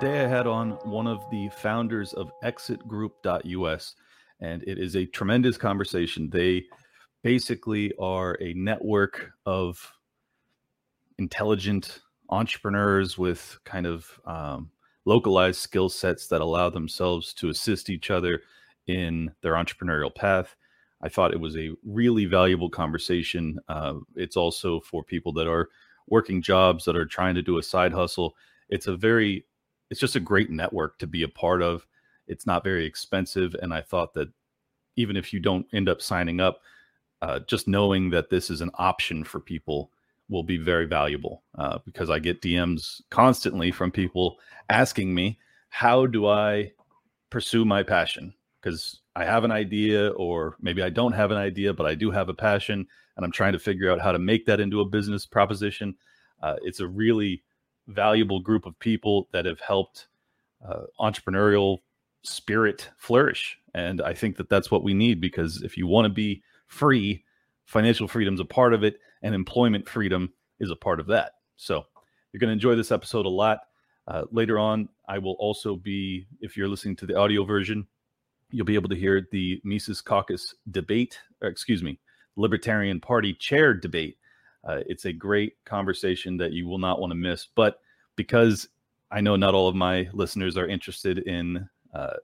Today, I had on one of the founders of exitgroup.us, and it is a tremendous conversation. They basically are a network of intelligent entrepreneurs with kind of um, localized skill sets that allow themselves to assist each other in their entrepreneurial path. I thought it was a really valuable conversation. Uh, it's also for people that are working jobs that are trying to do a side hustle. It's a very it's just a great network to be a part of. It's not very expensive, and I thought that even if you don't end up signing up, uh, just knowing that this is an option for people will be very valuable uh, because I get DMs constantly from people asking me, "How do I pursue my passion?" Because I have an idea, or maybe I don't have an idea, but I do have a passion, and I'm trying to figure out how to make that into a business proposition. Uh, it's a really valuable group of people that have helped uh, entrepreneurial spirit flourish. And I think that that's what we need because if you want to be free, financial freedom is a part of it, and employment freedom is a part of that. So you're going to enjoy this episode a lot. Uh, later on, I will also be, if you're listening to the audio version, you'll be able to hear the Mises Caucus debate, excuse me, Libertarian Party chair debate uh, it's a great conversation that you will not want to miss. But because I know not all of my listeners are interested in uh,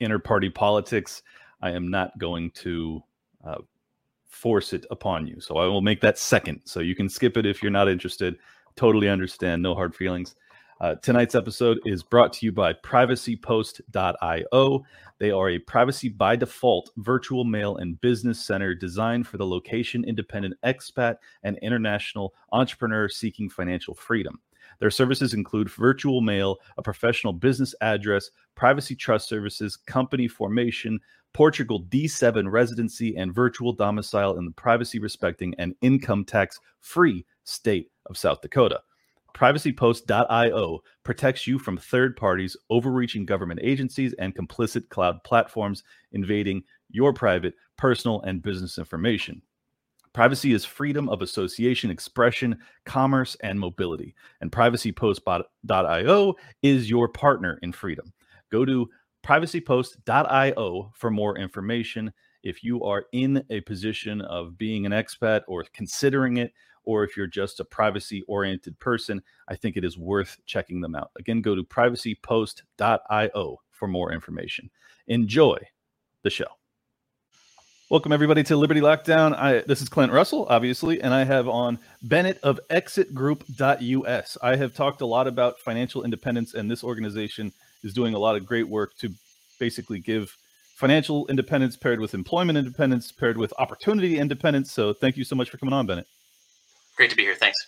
inter party politics, I am not going to uh, force it upon you. So I will make that second. So you can skip it if you're not interested. Totally understand. No hard feelings. Uh, tonight's episode is brought to you by privacypost.io. They are a privacy by default virtual mail and business center designed for the location independent expat and international entrepreneur seeking financial freedom. Their services include virtual mail, a professional business address, privacy trust services, company formation, Portugal D7 residency, and virtual domicile in the privacy respecting and income tax free state of South Dakota. PrivacyPost.io protects you from third parties, overreaching government agencies, and complicit cloud platforms invading your private, personal, and business information. Privacy is freedom of association, expression, commerce, and mobility. And PrivacyPost.io is your partner in freedom. Go to privacypost.io for more information. If you are in a position of being an expat or considering it, or if you're just a privacy oriented person, I think it is worth checking them out. Again, go to privacypost.io for more information. Enjoy the show. Welcome everybody to Liberty Lockdown. I, this is Clint Russell, obviously, and I have on Bennett of ExitGroup.us. I have talked a lot about financial independence, and this organization is doing a lot of great work to basically give financial independence paired with employment independence, paired with opportunity independence. So, thank you so much for coming on, Bennett. Great to be here. Thanks.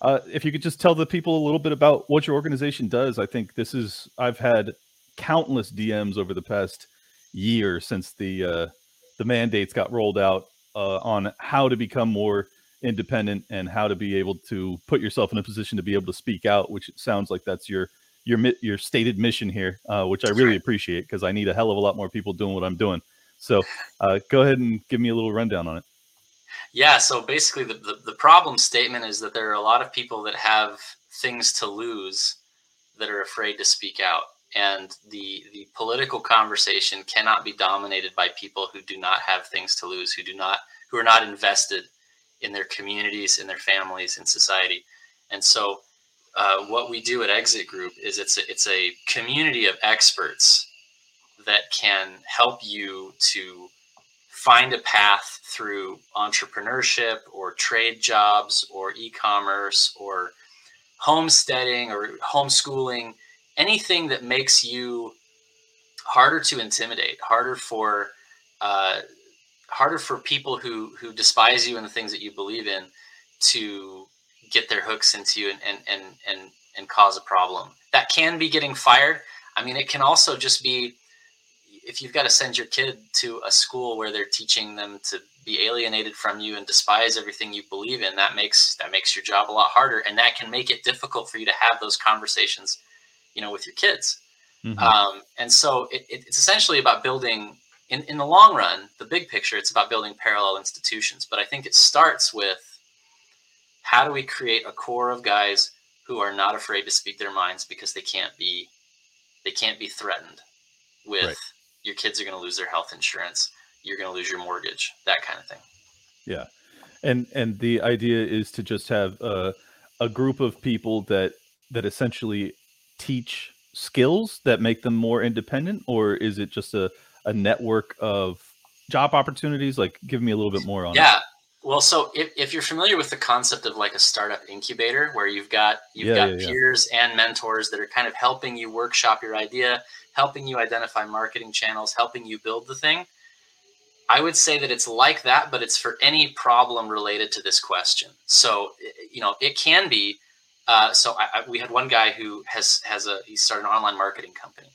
Uh, if you could just tell the people a little bit about what your organization does, I think this is I've had countless DMs over the past year since the uh, the mandates got rolled out uh, on how to become more independent and how to be able to put yourself in a position to be able to speak out. Which sounds like that's your your your stated mission here, uh, which I really appreciate because I need a hell of a lot more people doing what I'm doing. So uh, go ahead and give me a little rundown on it. Yeah, so basically, the, the, the, problem statement is that there are a lot of people that have things to lose that are afraid to speak out. And the, the political conversation cannot be dominated by people who do not have things to lose, who do not who are not invested in their communities, in their families, in society. And so, uh, what we do at Exit Group is it's a, it's a community of experts that can help you to find a path through entrepreneurship or trade jobs or e-commerce or homesteading or homeschooling anything that makes you harder to intimidate harder for uh, harder for people who who despise you and the things that you believe in to get their hooks into you and and and and, and cause a problem. That can be getting fired. I mean it can also just be if you've got to send your kid to a school where they're teaching them to be alienated from you and despise everything you believe in, that makes that makes your job a lot harder, and that can make it difficult for you to have those conversations, you know, with your kids. Mm-hmm. Um, and so it, it, it's essentially about building in, in the long run, the big picture, it's about building parallel institutions. But I think it starts with how do we create a core of guys who are not afraid to speak their minds because they can't be they can't be threatened with right. Your kids are going to lose their health insurance, you're going to lose your mortgage, that kind of thing. Yeah. And and the idea is to just have a, a group of people that that essentially teach skills that make them more independent or is it just a a network of job opportunities? Like, give me a little bit more on it. yeah. Well, so if, if you're familiar with the concept of like a startup incubator where you've got you've yeah, got yeah, peers yeah. and mentors that are kind of helping you workshop your idea, helping you identify marketing channels, helping you build the thing. I would say that it's like that, but it's for any problem related to this question. So, you know, it can be. Uh, so I, I, we had one guy who has has a he started an online marketing company,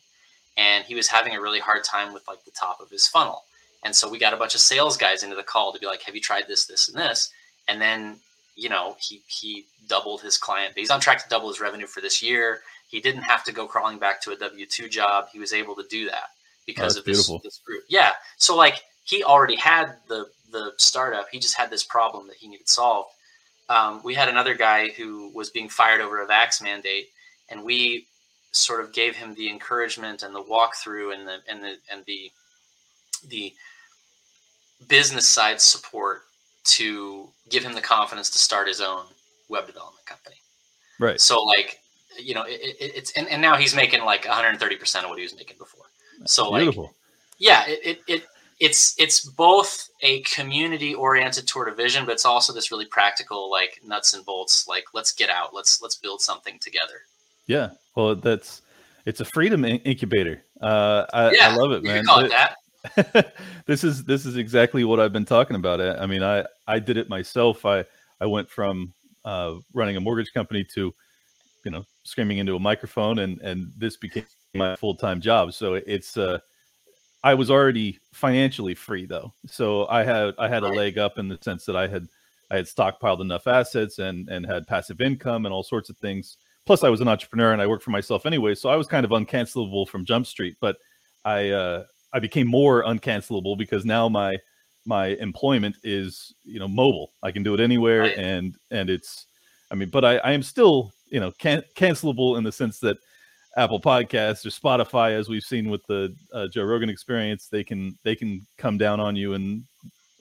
and he was having a really hard time with like the top of his funnel. And so we got a bunch of sales guys into the call to be like, "Have you tried this, this, and this?" And then you know he he doubled his client. He's on track to double his revenue for this year. He didn't have to go crawling back to a W two job. He was able to do that because oh, of this, this group. Yeah. So like he already had the the startup. He just had this problem that he needed solved. Um, we had another guy who was being fired over a vax mandate, and we sort of gave him the encouragement and the walkthrough and the and the and the the business side support to give him the confidence to start his own web development company. Right. So like, you know, it, it, it's and, and now he's making like 130 percent of what he was making before. So Beautiful. like, yeah, it, it, it it's it's both a community oriented toward a vision, but it's also this really practical like nuts and bolts. Like, let's get out, let's let's build something together. Yeah, well, that's it's a freedom incubator. Uh, I, yeah, I love it, man. call it that. this is this is exactly what I've been talking about. I mean, I I did it myself. I I went from uh, running a mortgage company to, you know, screaming into a microphone, and and this became my full time job. So it's uh, I was already financially free though, so I had I had a leg up in the sense that I had I had stockpiled enough assets and and had passive income and all sorts of things plus I was an entrepreneur and I worked for myself anyway, so I was kind of uncancelable from Jump Street. But I uh, I became more uncancelable because now my my employment is you know mobile. I can do it anywhere, right. and and it's I mean, but I, I am still you know can, cancelable in the sense that Apple Podcasts or Spotify, as we've seen with the uh, Joe Rogan Experience, they can they can come down on you and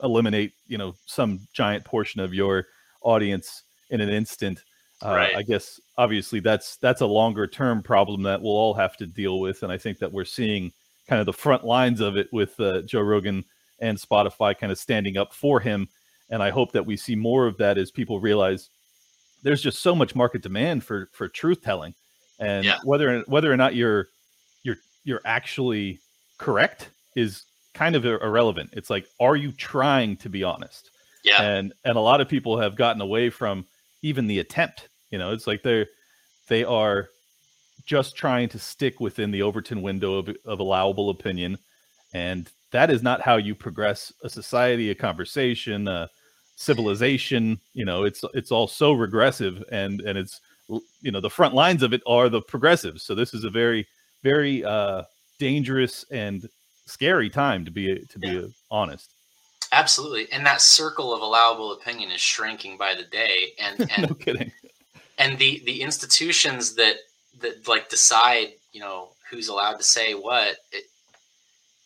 eliminate you know some giant portion of your audience in an instant uh, right. I guess obviously that's that's a longer term problem that we'll all have to deal with, and I think that we're seeing kind of the front lines of it with uh, Joe Rogan and Spotify kind of standing up for him, and I hope that we see more of that as people realize there's just so much market demand for for truth telling, and yeah. whether whether or not you're you're you're actually correct is kind of irrelevant. It's like, are you trying to be honest? Yeah, and and a lot of people have gotten away from even the attempt. You know, it's like they're they are just trying to stick within the Overton window of, of allowable opinion, and that is not how you progress a society, a conversation, a civilization. You know, it's it's all so regressive, and and it's you know the front lines of it are the progressives. So this is a very very uh, dangerous and scary time to be to be yeah. honest. Absolutely, and that circle of allowable opinion is shrinking by the day. And and no kidding. And the the institutions that that like decide, you know, who's allowed to say what. It,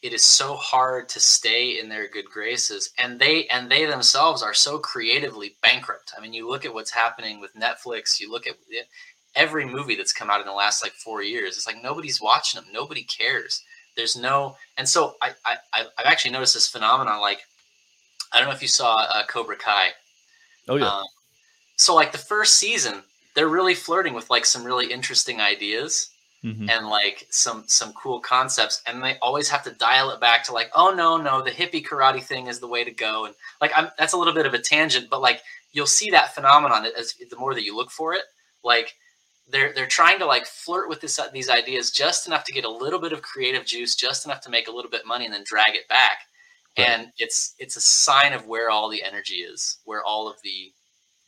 it is so hard to stay in their good graces and they and they themselves are so creatively bankrupt i mean you look at what's happening with netflix you look at every movie that's come out in the last like four years it's like nobody's watching them nobody cares there's no and so i, I i've actually noticed this phenomenon like I don't know if you saw uh, Cobra Kai. Oh yeah. Um, so like the first season, they're really flirting with like some really interesting ideas mm-hmm. and like some some cool concepts, and they always have to dial it back to like, oh no no, the hippie karate thing is the way to go, and like I'm, that's a little bit of a tangent, but like you'll see that phenomenon as the more that you look for it, like they're they're trying to like flirt with this these ideas just enough to get a little bit of creative juice, just enough to make a little bit of money, and then drag it back. Right. And it's it's a sign of where all the energy is, where all of the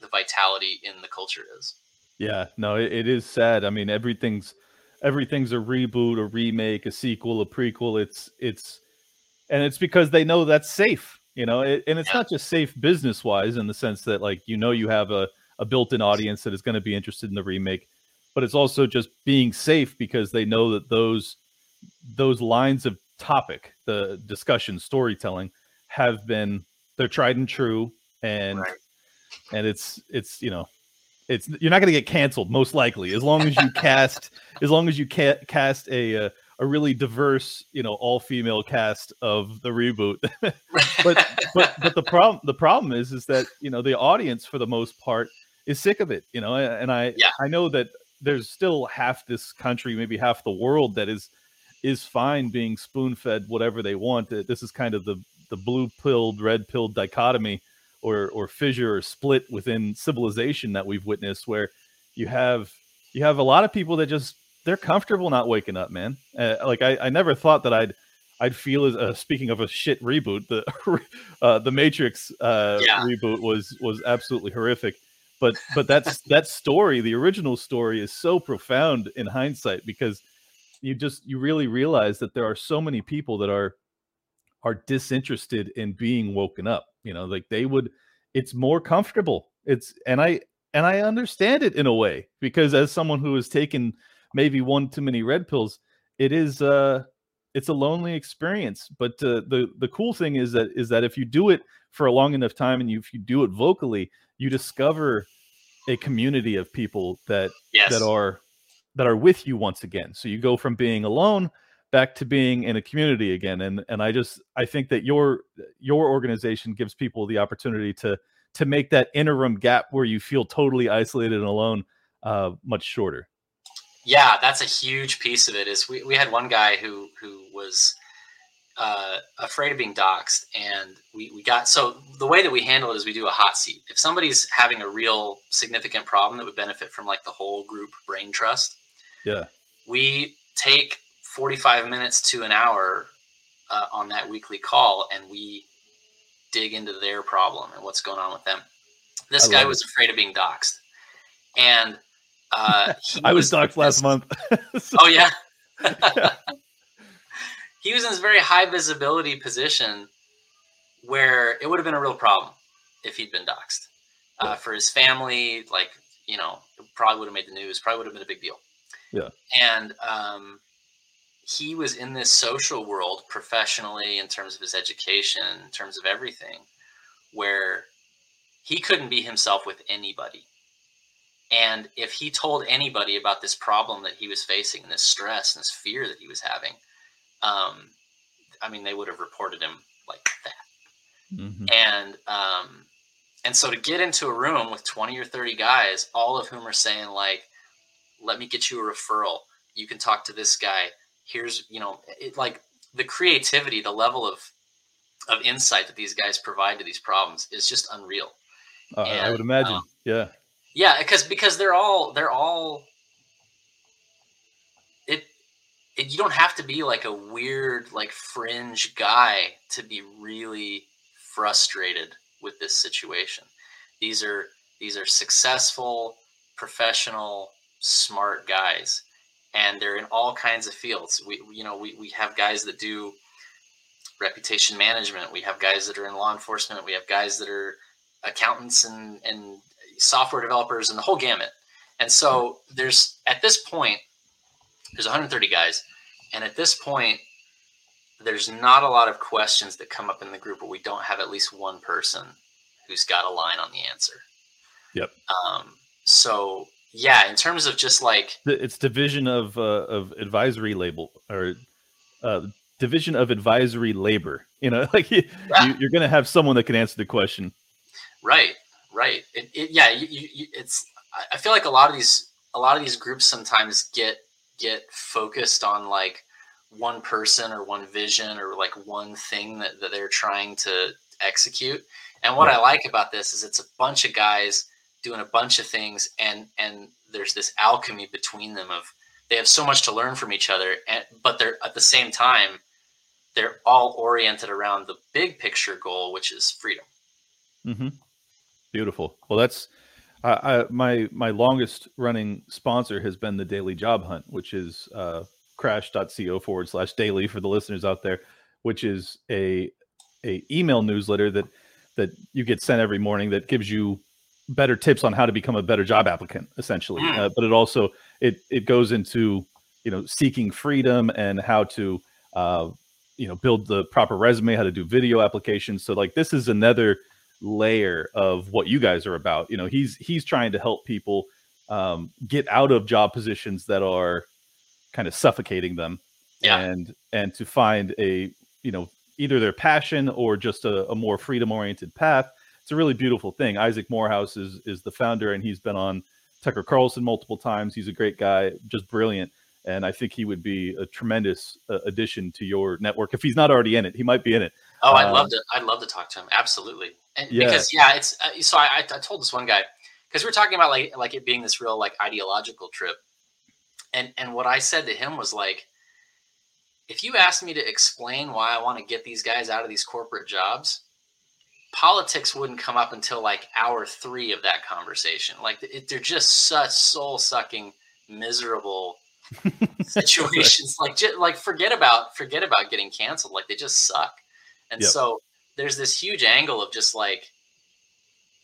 the vitality in the culture is. Yeah, no, it, it is sad. I mean, everything's everything's a reboot, a remake, a sequel, a prequel. It's it's and it's because they know that's safe, you know. It, and it's yeah. not just safe business wise in the sense that like you know you have a a built-in audience that is going to be interested in the remake, but it's also just being safe because they know that those those lines of topic, the discussion, storytelling, have been they're tried and true, and right. and it's it's you know it's you're not going to get canceled most likely as long as you cast as long as you ca- cast a, a, uh, a really diverse you know all female cast of the reboot but but but the problem the problem is is that you know the audience for the most part is sick of it you know and i yeah. i know that there's still half this country maybe half the world that is is fine being spoon fed whatever they want this is kind of the the blue pilled red pilled dichotomy or or fissure or split within civilization that we've witnessed where you have you have a lot of people that just they're comfortable not waking up man. Uh, like I, I never thought that i'd i'd feel as uh, speaking of a shit reboot the uh, the matrix uh, yeah. reboot was was absolutely horrific. But but that's that story the original story is so profound in hindsight because you just you really realize that there are so many people that are are disinterested in being woken up you know like they would it's more comfortable. It's and i and i understand it in a way because as someone who has taken maybe one too many red pills it is uh it's a lonely experience. But uh, the the cool thing is that is that if you do it for a long enough time and you, if you do it vocally you discover a community of people that yes. that are that are with you once again. So you go from being alone back to being in a community again and and i just i think that your your organization gives people the opportunity to to make that interim gap where you feel totally isolated and alone uh much shorter. Yeah that's a huge piece of it is we, we had one guy who who was uh, afraid of being doxxed and we, we got so the way that we handle it is we do a hot seat. If somebody's having a real significant problem that would benefit from like the whole group brain trust yeah. we take 45 minutes to an hour uh, on that weekly call and we dig into their problem and what's going on with them. This I guy was it. afraid of being doxxed. And uh, I was, was doxxed last month. oh, yeah. he was in this very high visibility position where it would have been a real problem if he'd been doxxed. Uh, for his family, like, you know, probably would have made the news, probably would have been a big deal. Yeah. And um, he was in this social world professionally in terms of his education in terms of everything where he couldn't be himself with anybody. And if he told anybody about this problem that he was facing this stress and this fear that he was having um, i mean they would have reported him like that. Mm-hmm. and um, and so to get into a room with 20 or 30 guys all of whom are saying like let me get you a referral. You can talk to this guy here's you know it, like the creativity the level of of insight that these guys provide to these problems is just unreal. Uh, and, i would imagine um, yeah. Yeah because because they're all they're all it, it you don't have to be like a weird like fringe guy to be really frustrated with this situation. These are these are successful professional smart guys and they're in all kinds of fields. We, you know, we, we have guys that do reputation management. We have guys that are in law enforcement. We have guys that are accountants and, and software developers and the whole gamut. And so there's, at this point, there's 130 guys. And at this point, there's not a lot of questions that come up in the group where we don't have at least one person who's got a line on the answer. Yep. Um, so yeah in terms of just like it's division of uh, of advisory label or uh, division of advisory labor you know like you, yeah. are gonna have someone that can answer the question right right it, it, yeah you, you, it's i feel like a lot of these a lot of these groups sometimes get get focused on like one person or one vision or like one thing that, that they're trying to execute and what right. i like about this is it's a bunch of guys doing a bunch of things and and there's this alchemy between them of they have so much to learn from each other and but they're at the same time they're all oriented around the big picture goal which is freedom mm-hmm. beautiful well that's I, my my longest running sponsor has been the daily job hunt which is uh, crash.co forward slash daily for the listeners out there which is a a email newsletter that that you get sent every morning that gives you better tips on how to become a better job applicant essentially mm. uh, but it also it it goes into you know seeking freedom and how to uh, you know build the proper resume how to do video applications so like this is another layer of what you guys are about you know he's he's trying to help people um, get out of job positions that are kind of suffocating them yeah. and and to find a you know either their passion or just a, a more freedom oriented path it's a really beautiful thing. Isaac Morehouse is is the founder, and he's been on Tucker Carlson multiple times. He's a great guy, just brilliant, and I think he would be a tremendous uh, addition to your network if he's not already in it. He might be in it. Oh, I'd love um, to. I'd love to talk to him. Absolutely. And yeah. because yeah, it's uh, so I, I told this one guy because we are talking about like like it being this real like ideological trip, and and what I said to him was like, if you asked me to explain why I want to get these guys out of these corporate jobs, politics wouldn't come up until like hour three of that conversation. Like it, they're just such soul sucking, miserable situations. like just, like forget about forget about getting canceled. Like they just suck. And yep. so there's this huge angle of just like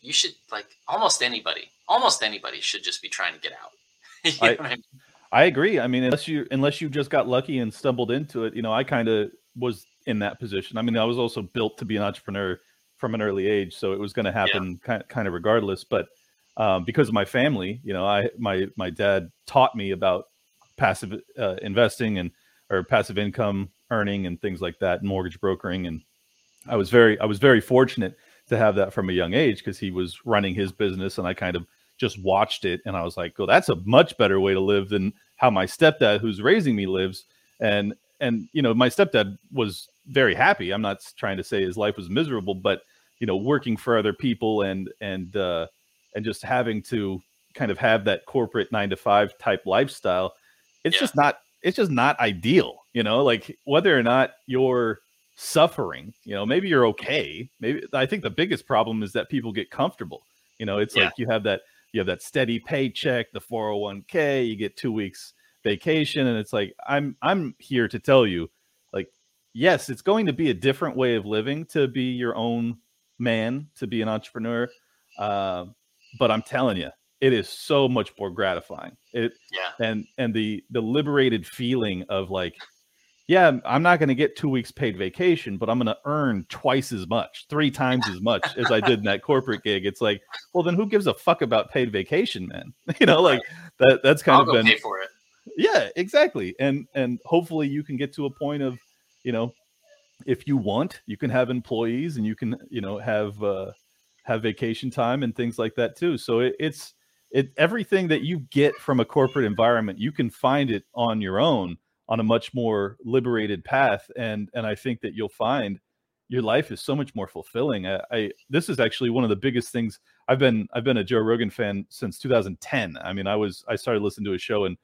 you should like almost anybody, almost anybody should just be trying to get out. I, I, mean? I agree. I mean, unless you unless you just got lucky and stumbled into it, you know, I kind of was in that position. I mean, I was also built to be an entrepreneur from an early age, so it was going to happen yeah. kind of regardless. But um, because of my family, you know, I my my dad taught me about passive uh, investing and or passive income earning and things like that, and mortgage brokering, and I was very I was very fortunate to have that from a young age because he was running his business, and I kind of just watched it, and I was like, "Oh, that's a much better way to live than how my stepdad, who's raising me, lives." And and you know, my stepdad was very happy. I'm not trying to say his life was miserable, but you know, working for other people and and uh, and just having to kind of have that corporate nine to five type lifestyle, it's yeah. just not it's just not ideal. You know, like whether or not you're suffering, you know, maybe you're okay. Maybe I think the biggest problem is that people get comfortable. You know, it's yeah. like you have that you have that steady paycheck, the 401k, you get two weeks vacation, and it's like I'm I'm here to tell you like yes, it's going to be a different way of living to be your own man, to be an entrepreneur. Uh, but I'm telling you, it is so much more gratifying. It yeah. and and the the liberated feeling of like, yeah, I'm not going to get two weeks paid vacation, but I'm going to earn twice as much, three times as much as I did in that corporate gig. It's like, well, then who gives a fuck about paid vacation, man? You know, like that. That's kind I'll of been pay for it. Yeah, exactly. And and hopefully you can get to a point of you know, if you want, you can have employees and you can, you know, have uh, have vacation time and things like that too. So it, it's it everything that you get from a corporate environment, you can find it on your own on a much more liberated path. And and I think that you'll find your life is so much more fulfilling. I, I this is actually one of the biggest things. I've been I've been a Joe Rogan fan since 2010. I mean, I was I started listening to a show in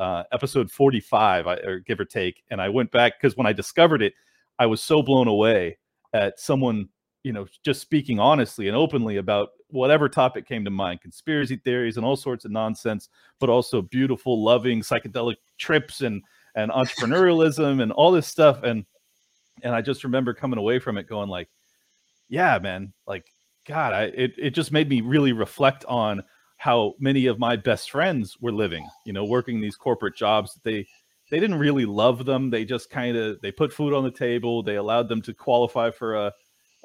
uh, episode 45, or give or take. And I went back because when I discovered it, I was so blown away at someone, you know, just speaking honestly and openly about whatever topic came to mind conspiracy theories and all sorts of nonsense, but also beautiful, loving psychedelic trips and and entrepreneurialism and all this stuff. And and I just remember coming away from it going like, yeah, man, like God, I it, it just made me really reflect on how many of my best friends were living, you know, working these corporate jobs. They they didn't really love them. They just kind of they put food on the table. They allowed them to qualify for a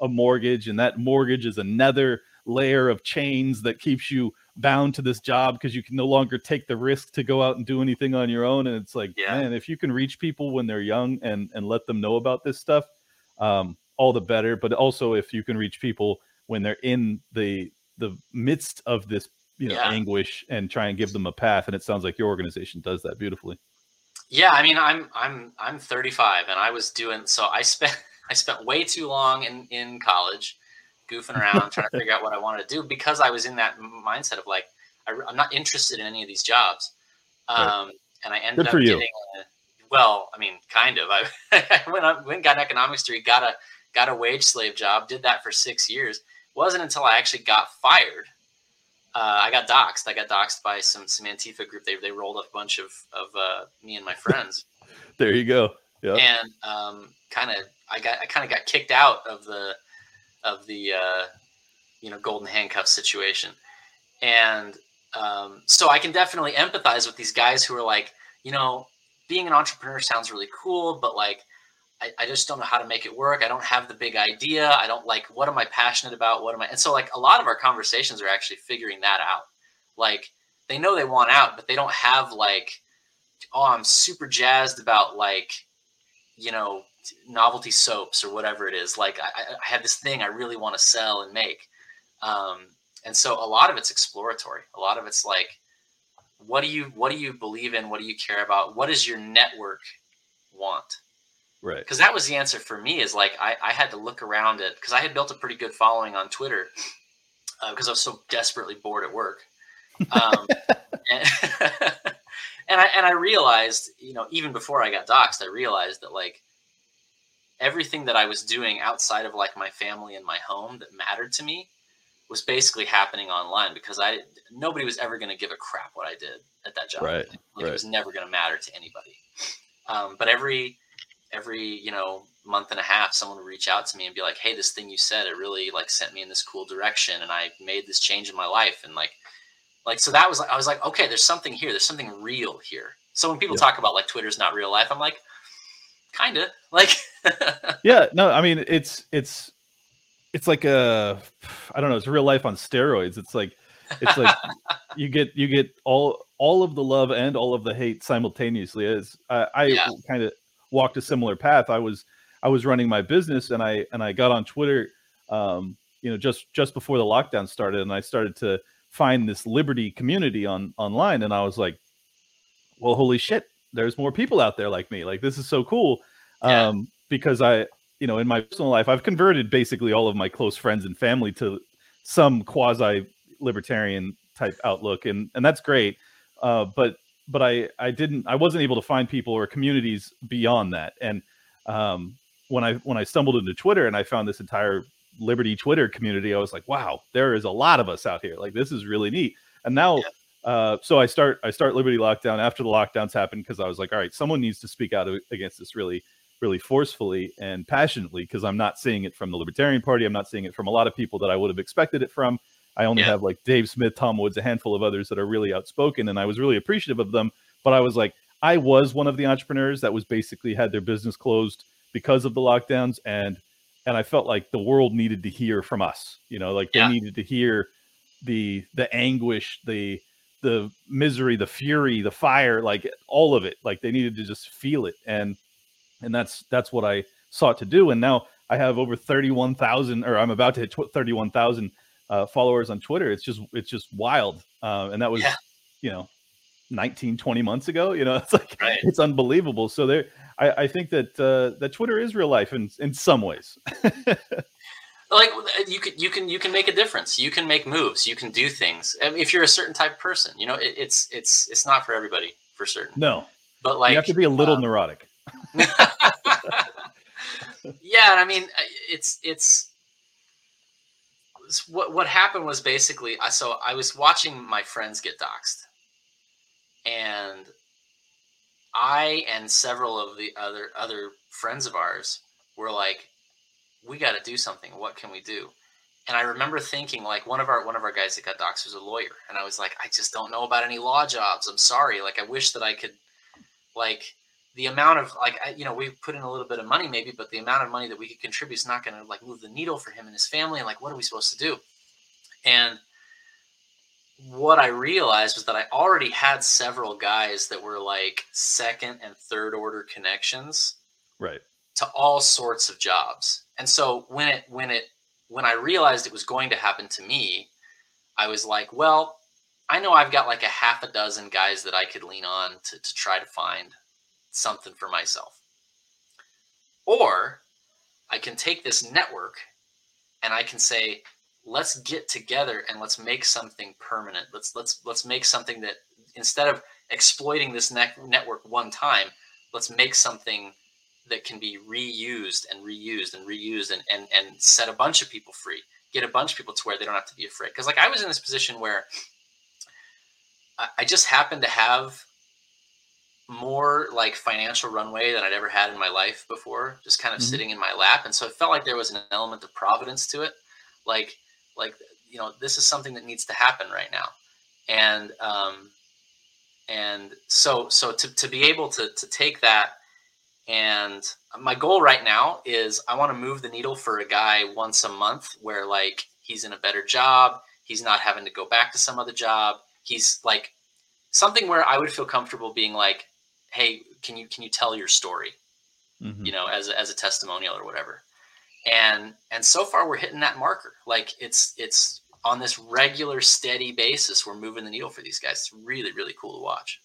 a mortgage, and that mortgage is another layer of chains that keeps you bound to this job because you can no longer take the risk to go out and do anything on your own. And it's like, yeah. man, if you can reach people when they're young and and let them know about this stuff, um, all the better. But also, if you can reach people when they're in the the midst of this you know yeah. anguish and try and give them a path and it sounds like your organization does that beautifully yeah i mean i'm i'm i'm 35 and i was doing so i spent i spent way too long in in college goofing around trying to figure out what i wanted to do because i was in that mindset of like I, am not interested in any of these jobs. Um, right. And I ended Good for up you. getting, a, well, I mean, kind of. I, I went, I went got an economics degree, got a got a wage slave job, did that for six years. It wasn't until I actually got fired. Uh, I got doxxed. I got doxxed by some some Antifa group. They they rolled up a bunch of of uh, me and my friends. there you go. Yeah. And um, kind of, I got I kind of got kicked out of the of the uh, you know golden handcuff situation, and um, so I can definitely empathize with these guys who are like, you know, being an entrepreneur sounds really cool, but like, I, I, just don't know how to make it work. I don't have the big idea. I don't like, what am I passionate about? What am I? And so, like, a lot of our conversations are actually figuring that out. Like, they know they want out, but they don't have, like, oh, I'm super jazzed about, like, you know, novelty soaps or whatever it is. Like, I, I have this thing I really want to sell and make. Um, and so a lot of it's exploratory a lot of it's like what do you what do you believe in what do you care about what does your network want right because that was the answer for me is like i, I had to look around it because i had built a pretty good following on twitter because uh, i was so desperately bored at work um, and, and i and i realized you know even before i got doxxed i realized that like everything that i was doing outside of like my family and my home that mattered to me was basically happening online because I nobody was ever going to give a crap what I did at that job. Right. Like right. It was never going to matter to anybody. Um, but every every you know month and a half, someone would reach out to me and be like, "Hey, this thing you said it really like sent me in this cool direction, and I made this change in my life." And like, like so that was like I was like, okay, there's something here. There's something real here. So when people yeah. talk about like Twitter's not real life, I'm like, kind of like. yeah. No, I mean it's it's it's like a I don't know, it's real life on steroids. It's like it's like you get you get all all of the love and all of the hate simultaneously. As I, I yeah. kind of walked a similar path. I was I was running my business and I and I got on Twitter, um, you know, just just before the lockdown started, and I started to find this liberty community on online, and I was like, well, holy shit, there's more people out there like me. Like this is so cool. Yeah. Um, because I you know, in my personal life, I've converted basically all of my close friends and family to some quasi libertarian type outlook, and and that's great. Uh, but but I I didn't I wasn't able to find people or communities beyond that. And um, when I when I stumbled into Twitter and I found this entire Liberty Twitter community, I was like, wow, there is a lot of us out here. Like this is really neat. And now. Yeah. Uh, so I start I start Liberty Lockdown after the lockdowns happened because I was like, all right, someone needs to speak out against this really really forcefully and passionately because I'm not seeing it from the Libertarian Party. I'm not seeing it from a lot of people that I would have expected it from. I only yeah. have like Dave Smith, Tom Woods, a handful of others that are really outspoken, and I was really appreciative of them. But I was like, I was one of the entrepreneurs that was basically had their business closed because of the lockdowns, and and I felt like the world needed to hear from us. You know, like they needed to hear the the anguish, the the misery, the fury, the fire, like all of it. Like they needed to just feel it, and and that's that's what I sought to do. And now I have over thirty one thousand, or I'm about to hit thirty one thousand uh, followers on Twitter. It's just it's just wild, uh, and that was yeah. you know 19 20 months ago you know it's like right. it's unbelievable. So there I, I think that uh that twitter is real life in in some ways. Like you can you can you can make a difference. You can make moves. You can do things. I mean, if you're a certain type of person you know it, it's it's it's not for everybody for certain. No. But like you have to be a little um, neurotic. Yeah, I mean, it's it's what what happened was basically I so I was watching my friends get doxxed, and I and several of the other other friends of ours were like, "We got to do something. What can we do?" And I remember thinking, like one of our one of our guys that got doxxed was a lawyer, and I was like, "I just don't know about any law jobs. I'm sorry. Like I wish that I could, like." The amount of like you know we put in a little bit of money maybe but the amount of money that we could contribute is not going to like move the needle for him and his family and like what are we supposed to do? And what i realized was that i already had several guys that were like second and third order connections right. to all sorts of jobs. And so when it when it when i realized it was going to happen to me i was like well i know i've got like a half a dozen guys that i could lean on to, to try to find something for myself. Or I can take this network and I can say, let's get together and let's make something permanent. Let's let's let's make something that instead of exploiting this ne- network one time, let's make something that can be reused and reused and reused and and and set a bunch of people free. Get a bunch of people to where they don't have to be afraid. Because like I was in this position where I, I just happened to have more like financial runway than I'd ever had in my life before, just kind of mm-hmm. sitting in my lap. And so it felt like there was an element of providence to it. Like, like, you know, this is something that needs to happen right now. And, um, and so, so to, to be able to, to take that and my goal right now is I want to move the needle for a guy once a month where like he's in a better job. He's not having to go back to some other job. He's like something where I would feel comfortable being like, hey can you can you tell your story? Mm-hmm. you know as a, as a testimonial or whatever. And and so far we're hitting that marker. Like it's it's on this regular steady basis we're moving the needle for these guys. It's really really cool to watch.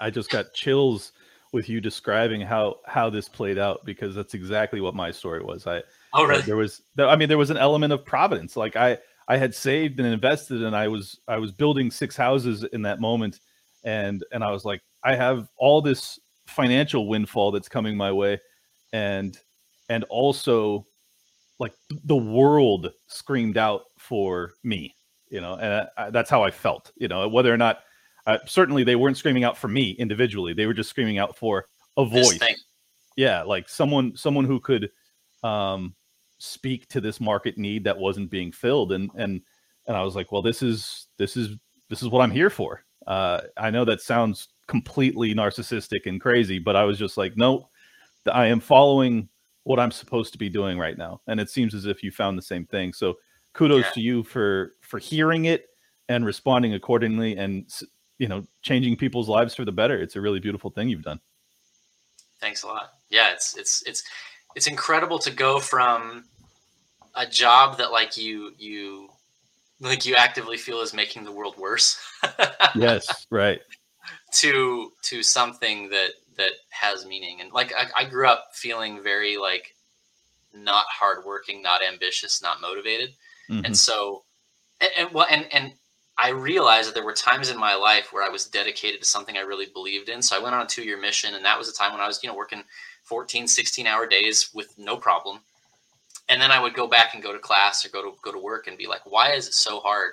I just got chills with you describing how how this played out because that's exactly what my story was. I oh really? there was i mean there was an element of providence. Like i i had saved and invested and i was i was building six houses in that moment and and i was like I have all this financial windfall that's coming my way, and and also like the world screamed out for me, you know, and I, that's how I felt, you know, whether or not uh, certainly they weren't screaming out for me individually, they were just screaming out for a voice. Yeah, like someone someone who could um, speak to this market need that wasn't being filled, and and and I was like, well, this is this is this is what I'm here for. Uh, I know that sounds completely narcissistic and crazy, but I was just like, no, I am following what I'm supposed to be doing right now. And it seems as if you found the same thing. So kudos yeah. to you for for hearing it and responding accordingly and you know changing people's lives for the better. It's a really beautiful thing you've done. Thanks a lot. Yeah, it's it's it's it's incredible to go from a job that like you you like you actively feel is making the world worse. yes, right to to something that that has meaning. And like I, I grew up feeling very like not hardworking not ambitious not motivated. Mm-hmm. and so and, and well and and i realized that there were times in my life where i was dedicated to something i really believed in. So i went on a two-year mission and that was a time when i was you know working 14 16 hour days with no problem. And then i would go back and go to class or go to go to work and be like why is it so hard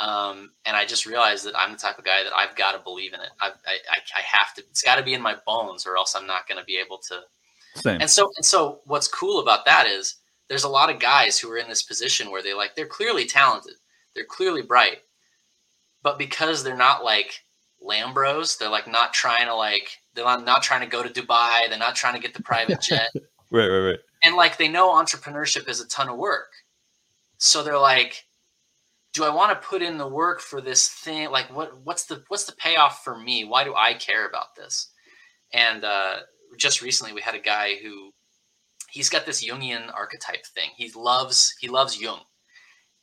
um, and I just realized that I'm the type of guy that I've got to believe in it. I, I, I have to. It's got to be in my bones, or else I'm not going to be able to. Same. And so, and so, what's cool about that is there's a lot of guys who are in this position where they like they're clearly talented, they're clearly bright, but because they're not like Lambros, they're like not trying to like they're not, not trying to go to Dubai, they're not trying to get the private jet. right, right, right. And like they know entrepreneurship is a ton of work, so they're like do I want to put in the work for this thing? Like what what's the what's the payoff for me? Why do I care about this? And uh, just recently we had a guy who he's got this Jungian archetype thing. He loves he loves Jung,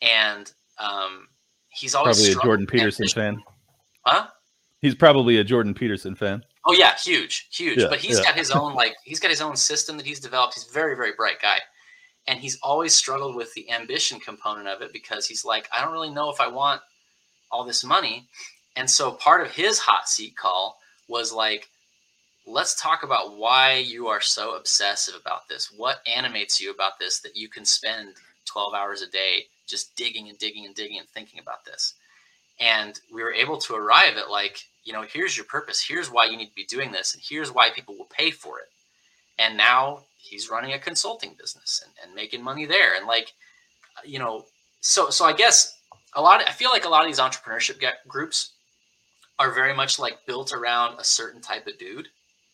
and um, he's always probably a Jordan Peterson fan. Huh? He's probably a Jordan Peterson fan. Oh yeah, huge, huge. Yeah, but he's yeah. got his own like he's got his own system that he's developed. He's a very very bright guy and he's always struggled with the ambition component of it because he's like i don't really know if i want all this money. And so part of his hot seat call was like let's talk about why you are so obsessive about this. What animates you about this that you can spend 12 hours a day just digging and digging and digging and thinking about this? And we were able to arrive at like you know here's your purpose. Here's why you need to be doing this and here's why people will pay for it. And now he's running a consulting business and, and making money there. And like you know so so i guess a lot of, i feel like a lot of these entrepreneurship groups are very much like built around a certain type of dude.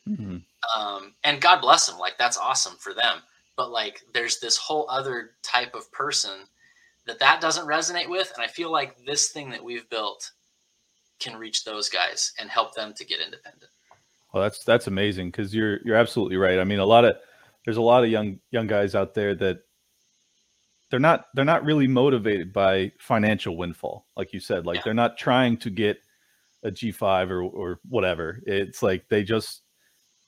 Mm-hmm. um, and god bless them like that's awesome for them. But like there's this whole other type of person that that doesn't resonate with. And i feel like this thing that we've built can reach those guys and help them to get independent. Well that's that's amazing because you're you're absolutely right. I mean a lot of there's a lot of young young guys out there that they're not they're not really motivated by financial windfall like you said like yeah. they're not trying to get a g5 or or whatever it's like they just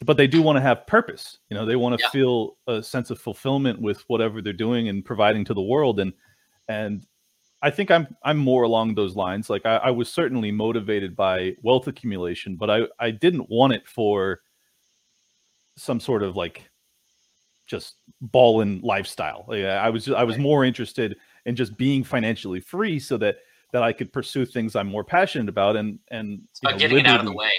but they do want to have purpose you know they want to yeah. feel a sense of fulfillment with whatever they're doing and providing to the world and and I think I'm I'm more along those lines. Like I, I was certainly motivated by wealth accumulation, but I I didn't want it for some sort of like just balling lifestyle. Like I was I was more interested in just being financially free so that that I could pursue things I'm more passionate about and and know, getting it out of the way.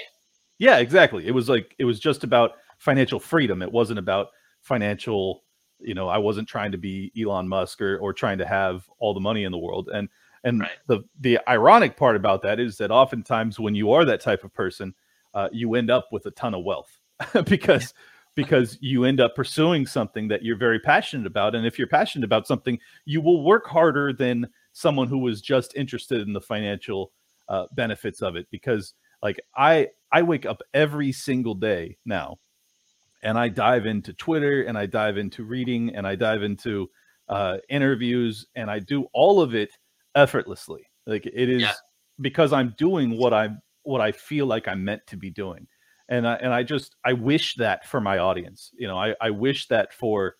Yeah, exactly. It was like it was just about financial freedom. It wasn't about financial, you know, I wasn't trying to be Elon Musk or or trying to have all the money in the world. And and right. the the ironic part about that is that oftentimes when you are that type of person, uh, you end up with a ton of wealth because because you end up pursuing something that you're very passionate about. And if you're passionate about something, you will work harder than someone who was just interested in the financial uh, benefits of it. Because like I I wake up every single day now, and I dive into Twitter and I dive into reading and I dive into uh, interviews and I do all of it effortlessly. Like it is yeah. because I'm doing what I'm what I feel like I'm meant to be doing and I, and I just I wish that for my audience. You know, I, I wish that for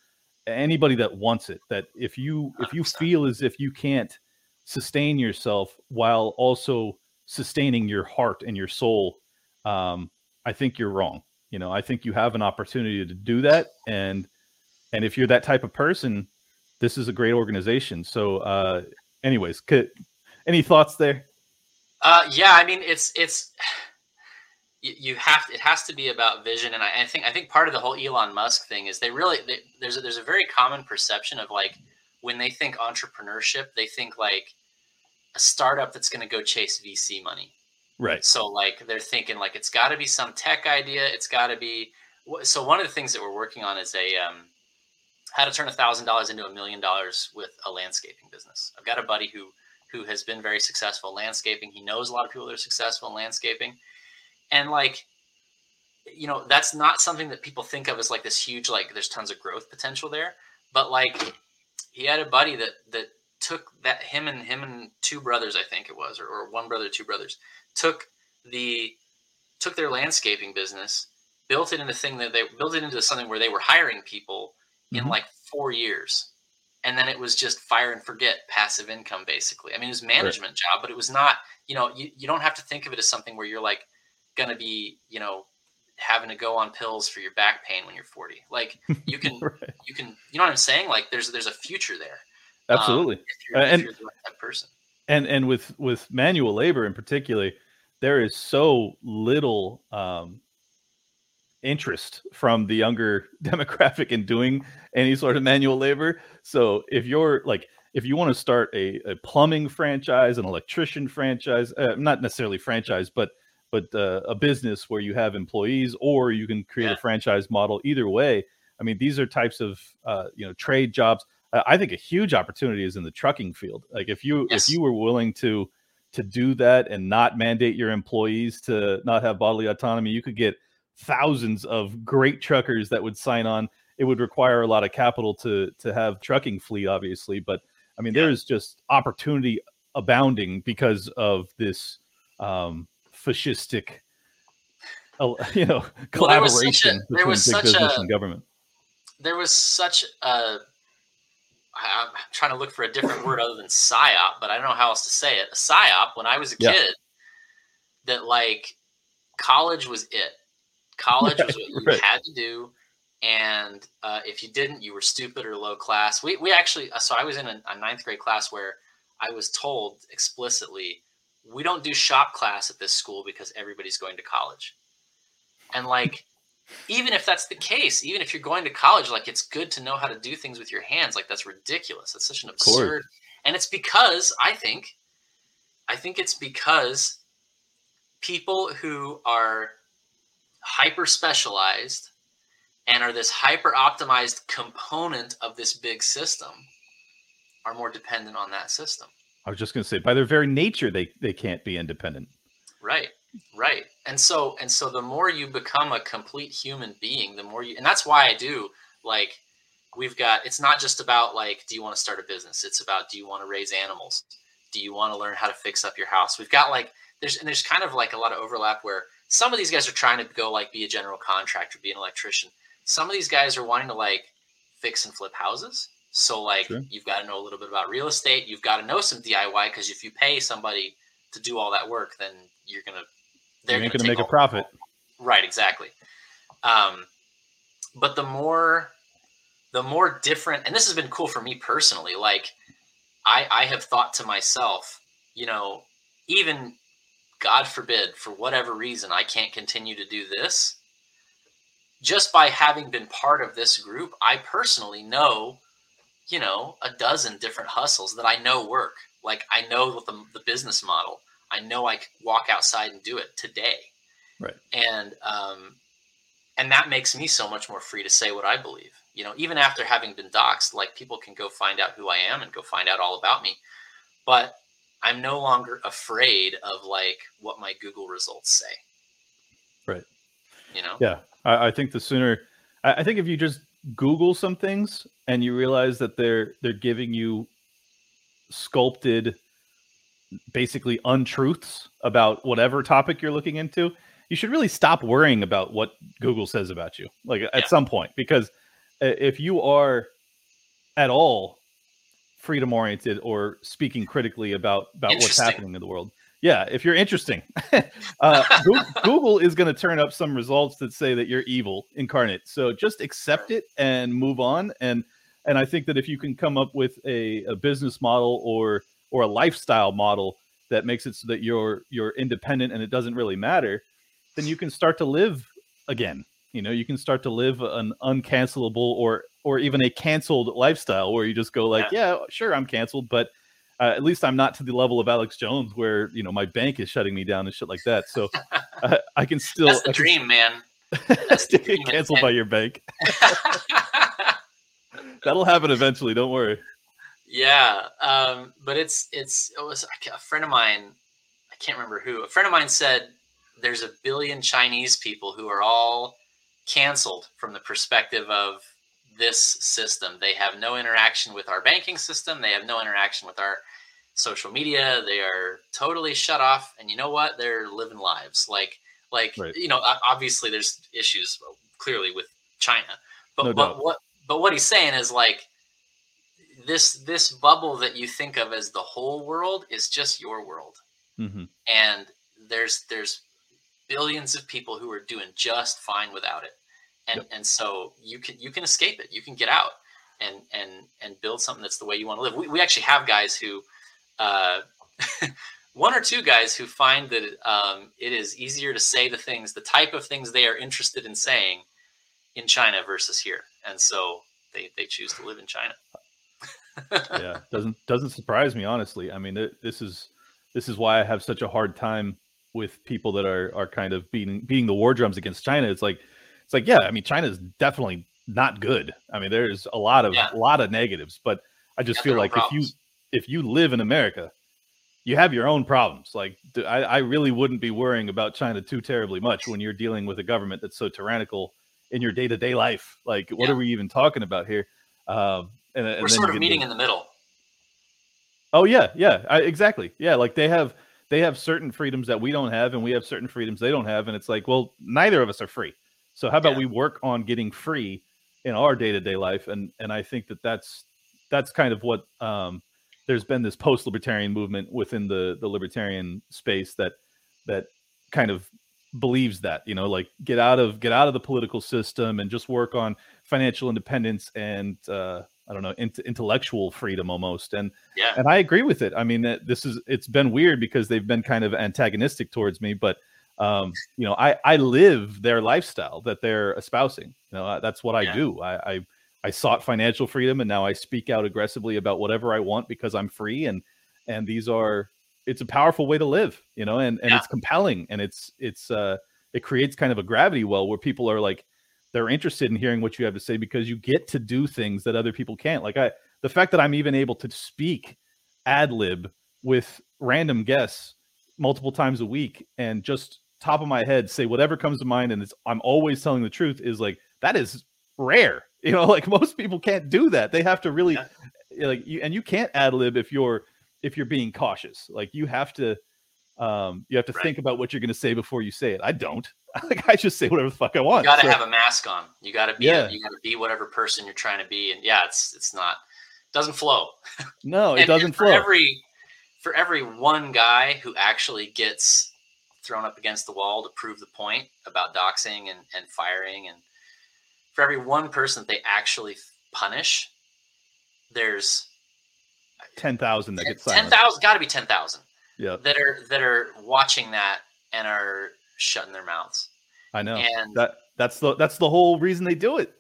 anybody that wants it. That if you if you feel as if you can't sustain yourself while also sustaining your heart and your soul, um, I think you're wrong. You know, I think you have an opportunity to do that, and and if you're that type of person, this is a great organization. So, uh, anyways, could, any thoughts there? Uh, yeah, I mean, it's it's you, have to, it has to be about vision and I, I, think i think part of the whole elon musk thing is they really they, there's a, there's a very common perception of like when they think entrepreneurship they think like a startup that's going to go chase vc money. Right. So like they're thinking like it's got to be some tech idea it's got to be so one of the things that we're working on is a um, how to turn a thousand dollars into a million dollars with a landscaping business. I've got a buddy who who has been very successful landscaping. He knows a lot of people that are successful in landscaping and like you know that's not something that people think of as like this huge like there's tons of growth potential there but like he had a buddy that that took that him and him and two brothers i think it was or, or one brother two brothers took the took their landscaping business built it into thing that they built it into something where they were hiring people mm-hmm. in like four years and then it was just fire and forget passive income basically i mean it was management right. job but it was not you know you, you don't have to think of it as something where you're like going to be, you know, having to go on pills for your back pain when you're 40. Like you can, right. you can, you know what I'm saying? Like there's, there's a future there. Um, Absolutely. Um, if you're, and, if you're the right person. And, and with, with manual labor in particular, there is so little, um, interest from the younger demographic in doing any sort of manual labor. So if you're like, if you want to start a, a plumbing franchise, an electrician franchise, uh, not necessarily franchise, but but uh, a business where you have employees or you can create yeah. a franchise model either way i mean these are types of uh, you know trade jobs i think a huge opportunity is in the trucking field like if you yes. if you were willing to to do that and not mandate your employees to not have bodily autonomy you could get thousands of great truckers that would sign on it would require a lot of capital to to have trucking fleet obviously but i mean yeah. there is just opportunity abounding because of this um, fascistic, you know, collaboration well, between big business a, and government. There was such a. I'm trying to look for a different word other than psyop, but I don't know how else to say it. A psyop when I was a yeah. kid, that like college was it. College right, was what you right. had to do, and uh, if you didn't, you were stupid or low class. We we actually so I was in a, a ninth grade class where I was told explicitly we don't do shop class at this school because everybody's going to college. And like, even if that's the case, even if you're going to college, like it's good to know how to do things with your hands. Like that's ridiculous. That's such an absurd. And it's because I think, I think it's because people who are hyper specialized and are this hyper optimized component of this big system are more dependent on that system. I was just going to say, by their very nature, they they can't be independent. Right, right. And so and so, the more you become a complete human being, the more you. And that's why I do like. We've got. It's not just about like, do you want to start a business? It's about, do you want to raise animals? Do you want to learn how to fix up your house? We've got like there's and there's kind of like a lot of overlap where some of these guys are trying to go like be a general contractor, be an electrician. Some of these guys are wanting to like fix and flip houses So like Sure. you've got to know a little bit about real estate. You've got to know some DIY because if you pay somebody to do all that work, then you're gonna You ain't gonna take make a profit. Right, exactly. Um, but the more, the more different, and this has been cool for me personally. Like, I I have thought to myself, you know, even God forbid, for whatever reason, I can't continue to do this. Just by having been part of this group, I personally know, you know, a dozen different hustles that I know work. Like I know the, the business model. I know I walk outside and do it today Right. and um, and that makes me so much more free to say what I believe. You know, even after having been doxxed, like people can go find out who I am and go find out all about me, but I'm no longer afraid of like what my Google results say. Right. You know. Yeah, I, I think the sooner. I, I think if you just Google some things and you realize that they're they're giving you sculpted, basically untruths about whatever topic you're looking into, you should really stop worrying about what Google says about you. Like at Yeah. some point, because uh, if you are at all freedom oriented or speaking critically about about what's happening in the world yeah if you're interesting. Uh, Goo- google is going to turn up some results that say that you're evil incarnate. So just accept it and move on. And and i think that if you can come up with a, a business model or or a lifestyle model that makes it so that you're you're independent and it doesn't really matter then you can start to live again. You know you can start to live an uncancelable or or even a canceled lifestyle where you just go like yeah, sure i'm canceled but uh, at least i'm not to the level of alex jones where you know my bank is shutting me down and shit like that so uh, i can still That's the I can dream, man. still the dream, canceled by your bank that'll happen eventually don't worry yeah, um, but it's it's it was a friend of mine. I can't remember who. A friend of mine said there's a billion Chinese people who are all canceled from the perspective of this system. They have no interaction with our banking system. They have no interaction with our social media. They are totally shut off. And you know what? They're living lives. Like like Right. you know, obviously there's issues uh, clearly with China. But No but what but what he's saying is like this this bubble that you think of as the whole world is just your world hmm and there's there's billions of people who are doing just fine without it and Yep. and so you can you can escape it. You can get out and and and build something that's the way you want to live. We, we actually have guys who uh one or two guys who find that um, it is easier to say the things the type of things they are interested in saying in china versus here. And so they they choose to live in china. Yeah doesn't doesn't surprise me honestly. I mean th- this is this is why i have such a hard time with people that are are kind of beating beating the war drums against china. It's like like yeah i mean china is definitely not good i mean there's a lot of Yeah. a lot of negatives but i just feel like if you if you live in america you have your own problems like I, I really wouldn't be worrying about china too terribly much when you're dealing with a government that's so tyrannical in your day-to-day life like what Yeah. are we even talking about here um and, and we're then sort of meeting the- in the middle Oh yeah, yeah, I, exactly. Yeah, like they have they have certain freedoms that we don't have, and we have certain freedoms they don't have, and it's like, well, neither of us are free. So how about Yeah. we work on getting free in our day to day life? And and I think that that's that's kind of what um, there's been this post libertarian movement within the the libertarian space that that kind of believes that you know like get out of get out of the political system and just work on financial independence and uh, I don't know int- intellectual freedom almost and yeah and I agree with it. I mean, that this is it's been weird because they've been kind of antagonistic towards me, but um, you know, I I live their lifestyle that they're espousing. You know, that's what I Yeah. do. I, I I sought financial freedom, and now I speak out aggressively about whatever I want because I'm free, and and these are it's a powerful way to live. You know, and and Yeah. it's compelling, and it's it's uh it creates kind of a gravity well where people are like they're interested in hearing what you have to say because you get to do things that other people can't. Like I the fact that I'm even able to speak ad lib with random guests multiple times a week and just top of my head say whatever comes to mind and it's I'm always telling the truth is like that is rare. You know, like most people can't do that. They have to really Yeah. like you and you can't ad lib if you're if you're being cautious. Like you have to um you have to Right. think about what you're going to say before you say it. I don't. like I just say whatever the fuck I want. you got to So- have a mask on you got to be Yeah. you got to be whatever person you're trying to be and yeah it's it's not doesn't flow. No, it And- doesn't and for flow. Every for every one guy who actually gets thrown up against the wall to prove the point about doxing and, and firing, and for every one person that they actually punish, there's Ten thousand that get silenced. thousand. Got to be ten thousand Yeah, that are that are watching that and are shutting their mouths. I know. And That that's the that's the whole reason they do it.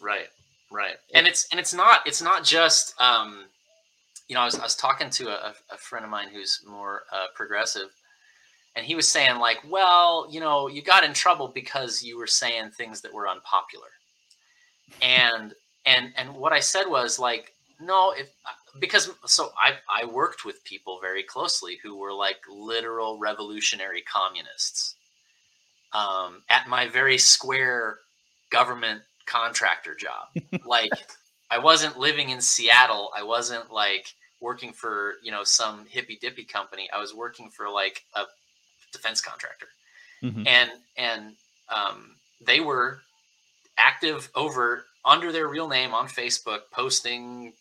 Right, right, and it's and it's not it's not just um, you know I was I was talking to a, a friend of mine who's more uh, progressive, and he was saying like, well, you know, you got in trouble because you were saying things that were unpopular, and and and what I said was like, no, if because so I I worked with people very closely who were like literal revolutionary communists, um, at my very square government contractor job. like I wasn't living in Seattle. I wasn't like working for, you know, some hippy dippy company. I was working for like a defense contractor. Mhm. And and um they were active over under their real name on Facebook posting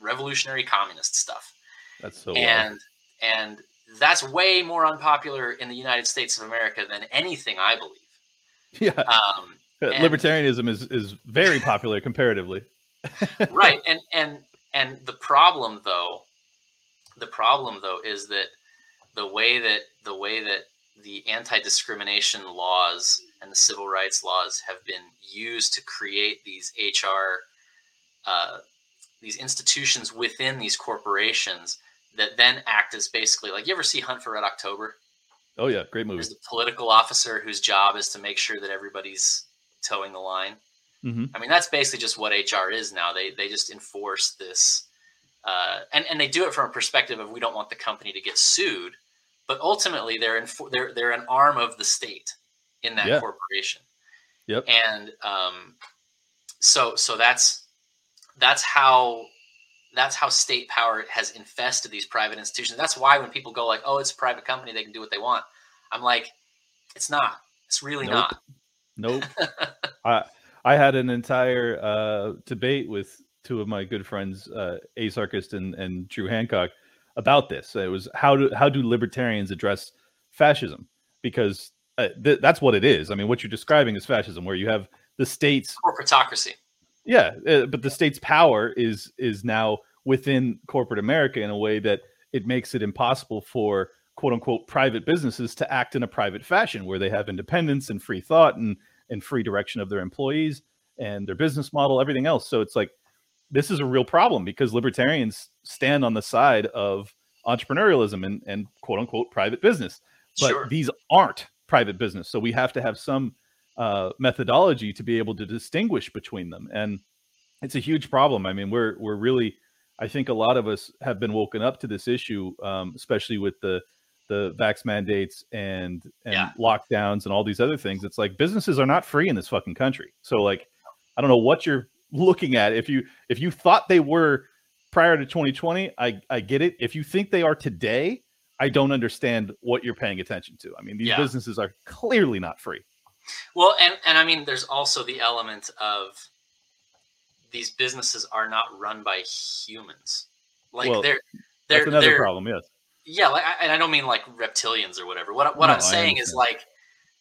revolutionary communist stuff That's so. wild. and and that's way more unpopular in the United States of America than anything I believe. yeah, Um, and- libertarianism is is very popular comparatively. right and and and the problem though the problem though is that the way that the way that the anti-discrimination laws and the civil rights laws have been used to create these hr uh, these institutions within these corporations that then act as basically like you ever see hunt for red october Oh yeah, great movie. there's the political officer whose job is to make sure that everybody's toeing the line hmm I mean, that's basically just what HR is now. They they just enforce this, uh, and and they do it from a perspective of we don't want the company to get sued, but ultimately they're in, they're they're an arm of the state in that Yeah. corporation. Yep. And um, so so that's that's how that's how state power has infested these private institutions. That's why when people go like, "Oh, it's a private company; they can do what they want," I'm like, "It's not. It's really Nope. not." Nope. I I had an entire uh, debate with two of my good friends, uh, Ace Archist and, and Drew Hancock, about this. It was how do how do libertarians address fascism? Because uh, th- that's what it is. I mean, what you're describing is fascism, where you have the states Corporatocracy. yeah, uh, but the state's power is is now within corporate America in a way that it makes it impossible for quote unquote private businesses to act in a private fashion where they have independence and free thought and and free direction of their employees and their business model, everything else. So it's like this is a real problem because libertarians stand on the side of entrepreneurialism and, and quote unquote private business. But Sure. these aren't private business. So we have to have some uh, methodology to be able to distinguish between them. And it's a huge problem. I mean, we're we're really, I think a lot of us have been woken up to this issue, um, especially with the the vax mandates and and Yeah. lockdowns and all these other things. It's like businesses are not free in this fucking country. So like, I don't know what you're looking at. If you if you thought they were prior to 2020, I I get it. If you think they are today, I don't understand what you're paying attention to. I mean, these Yeah. businesses are clearly not free. Well, and and I mean, there's also the element of these businesses are not run by humans. Like Well, they're they're That's another they're problem. Yes. yeah. Like, I- and I don't mean like reptilians or whatever. What what No, I'm saying is like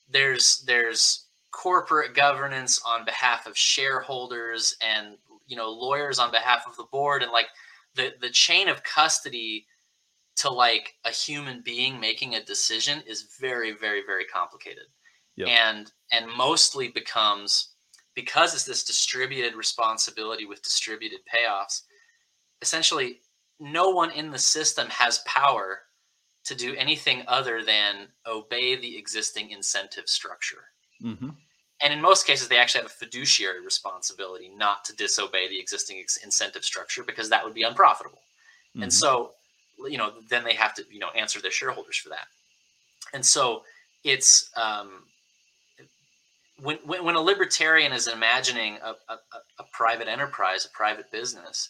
there's there's corporate governance on behalf of shareholders and you know lawyers on behalf of the board and like the the chain of custody to like a human being making a decision is very very very complicated. Yep. and and mostly becomes because it's this distributed responsibility with distributed payoffs essentially no one in the system has power to do anything other than obey the existing incentive structure. Hmm and in most cases they actually have a fiduciary responsibility not to disobey the existing ex- incentive structure because that would be unprofitable. Mhm. and so you know then they have to you know answer their shareholders for that. And so it's um when, when, when a libertarian is imagining a, a, a- a private enterprise a private business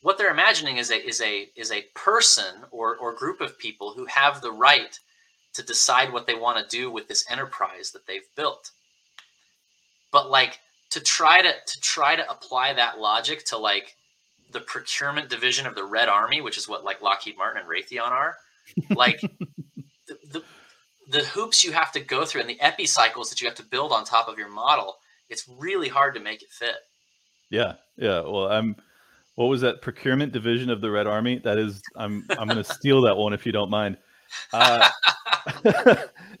what they're imagining is a is a is a person or or group of people who have the right to decide what they want to do with this enterprise that they've built but like to try to to try to apply that logic to like the procurement division of the Red Army, which is what like Lockheed Martin and Raytheon are. Like the, the the hoops you have to go through and the epicycles that you have to build on top of your model, it's really hard to make it fit. Yeah, yeah. Well, I'm. What was that procurement division of the Red Army? That is, I'm. I'm going to steal that one if you don't mind. Uh,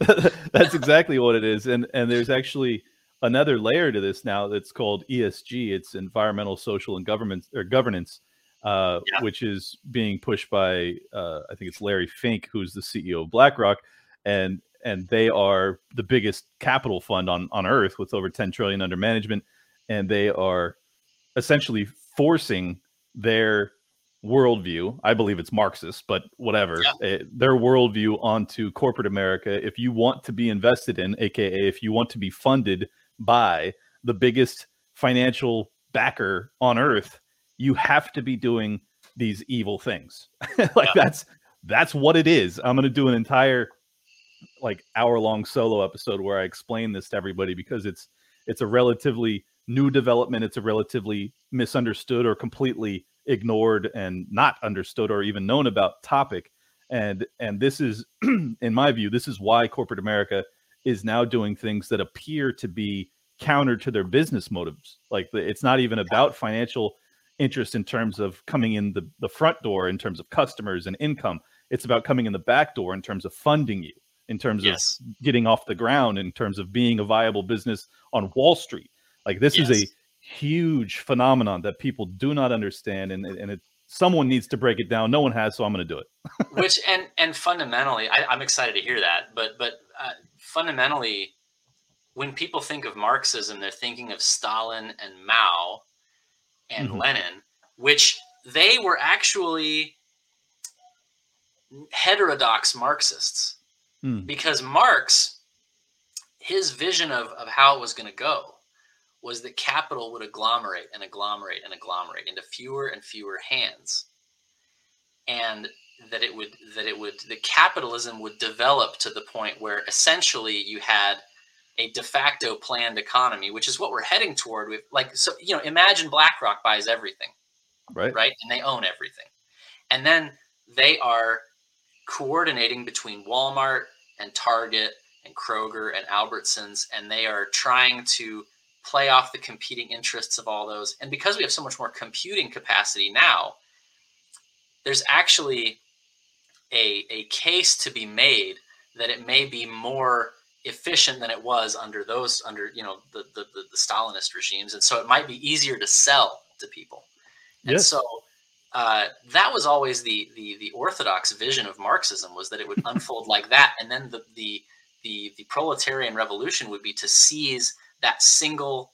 that's exactly what it is, and and there's actually another layer to this now that's called ESG. It's environmental, social, and government or governance, uh, yeah. which is being pushed by uh, I think it's Larry Fink, who's the CEO of BlackRock, and and they are the biggest capital fund on on earth with over 10 trillion under management, and they are essentially forcing their worldview. I believe it's Marxist, but whatever. Yeah. It, eh, their worldview onto corporate America. If you want to be invested in, aka if you want to be funded by the biggest financial backer on earth, you have to be doing these evil things. like yeah. that's that's what it is. I'm going to do an entire like hour long solo episode where I explain this to everybody because it's it's a relatively new development. It's a relatively misunderstood or completely ignored and not understood or even known about topic. And and this is, in my view, this is why corporate America is now doing things that appear to be counter to their business motives. Like it's not even about financial interest in terms of coming in the, the front door in terms of customers and income. It's about coming in the back door in terms of funding you, in terms yes. of getting off the ground, in terms of being a viable business on Wall Street. Like this yes. is a huge phenomenon that people do not understand, and and it someone needs to break it down. No one has, so I'm going to do it. Which and and fundamentally, I, am excited to hear that. But but uh, fundamentally, when people think of Marxism, they're thinking of Stalin and Mao and mm-hmm. Lenin, which they were actually heterodox Marxists. Mm. Because Marx, his vision of, of how it was going to go was that capital would agglomerate and agglomerate and agglomerate into fewer and fewer hands. And that it would that it would the capitalism would develop to the point where essentially you had a de facto planned economy, which is what we're heading toward. With like, so you know, imagine BlackRock buys everything, right? Right, and they own everything, and then they are coordinating between Walmart and Target and Kroger and Albertsons, and they are trying to play off the competing interests of all those. And because we have so much more computing capacity now, there's actually a, a case to be made that it may be more efficient than it was under those under you know the, the the, the Stalinist regimes, and so it might be easier to sell to people. And yes. so uh, that was always the, the the orthodox vision of Marxism was that it would unfold like that, and then the the the the proletarian revolution would be to seize that single,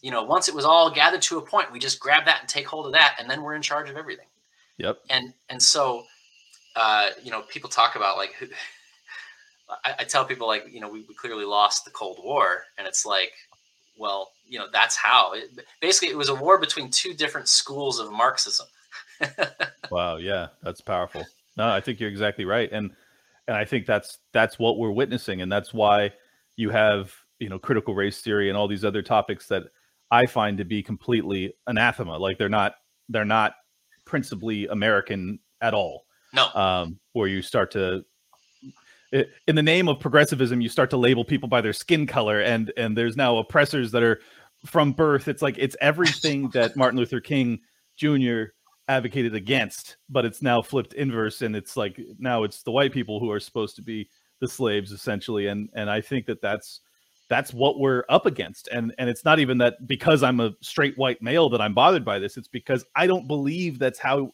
you know, once it was all gathered to a point, we just grab that and take hold of that, and then we're in charge of everything. Yep. And and so, uh, you know, people talk about like I, I tell people like you know we, we, clearly lost the Cold War, and it's like, well, you know that's how. It, basically, it was a war between two different schools of Marxism. wow, yeah, that's powerful. No, I think you're exactly right, and and I think that's that's what we're witnessing, and that's why you have you know critical race theory and all these other topics that I find to be completely anathema. Like they're not they're not principally American at all. No. Um, where you start to in the name of progressivism, you start to label people by their skin color, and and there's now oppressors that are from birth. It's like it's everything that Martin Luther King Jr. advocated against, but it's now flipped inverse, and it's like now it's the white people who are supposed to be the slaves essentially, and and I think that that's that's what we're up against and and it's not even that because i'm a straight white male that i'm bothered by this it's because i don't believe that's how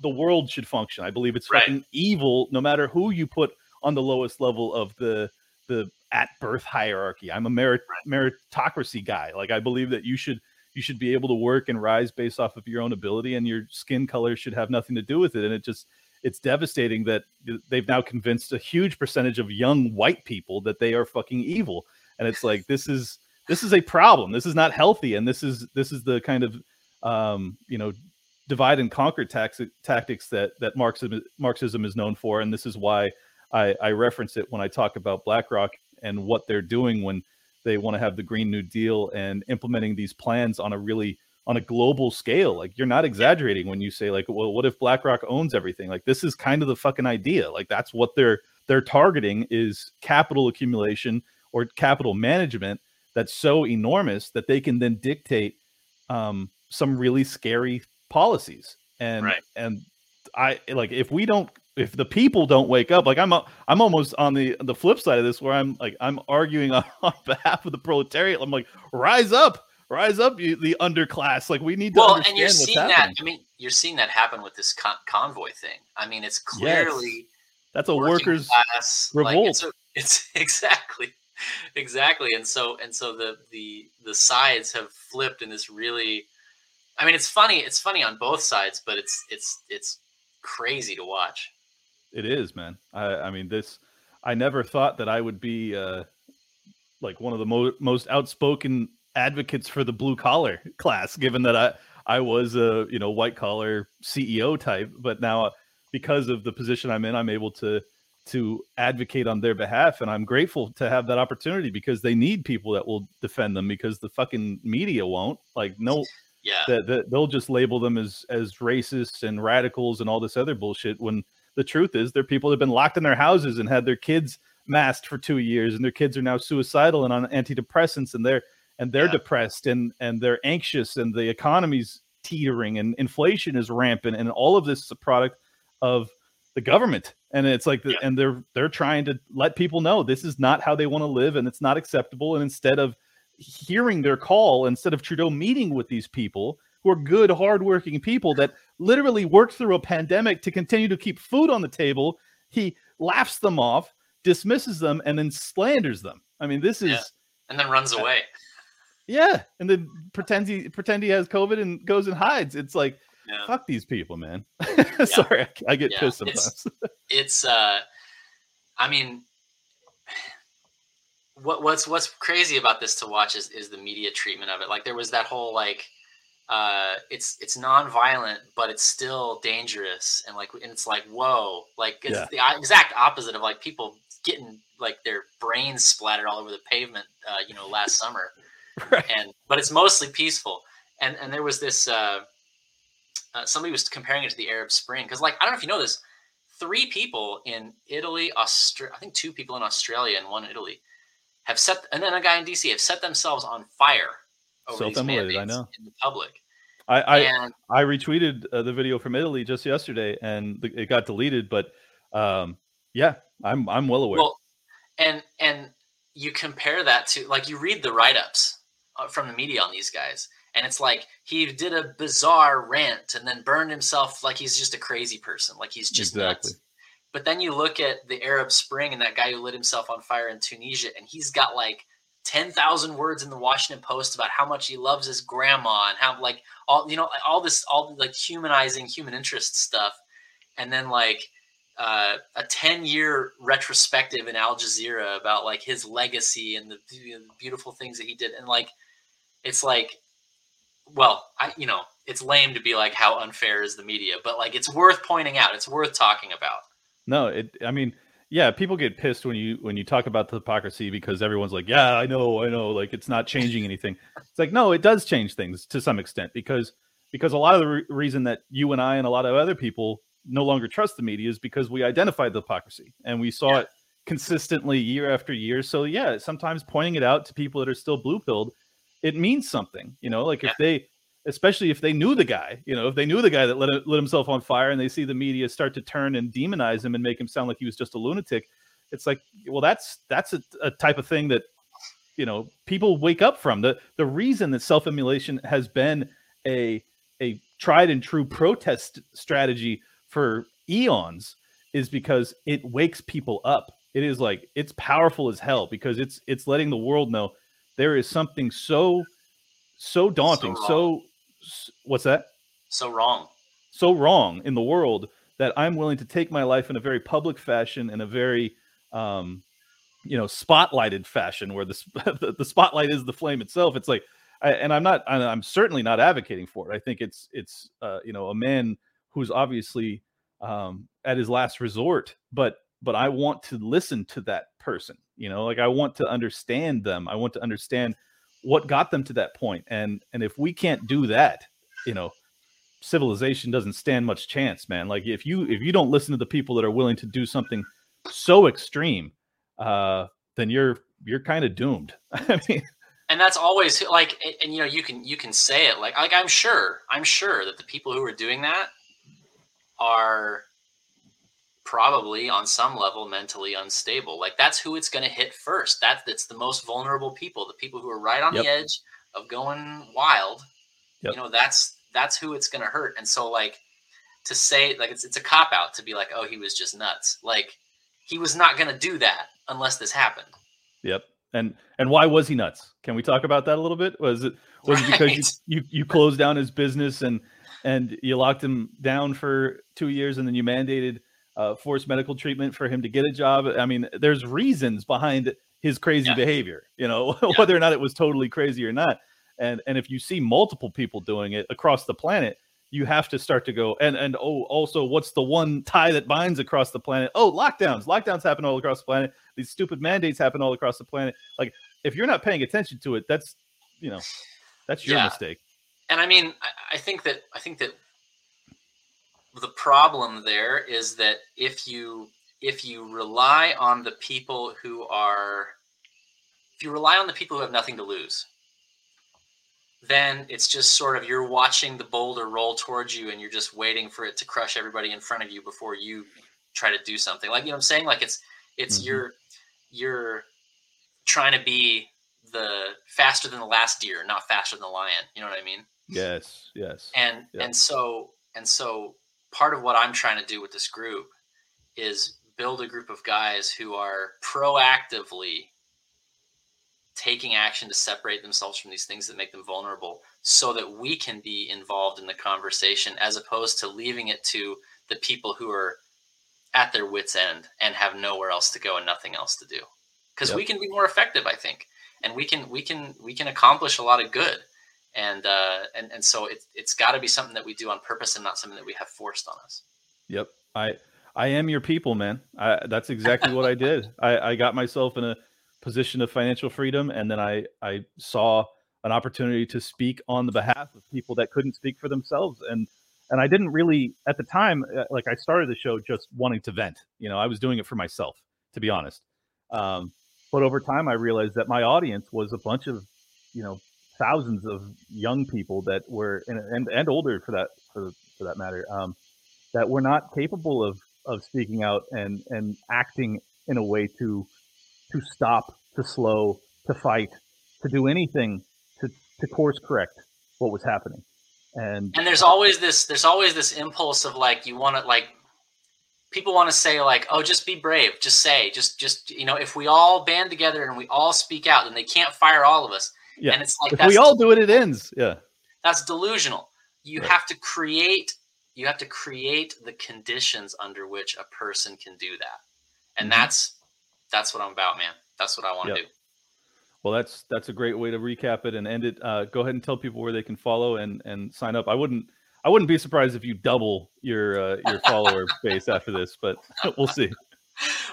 the world should function i believe it's right. fucking evil no matter who you put on the lowest level of the the at birth hierarchy. I'm a merit, meritocracy guy. Like I believe that you should you should be able to work and rise based off of your own ability, and your skin color should have nothing to do with it. And it just it's devastating that they've now convinced a huge percentage of young white people that they are fucking evil. And it's like this is this is a problem. This is not healthy, and this is this is the kind of um, you know divide and conquer tax- tactics that that Marxism Marxism is known for, and this is why I, I reference it when I talk about BlackRock and what they're doing when they want to have the Green New Deal and implementing these plans on a really on a global scale. Like you're not exaggerating when you say like, well, what if BlackRock owns everything? Like this is kind of the fucking idea. Like that's what they're they're targeting is capital accumulation or capital management that's so enormous that they can then dictate um, some really scary policies. And Right. and I like if we don't if the people don't wake up, like I'm a, I'm almost on the the flip side of this where I'm like I'm arguing on, on behalf of the proletariat. I'm like, rise up, rise up, you the underclass. Like we need to well, and you're seeing happening. that. I mean, you're seeing that happen with this con- convoy thing. I mean, it's clearly That's a workers class, like, revolt. it's, a- it's exactly, exactly. And so and so the the the sides have flipped in this really. I mean, it's funny. It's funny on both sides, but it's it's it's crazy to watch. It is, man. I, I mean, this. I never thought that I would be uh, like one of the mo- most outspoken advocates for the blue collar class, given that I I was a you know white collar CEO type, but now uh, because of the position I'm in, I'm able to to advocate on their behalf, and I'm grateful to have that opportunity because they need people that will defend them because the fucking media won't. Like, no, Yeah, that, that they'll just label them as as racists and radicals and all this other bullshit when the truth is they're people that have been locked in their houses and had their kids masked for two years and their kids are now suicidal and on antidepressants and they're and they're Yeah. depressed and and they're anxious and the economy's teetering and inflation is rampant and all of this is a product of the government and it's like the, Yeah. and they're they're trying to let people know this is not how they want to live and it's not acceptable and instead of hearing their call instead of Trudeau meeting with these people who are good, hardworking people that literally worked through a pandemic to continue to keep food on the table. He laughs them off, dismisses them, and then slanders them. I mean, this is Yeah. and then runs uh, away. yeah, and then pretends he pretend he has COVID and goes and hides. It's like Yeah. fuck these people, man. Sorry, I, I get Yeah, pissed it's- sometimes. it's uh i mean what what's what's crazy about this to watch is is the media treatment of it like there was that whole like uh it's it's non-violent but it's still dangerous and like and it's like whoa like it's Yeah. the exact opposite of like people getting like their brains splattered all over the pavement uh you know last summer right. and but it's mostly peaceful. And and there was this uh, uh, somebody was comparing it to the Arab Spring because like I don't know if you know this, three people in Italy, Australia, I think two people in Australia and one in Italy have set, and then a guy in DC have set themselves on fire over these Self-immolated, I mandates know. in the public. I, I and I retweeted uh, the video from Italy just yesterday, and it got deleted. But um, yeah, I'm I'm well aware. Well, and and you compare that to like you read the write-ups uh, from the media on these guys, and it's like he did a bizarre rant and then burned himself like he's just a crazy person, like he's just Exactly. nuts. But then you look at the Arab Spring and that guy who lit himself on fire in Tunisia, and he's got like ten thousand words in the Washington Post about how much he loves his grandma and how like all you know all this all like humanizing human interest stuff, and then like uh, a 10 year retrospective in Al Jazeera about like his legacy and the, the beautiful things that he did. And like, it's like, well, I, you know, it's lame to be like, how unfair is the media, but like, it's worth pointing out. It's worth talking about. No, it. I mean, yeah, people get pissed when you when you talk about the hypocrisy because everyone's like, "Yeah, I know, I know," like it's not changing anything. It's like, no, it does change things to some extent because because a lot of the re- reason that you and I and a lot of other people no longer trust the media is because we identified the hypocrisy and we saw Yeah. it consistently year after year. So yeah, sometimes pointing it out to people that are still blue pilled, it means something. You know, like Yeah. if they especially if they knew the guy, you know, if they knew the guy that let, lit himself on fire and they see the media start to turn and demonize him and make him sound like he was just a lunatic, it's like, well, that's that's a, a type of thing that you know people wake up from. the The reason that self immolation has been a a tried and true protest strategy for eons is because it wakes people up. It is like it's powerful as hell because it's it's letting the world know there is something so so daunting, so, s what's that? So wrong. So wrong in the world that I'm willing to take my life in a very public fashion, in a very um, you know, spotlighted fashion, where the the, spotlight is the flame itself. It's like, I, and I'm not, I'm certainly not advocating for it. I think it's it's uh, you know a man who's obviously um, at his last resort, but but I want to listen to that person. You know, like I want to understand them. I want to understand what got them to that point. and and if we can't do that you know civilization doesn't stand much chance man like if you if you don't listen to the people that are willing to do something so extreme uh then you're you're kind of doomed i mean and that's always like and, and, you know you can you can say it like like i'm sure i'm sure that the people who are doing that are probably on some level mentally unstable. Like that's who it's going to hit first. That that's the most vulnerable people, the people who are right on yep. the edge of going wild. Yep. You know, that's that's who it's going to hurt. And so like to say like it's it's a cop out to be like, "Oh, he was just nuts." Like he was not going to do that unless this happened. Yep. And and why was he nuts? Can we talk about that a little bit? Was it was right. it because you, you you closed down his business and and you locked him down for 2 years and then you mandated uh, forced medical treatment for him to get a job. I mean, there's reasons behind his crazy yeah. behavior, you know, yeah. whether or not it was totally crazy or not. And and if you see multiple people doing it across the planet, you have to start to go and and oh also what's the one tie that binds across the planet? Oh, lockdowns. Lockdowns happen all across the planet. These stupid mandates happen all across the planet. Like if you're not paying attention to it, that's you know, that's your yeah. mistake. And I mean, I, I think that I think that the problem there is that if you if you rely on the people who are if you rely on the people who have nothing to lose then it's just sort of you're watching the boulder roll towards you and you're just waiting for it to crush everybody in front of you before you try to do something. Like you know i'm saying? Like it's it's mm-hmm. you're you're trying to be the faster than the last deer not faster than the lion. You know what i mean? Yes yes. And and so and so part of what I'm trying to do with this group is build a group of guys who are proactively taking action to separate themselves from these things that make them vulnerable so that we can be involved in the conversation as opposed to leaving it to the people who are at their wits end and have nowhere else to go and nothing else to do because yep. we can be more effective i think and we can we can we can accomplish a lot of good and uh, and and so it, it's got to be something that we do on purpose and not something that we have forced on us. Yep, I I am your people, man. I, that's exactly what I did. I, I got myself in a position of financial freedom, and then I I saw an opportunity to speak on the behalf of people that couldn't speak for themselves, and and I didn't really at the time uh, like I started the show just wanting to vent. You know, I was doing it for myself, to be honest. Um, but over time, I realized that my audience was a bunch of you know thousands of young people that were and and, and older for that for, for that matter um, that were not capable of of speaking out and and acting in a way to to stop to slow to fight to do anything to to course correct what was happening. And and there's always this there's always this impulse of like you want to like people want to say like oh just be brave. Just say. Just just you know if we all band together and we all speak out then they can't fire all of us yeah. And it's like if we all do it, it ends. Yeah. That's delusional. You right. have to create you have to create the conditions under which a person can do that. And mm-hmm. that's that's what I'm about, man. That's what I want to yep. do. Well, that's that's a great way to recap it and end it. Uh, go ahead and tell people where they can follow and and sign up. I wouldn't I wouldn't be surprised if you double your uh, your follower base after this, but we'll see.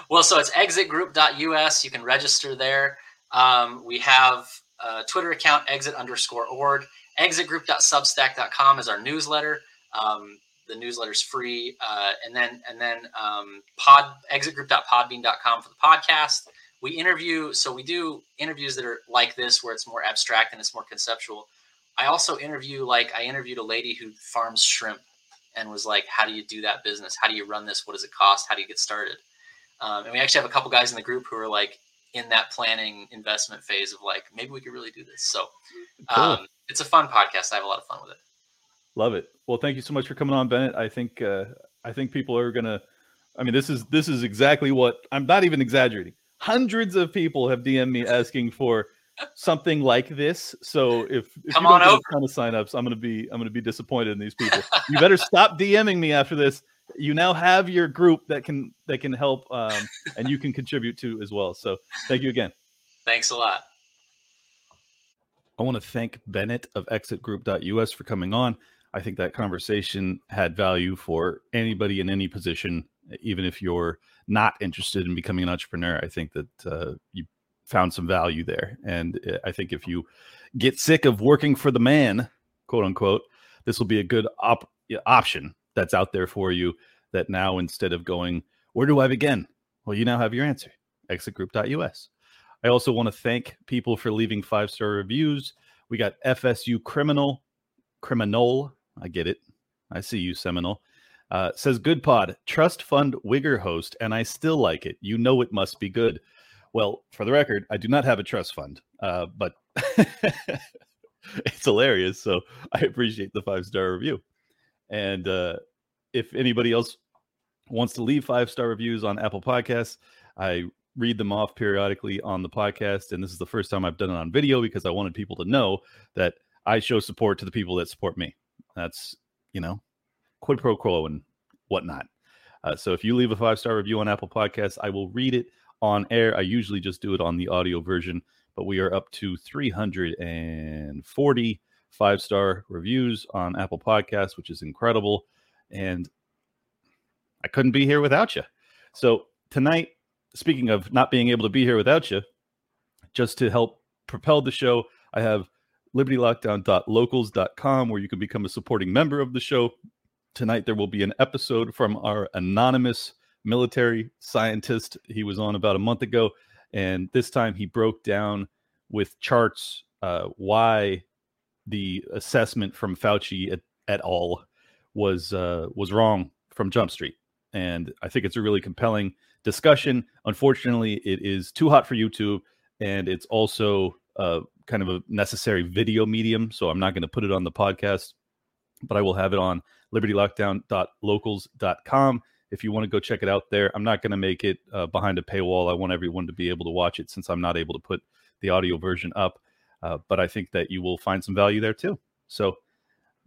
Well, so it's exitgroup.us. You can register there. Um, we have uh, Twitter account, exit underscore org. Exitgroup.substack.com is our newsletter. Um, the newsletter's free. Uh, and then and then um, pod exitgroup.podbean.com for the podcast. We interview, so we do interviews that are like this, where it's more abstract and it's more conceptual. I also interview, like I interviewed a lady who farms shrimp and was like, "How do you do that business? How do you run this? What does it cost? How do you get started?" Um, and we actually have a couple guys in the group who are like, in that planning investment phase of like maybe we could really do this. So cool. um, it's a fun podcast. I have a lot of fun with it. Love it. Well, thank you so much for coming on, Bennett. I think uh, I think people are gonna. I mean, this is this is exactly what I'm not even exaggerating. Hundreds of people have DM'd me asking for something like this. So if, if come you don't on over, ton of signups, I'm gonna be I'm gonna be disappointed in these people. you better stop DMing me after this you now have your group that can that can help um, and you can contribute to as well. So thank you again. Thanks a lot. I want to thank Bennett of exitgroup.us for coming on. I think that conversation had value for anybody in any position, even if you're not interested in becoming an entrepreneur. I think that uh, you found some value there, and uh, I think if you get sick of working for the man, quote unquote, this will be a good op- option that's out there for you. That now instead of going, where do I begin? Well, you now have your answer. Exitgroup.us. I also want to thank people for leaving five star reviews. We got FSU Criminal, Criminal. I get it. I see you, Seminole. Uh, says good pod, trust fund Wigger host, and I still like it. You know it must be good. Well, for the record, I do not have a trust fund, uh, but it's hilarious. So I appreciate the five star review. And uh, if anybody else wants to leave five star reviews on Apple Podcasts, I read them off periodically on the podcast. And this is the first time I've done it on video because I wanted people to know that I show support to the people that support me. That's, you know, quid pro quo and whatnot. Uh, so if you leave a five star review on Apple Podcasts, I will read it on air. I usually just do it on the audio version, but we are up to 340 five star reviews on Apple Podcasts, which is incredible. And I couldn't be here without you. So tonight, speaking of not being able to be here without you, just to help propel the show, I have libertylockdown.locals.com where you can become a supporting member of the show. Tonight, there will be an episode from our anonymous military scientist. He was on about a month ago. And this time he broke down with charts uh, why the assessment from Fauci et, et al. was uh, was wrong from Jump Street. And I think it's a really compelling discussion. Unfortunately, it is too hot for YouTube, and it's also uh, kind of a necessary video medium. So I'm not going to put it on the podcast, but I will have it on libertylockdown.locals.com if you want to go check it out there. I'm not going to make it uh, behind a paywall. I want everyone to be able to watch it since I'm not able to put the audio version up. Uh, but I think that you will find some value there too. So,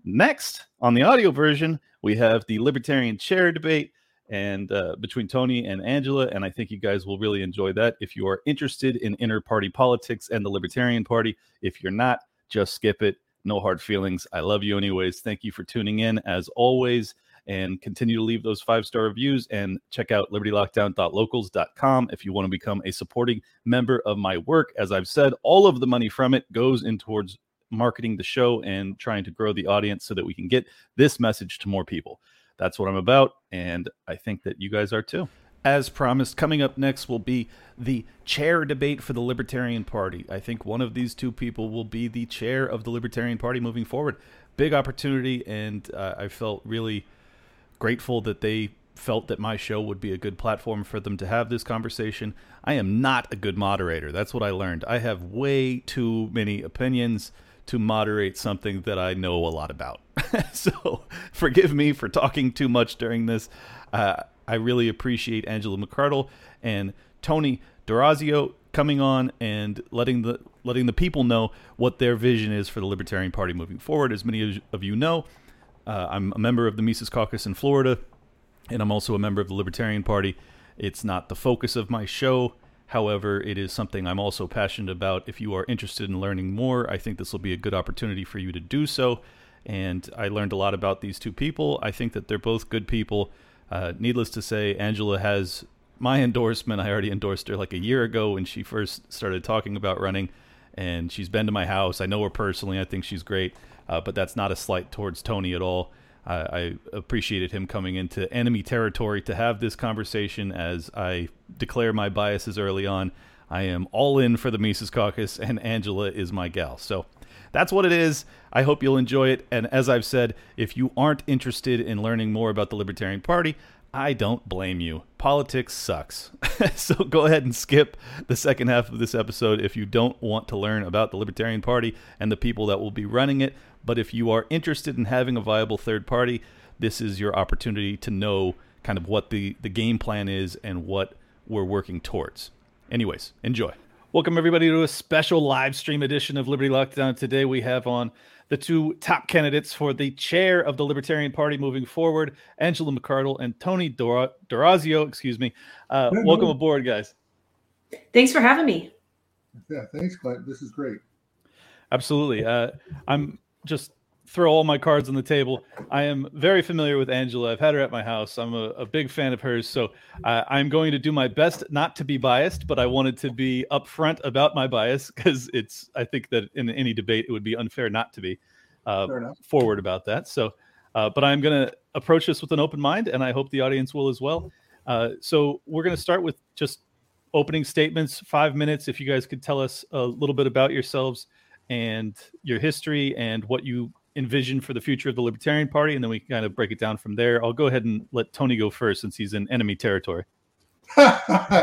next on the audio version, we have the libertarian chair debate and uh, between Tony and Angela, and I think you guys will really enjoy that. If you are interested in inner party politics and the Libertarian Party, if you're not, just skip it. No hard feelings. I love you anyways. Thank you for tuning in as always and continue to leave those five star reviews and check out libertylockdown.locals.com if you want to become a supporting member of my work. As I've said, all of the money from it goes in towards marketing the show and trying to grow the audience so that we can get this message to more people. That's what I'm about. And I think that you guys are too. As promised, coming up next will be the chair debate for the Libertarian Party. I think one of these two people will be the chair of the Libertarian Party moving forward. Big opportunity, and uh, I felt really grateful that they felt that my show would be a good platform for them to have this conversation. I am not a good moderator. That's what I learned. I have way too many opinions to moderate something that I know a lot about. so forgive me for talking too much during this. Uh, I really appreciate Angela McArdle and Tony D'Orazio coming on and letting the letting the people know what their vision is for the Libertarian Party moving forward. As many of you know, uh, I'm a member of the Mises Caucus in Florida, and I'm also a member of the Libertarian Party. It's not the focus of my show. However, it is something I'm also passionate about. If you are interested in learning more, I think this will be a good opportunity for you to do so. And I learned a lot about these two people. I think that they're both good people. Uh, needless to say, Angela has my endorsement. I already endorsed her like a year ago when she first started talking about running, and she's been to my house. I know her personally. I think she's great uh, but that's not a slight towards Tony at all. Uh, I appreciated him coming into enemy territory to have this conversation as I declare my biases early on. I am all in for the Mises Caucus, and Angela is my gal. So that's what it is. I hope you'll enjoy it. And as I've said, if you aren't interested in learning more about the Libertarian Party, I don't blame you. Politics sucks. so go ahead and skip the second half of this episode if you don't want to learn about the Libertarian Party and the people that will be running it. But if you are interested in having a viable third party, this is your opportunity to know kind of what the, the game plan is and what we're working towards. Anyways, enjoy. Welcome, everybody, to a special live stream edition of Liberty Lockdown. Today, we have on the two top candidates for the chair of the Libertarian Party moving forward, Angela McArdle and Tony Dor- D'Orazio. Excuse me. Uh, welcome aboard, guys. Thanks for having me. Yeah, thanks, Clint. This is great. Absolutely. Uh, I'm just throw all my cards on the table. I am very familiar with Angela. I've had her at my house. I'm a, a big fan of hers. So uh, I'm going to do my best not to be biased, but I wanted to be upfront about my bias because it's, I think that in any debate, it would be unfair not to be uh, forward about that. So, uh, but I'm going to approach this with an open mind, and I hope the audience will as well. Uh, so we're going to start with just opening statements, five minutes. If you guys could tell us a little bit about yourselves and your history and what you envision for the future of the Libertarian Party, and then we kind of break it down from there. I'll go ahead and let Tony go first since he's in enemy territory.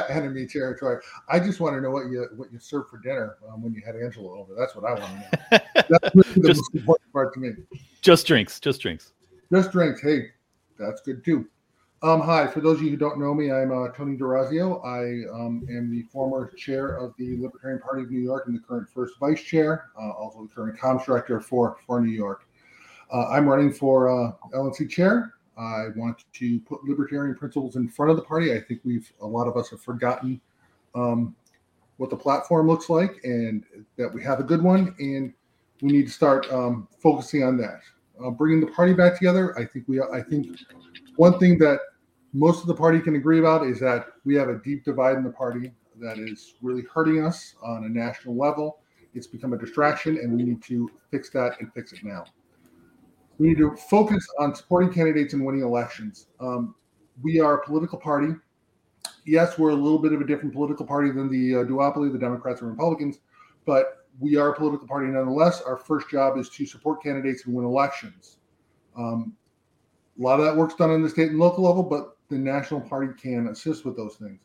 enemy territory. I just want to know what you what you served for dinner um, when you had Angela over. That's what I want to know. That's really the just, most important part to me. Just drinks. Just drinks. Just drinks. Hey, that's good too. Um, hi, for those of you who don't know me, I'm uh, Tony D'Orazio. I um, am the former chair of the Libertarian Party of New York and the current first vice chair, uh, also the current comms director for, for New York. Uh, I'm running for uh, LNC chair. I want to put libertarian principles in front of the party. I think we've, a lot of us have forgotten um, what the platform looks like and that we have a good one. And we need to start um, focusing on that. Uh, bringing the party back together. I think we, I think one thing that most of the party can agree about is that we have a deep divide in the party that is really hurting us on a national level. It's become a distraction, and we need to fix that and fix it now. We need to focus on supporting candidates and winning elections. Um, we are a political party. Yes, we're a little bit of a different political party than the uh, duopoly, the Democrats and Republicans, but we are a political party nonetheless. Our first job is to support candidates and win elections. Um, a lot of that work's done on the state and local level, but the national party can assist with those things.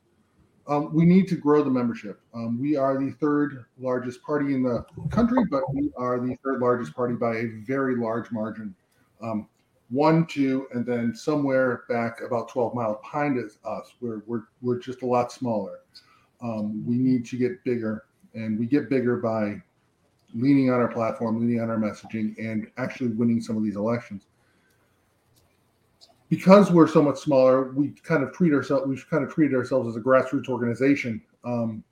Um, we need to grow the membership. Um, we are the third largest party in the country, but we are the third largest party by a very large margin. Um, one, two, and then somewhere back about 12 miles behind us, we're, we're, we're just a lot smaller. Um, we need to get bigger, and we get bigger by leaning on our platform, leaning on our messaging, and actually winning some of these elections because we're so much smaller, we kind of treat ourselves we've kind of treated ourselves as a grassroots organization, um,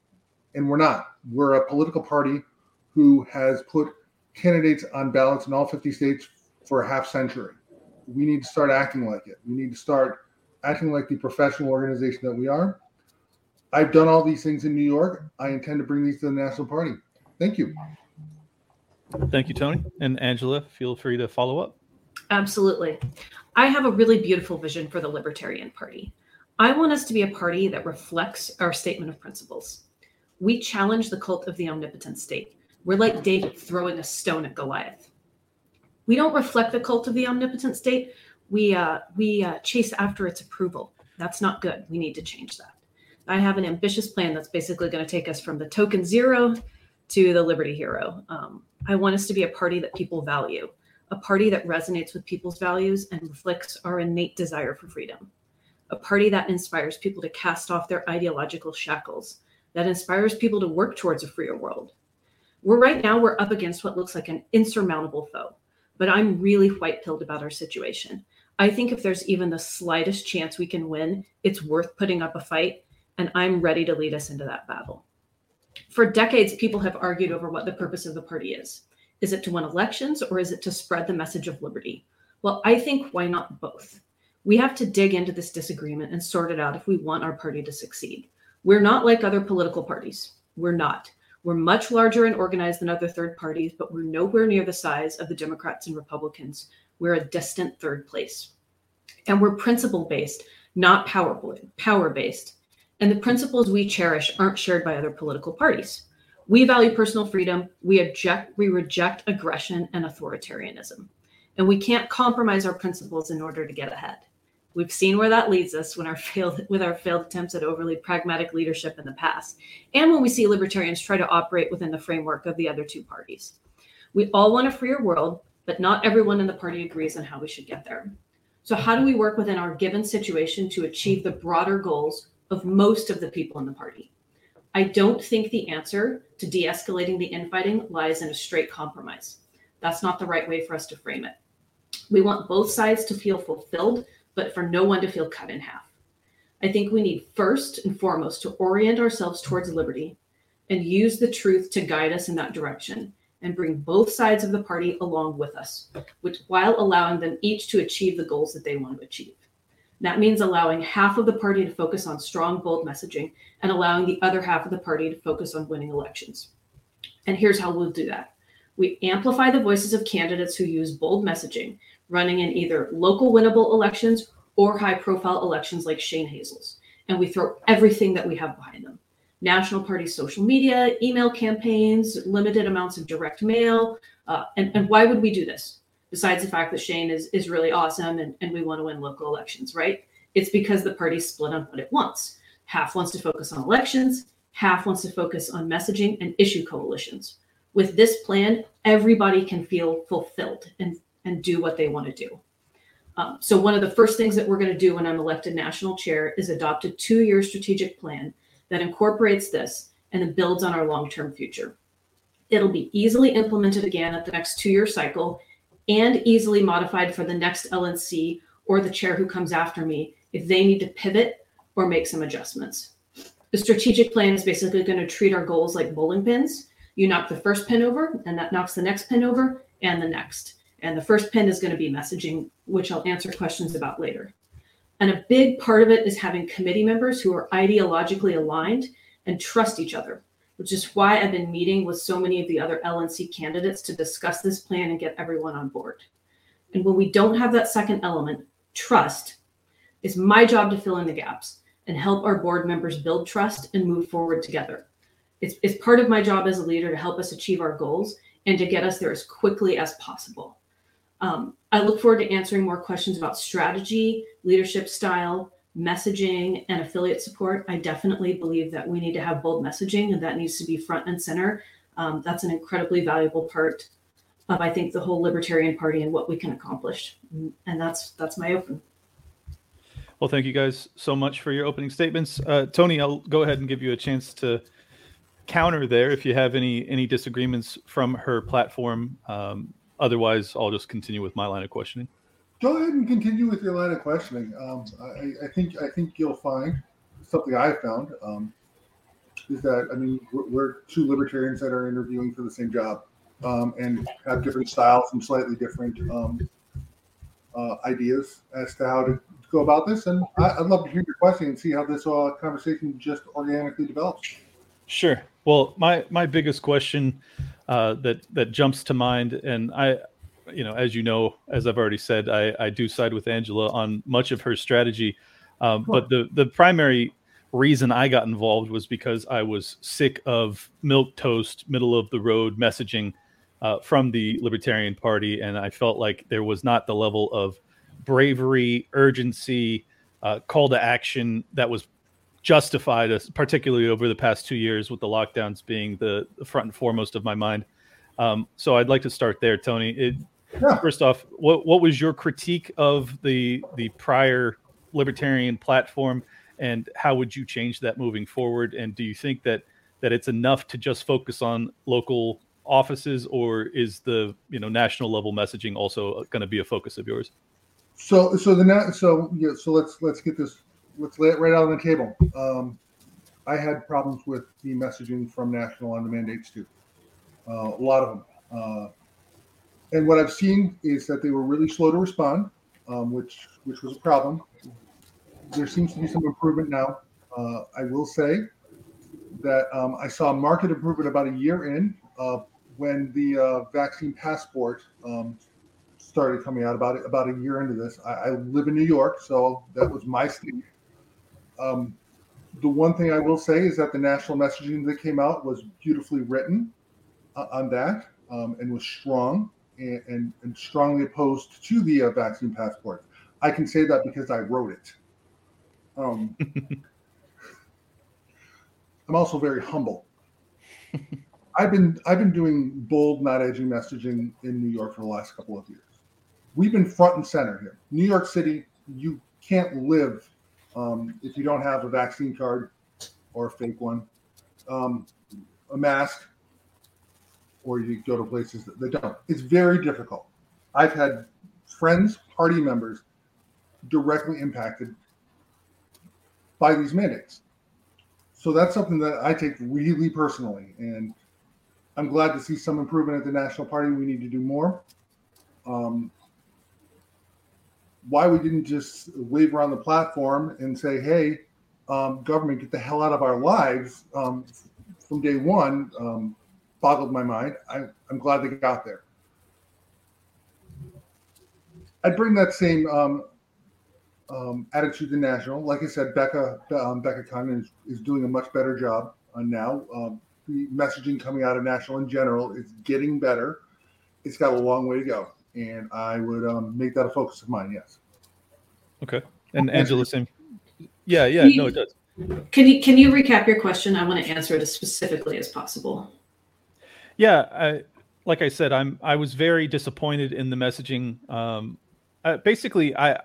and we're not. We're a political party who has put candidates on ballots in all 50 states for a half century. We need to start acting like it. We need to start acting like the professional organization that we are. I've done all these things in New York. I intend to bring these to the national party. Thank you. Thank you, Tony. And Angela, feel free to follow up. Absolutely. I have a really beautiful vision for the Libertarian Party. I want us to be a party that reflects our statement of principles. We challenge the cult of the omnipotent state. We're like David throwing a stone at Goliath. We don't reflect the cult of the omnipotent state. We uh, we uh, chase after its approval. That's not good. We need to change that. I have an ambitious plan that's basically going to take us from the token zero to the liberty hero. Um, I want us to be a party that people value a party that resonates with people's values and reflects our innate desire for freedom, a party that inspires people to cast off their ideological shackles, that inspires people to work towards a freer world. We're right now, we're up against what looks like an insurmountable foe, but I'm really white pilled about our situation. I think if there's even the slightest chance we can win, it's worth putting up a fight, and I'm ready to lead us into that battle. For decades, people have argued over what the purpose of the party is. Is it to win elections or is it to spread the message of liberty? Well, I think why not both? We have to dig into this disagreement and sort it out if we want our party to succeed. We're not like other political parties. We're not. We're much larger and organized than other third parties, but we're nowhere near the size of the Democrats and Republicans. We're a distant third place. And we're principle based, not power, power based. And the principles we cherish aren't shared by other political parties. We value personal freedom. We object, we reject aggression and authoritarianism. And we can't compromise our principles in order to get ahead. We've seen where that leads us when our failed with our failed attempts at overly pragmatic leadership in the past, and when we see libertarians try to operate within the framework of the other two parties. We all want a freer world, but not everyone in the party agrees on how we should get there. So, how do we work within our given situation to achieve the broader goals of most of the people in the party? I don't think the answer to de escalating the infighting lies in a straight compromise. That's not the right way for us to frame it. We want both sides to feel fulfilled, but for no one to feel cut in half. I think we need first and foremost to orient ourselves towards liberty and use the truth to guide us in that direction and bring both sides of the party along with us, which, while allowing them each to achieve the goals that they want to achieve. That means allowing half of the party to focus on strong, bold messaging and allowing the other half of the party to focus on winning elections. And here's how we'll do that we amplify the voices of candidates who use bold messaging, running in either local winnable elections or high profile elections like Shane Hazel's. And we throw everything that we have behind them national party social media, email campaigns, limited amounts of direct mail. Uh, and, and why would we do this? Besides the fact that Shane is, is really awesome and, and we want to win local elections, right? It's because the party's split on what it wants. Half wants to focus on elections, half wants to focus on messaging and issue coalitions. With this plan, everybody can feel fulfilled and, and do what they want to do. Um, so, one of the first things that we're going to do when I'm elected national chair is adopt a two year strategic plan that incorporates this and it builds on our long term future. It'll be easily implemented again at the next two year cycle and easily modified for the next LNC or the chair who comes after me if they need to pivot or make some adjustments. The strategic plan is basically going to treat our goals like bowling pins. You knock the first pin over, and that knocks the next pin over, and the next. And the first pin is going to be messaging, which I'll answer questions about later. And a big part of it is having committee members who are ideologically aligned and trust each other, which is why I've been meeting with so many of the other LNC candidates to discuss this plan and get everyone on board. And when we don't have that second element, trust, it's my job to fill in the gaps and help our board members build trust and move forward together. It's, it's part of my job as a leader to help us achieve our goals and to get us there as quickly as possible. Um, I look forward to answering more questions about strategy, leadership style, messaging, and affiliate support. I definitely believe that we need to have bold messaging, and that needs to be front and center. Um, that's an incredibly valuable part of, I think, the whole Libertarian Party and what we can accomplish. And that's that's my open. Well, thank you guys so much for your opening statements. Uh, Tony, I'll go ahead and give you a chance to counter there if you have any any disagreements from her platform. Um, Otherwise, I'll just continue with my line of questioning. Go ahead and continue with your line of questioning. Um, I, I, think I think you'll find something I found um, is that I mean we're, we're, two libertarians that are interviewing for the same job um, and have different styles and slightly different um, uh, ideas as to how to go about this. And I, would love to hear your question and see how this uh, conversation just organically develops. Sure. Well, my my biggest question uh, that that jumps to mind, and I, you know, as you know, as I've already said, I, I do side with Angela on much of her strategy, um, but the the primary reason I got involved was because I was sick of milk toast, middle of the road messaging uh, from the Libertarian Party, and I felt like there was not the level of bravery, urgency, uh, call to action that was justified, particularly over the past two years, with the lockdowns being the, front and foremost of my mind. Um, so I'd like to start there, Tony. It, yeah. First off, what what was your critique of the the prior libertarian platform, and how would you change that moving forward? And do you think that that it's enough to just focus on local offices, or is the you know national level messaging also going to be a focus of yours? So so the so yeah so let's let's get this let's lay it right out on the table. Um, I had problems with the messaging from national on the mandates too. Uh, a lot of them. Uh, and what I've seen is that they were really slow to respond, um, which which was a problem. There seems to be some improvement now. Uh, I will say that um, I saw market improvement about a year in uh, when the uh, vaccine passport um, started coming out about about a year into this. I, I, live in New York, so that was my state. Um, the one thing I will say is that the national messaging that came out was beautifully written uh, on that um, and was strong and, and, and, strongly opposed to the uh, vaccine passport. I can say that because I wrote it. Um, I'm also very humble. I've been I've been doing bold, not edgy messaging in New York for the last couple of years. We've been front and center here. New York City, you can't live um, if you don't have a vaccine card or a fake one, um, a mask, or you go to places that they don't. It's very difficult. I've had friends, party members directly impacted by these mandates. So that's something that I take really personally. And I'm glad to see some improvement at the National Party. We need to do more. Um, why we didn't just wave around the platform and say, "Hey, um, government, get the hell out of our lives," um, from day one, um, boggled my mind. I, I'm glad they got there. I'd bring that same um, um, attitude to national. Like I said, Becca um, Becca Conn is, is doing a much better job on now. Um, the messaging coming out of national in general is getting better. It's got a long way to go, and I would um, make that a focus of mine. Yes. Okay. And Angela, same. Yeah, yeah. No, it does. Can you can you recap your question? I want to answer it as specifically as possible. Yeah, I, like I said, I'm I was very disappointed in the messaging. Um, uh, basically, I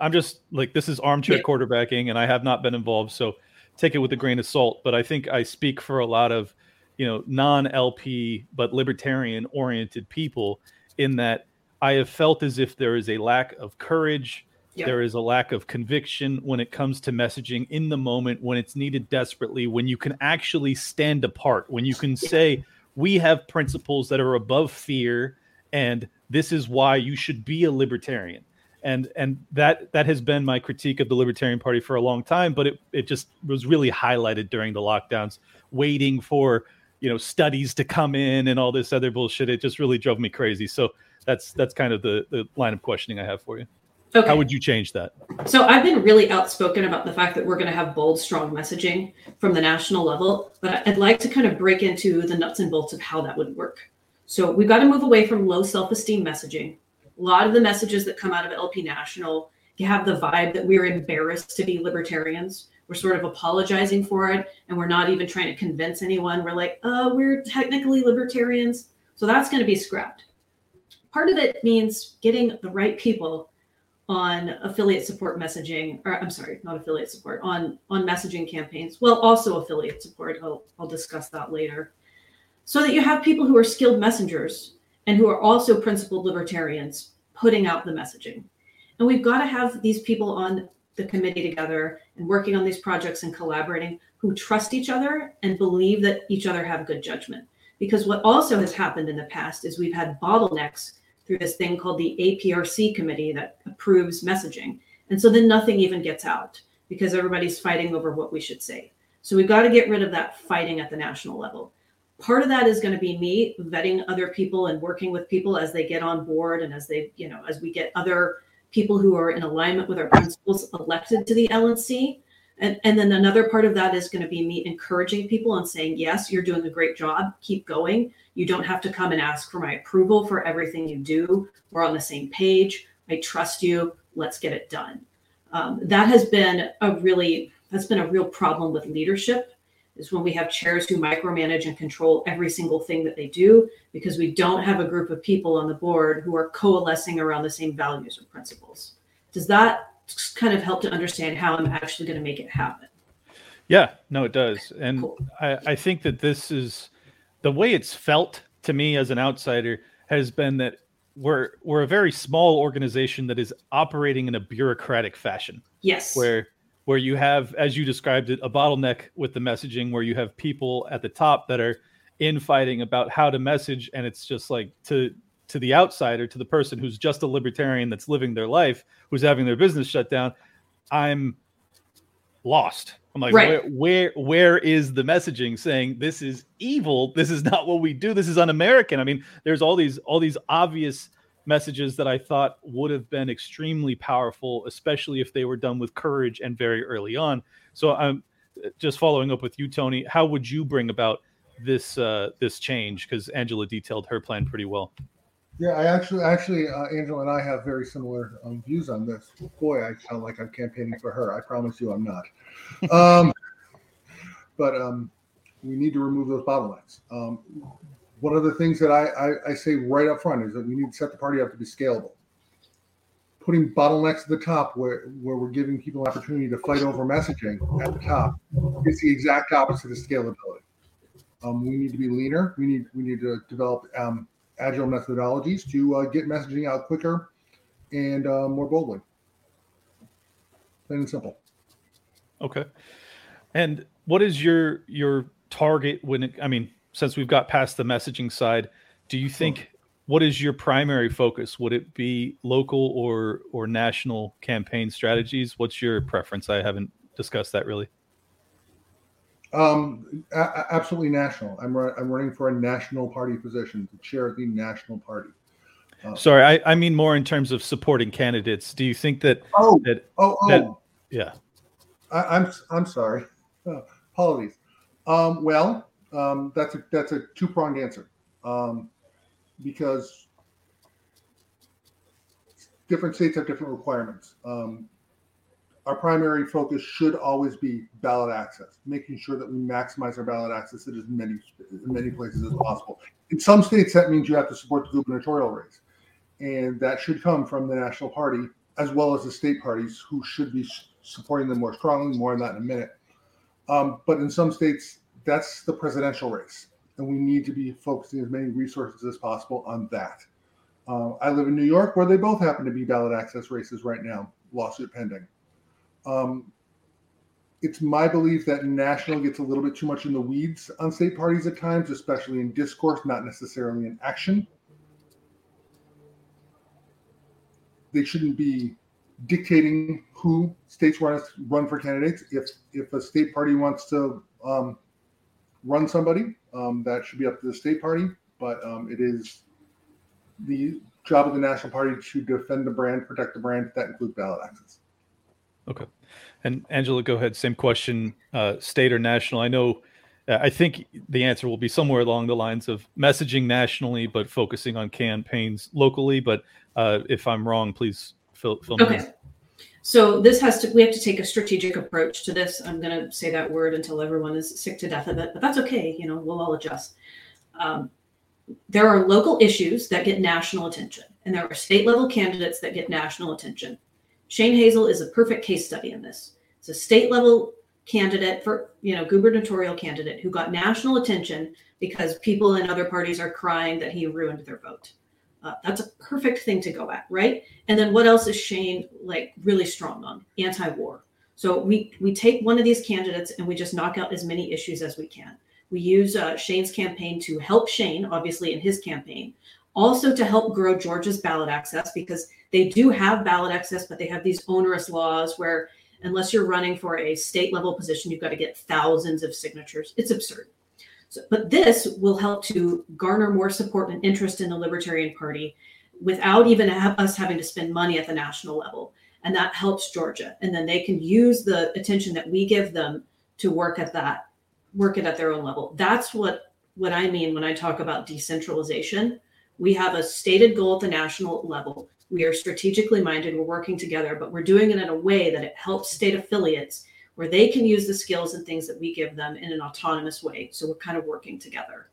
I'm just like this is armchair yeah. quarterbacking, and I have not been involved, so take it with a grain of salt. But I think I speak for a lot of you know non-LP but libertarian oriented people in that I have felt as if there is a lack of courage. There is a lack of conviction when it comes to messaging in the moment when it's needed desperately, when you can actually stand apart, when you can say, We have principles that are above fear, and this is why you should be a libertarian. And and that that has been my critique of the libertarian party for a long time but it it just was really highlighted during the lockdowns waiting for you know studies to come in and all this other bullshit. It just really drove me crazy. So that's that's kind of the the line of questioning i have for you okay. how would you change that so i've been really outspoken about the fact that we're going to have bold strong messaging from the national level but i'd like to kind of break into the nuts and bolts of how that would work so we've got to move away from low self-esteem messaging a lot of the messages that come out of LP National have the vibe that we're embarrassed to be libertarians. We're sort of apologizing for it, and we're not even trying to convince anyone. We're like, uh, we're technically libertarians. So that's going to be scrapped. Part of it means getting the right people on affiliate support messaging, or I'm sorry, not affiliate support, on on messaging campaigns. Well, also affiliate support. I'll, I'll discuss that later. So that you have people who are skilled messengers and who are also principled libertarians putting out the messaging. And we've got to have these people on the committee together and working on these projects and collaborating who trust each other and believe that each other have good judgment. Because what also has happened in the past is we've had bottlenecks through this thing called the APRC committee that approves messaging. And so then nothing even gets out because everybody's fighting over what we should say. So we've got to get rid of that fighting at the national level part of that is going to be me vetting other people and working with people as they get on board and as they you know as we get other people who are in alignment with our principles elected to the LNC. And, and then another part of that is going to be me encouraging people and saying, yes, you're doing a great job. Keep going. You don't have to come and ask for my approval for everything you do. We're on the same page. I trust you. Let's get it done. Um, that has been a really that's been a real problem with leadership is when we have chairs who micromanage and control every single thing that they do because we don't have a group of people on the board who are coalescing around the same values or principles. Does that kind of help to understand how I'm actually going to make it happen? Yeah, no, it does. And cool. I, I think that this is the way it's felt to me as an outsider has been that we're we're a very small organization that is operating in a bureaucratic fashion. Yes. Where where you have, as you described it, a bottleneck with the messaging where you have people at the top that are infighting about how to message, and it's just like to to the outsider, to the person who's just a libertarian that's living their life, who's having their business shut down, I'm lost. I'm like, right. where, where, where is the messaging saying this is evil? This is not what we do. This is un-American. I mean, there's all these all these obvious messages that I thought would have been extremely powerful, especially if they were done with courage and very early on. So I'm just following up with you, Tony. How would you bring about this uh, this change? Because Angela detailed her plan pretty well. Yeah, I actually, actually, uh, Angela and I have very similar um, views on this. Boy, I sound like I'm campaigning for her. I promise you, I'm not. Um, but um, we need to remove those bottlenecks. Um, one of the things that I, I, I, say right up front is that we need to set the party up to be scalable. Putting bottlenecks at the top where, where we're giving people an opportunity to fight over messaging at the top is the exact opposite of scalability. Um, we need to be leaner. We need we need to develop um, agile methodologies to uh, get messaging out quicker and uh, more boldly. Plain and simple. Okay. And what is your your target when it? I mean, since we've got past the messaging side, do you think what is your primary focus? Would it be local or or national campaign strategies? What's your preference? I haven't discussed that really. Um, a- absolutely national. I'm I'm running for a national party position to chair the national party. Uh, Sorry, I, I mean more in terms of supporting candidates. Do you think that? Oh, that, oh, oh. That, yeah. I, am I'm, I'm sorry. Uh, apologies. Um, well, um, that's a that's a two pronged answer, um, because different states have different requirements. Um, our primary focus should always be ballot access, making sure that we maximize our ballot access at as many many places as possible. In some states, that means you have to support the gubernatorial race, and that should come from the national party as well as the state parties, who should be supporting them more strongly. More on that in a minute. Um, but in some states, that's the presidential race, and we need to be focusing as many resources as possible on that. Uh, I live in New York, where they both happen to be ballot access races right now, lawsuit pending. Um, it's my belief that national gets a little bit too much in the weeds on state parties at times, especially in discourse, not necessarily in action. They shouldn't be dictating who states want to run for candidates. If if a state party wants to um, run somebody, um, that should be up to the state party. But um, it is the job of the national party to defend the brand, protect the brand. That includes ballot access. Okay. And Angela, go ahead. Same question, uh, state or national. I know, uh, I think the answer will be somewhere along the lines of messaging nationally, but focusing on campaigns locally. But uh, if I'm wrong, please fill, fill okay. me. So this has to, we have to take a strategic approach to this. I'm going to say that word until everyone is sick to death of it, but that's okay. You know, we'll all adjust. Um, there are local issues that get national attention, and there are state level candidates that get national attention. Shane Hazel is a perfect case study in this. It's a state level candidate for, you know, gubernatorial candidate who got national attention because people in other parties are crying that he ruined their vote. Uh, that's a perfect thing to go at, right? And then what else is Shane like really strong on? Anti-war. So we we take one of these candidates and we just knock out as many issues as we can. We use uh, Shane's campaign to help Shane, obviously in his campaign, also to help grow Georgia's ballot access because they do have ballot access, but they have these onerous laws where unless you're running for a state level position, you've got to get thousands of signatures. It's absurd. So, but this will help to garner more support and interest in the Libertarian Party without even have us having to spend money at the national level. And that helps Georgia. And then they can use the attention that we give them to work at that, work it at their own level. That's what what I mean when I talk about decentralization. We have a stated goal at the national level. We are strategically minded, we're working together, but we're doing it in a way that it helps state affiliates where they can use the skills and things that we give them in an autonomous way. So we're kind of working together.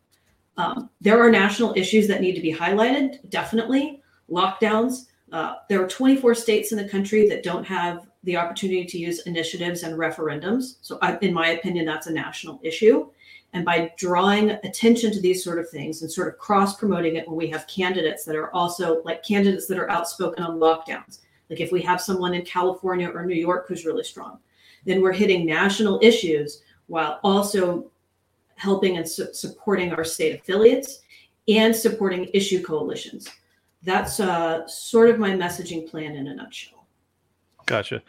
Um, there are national issues that need to be highlighted, definitely. Lockdowns. Uh, there are 24 states in the country that don't have the opportunity to use initiatives and referendums. So, I, in my opinion, that's a national issue. And by drawing attention to these sort of things and sort of cross promoting it when we have candidates that are also like candidates that are outspoken on lockdowns, like if we have someone in California or New York who's really strong, then we're hitting national issues while also helping and su- supporting our state affiliates and supporting issue coalitions. That's uh, sort of my messaging plan in a nutshell. Gotcha.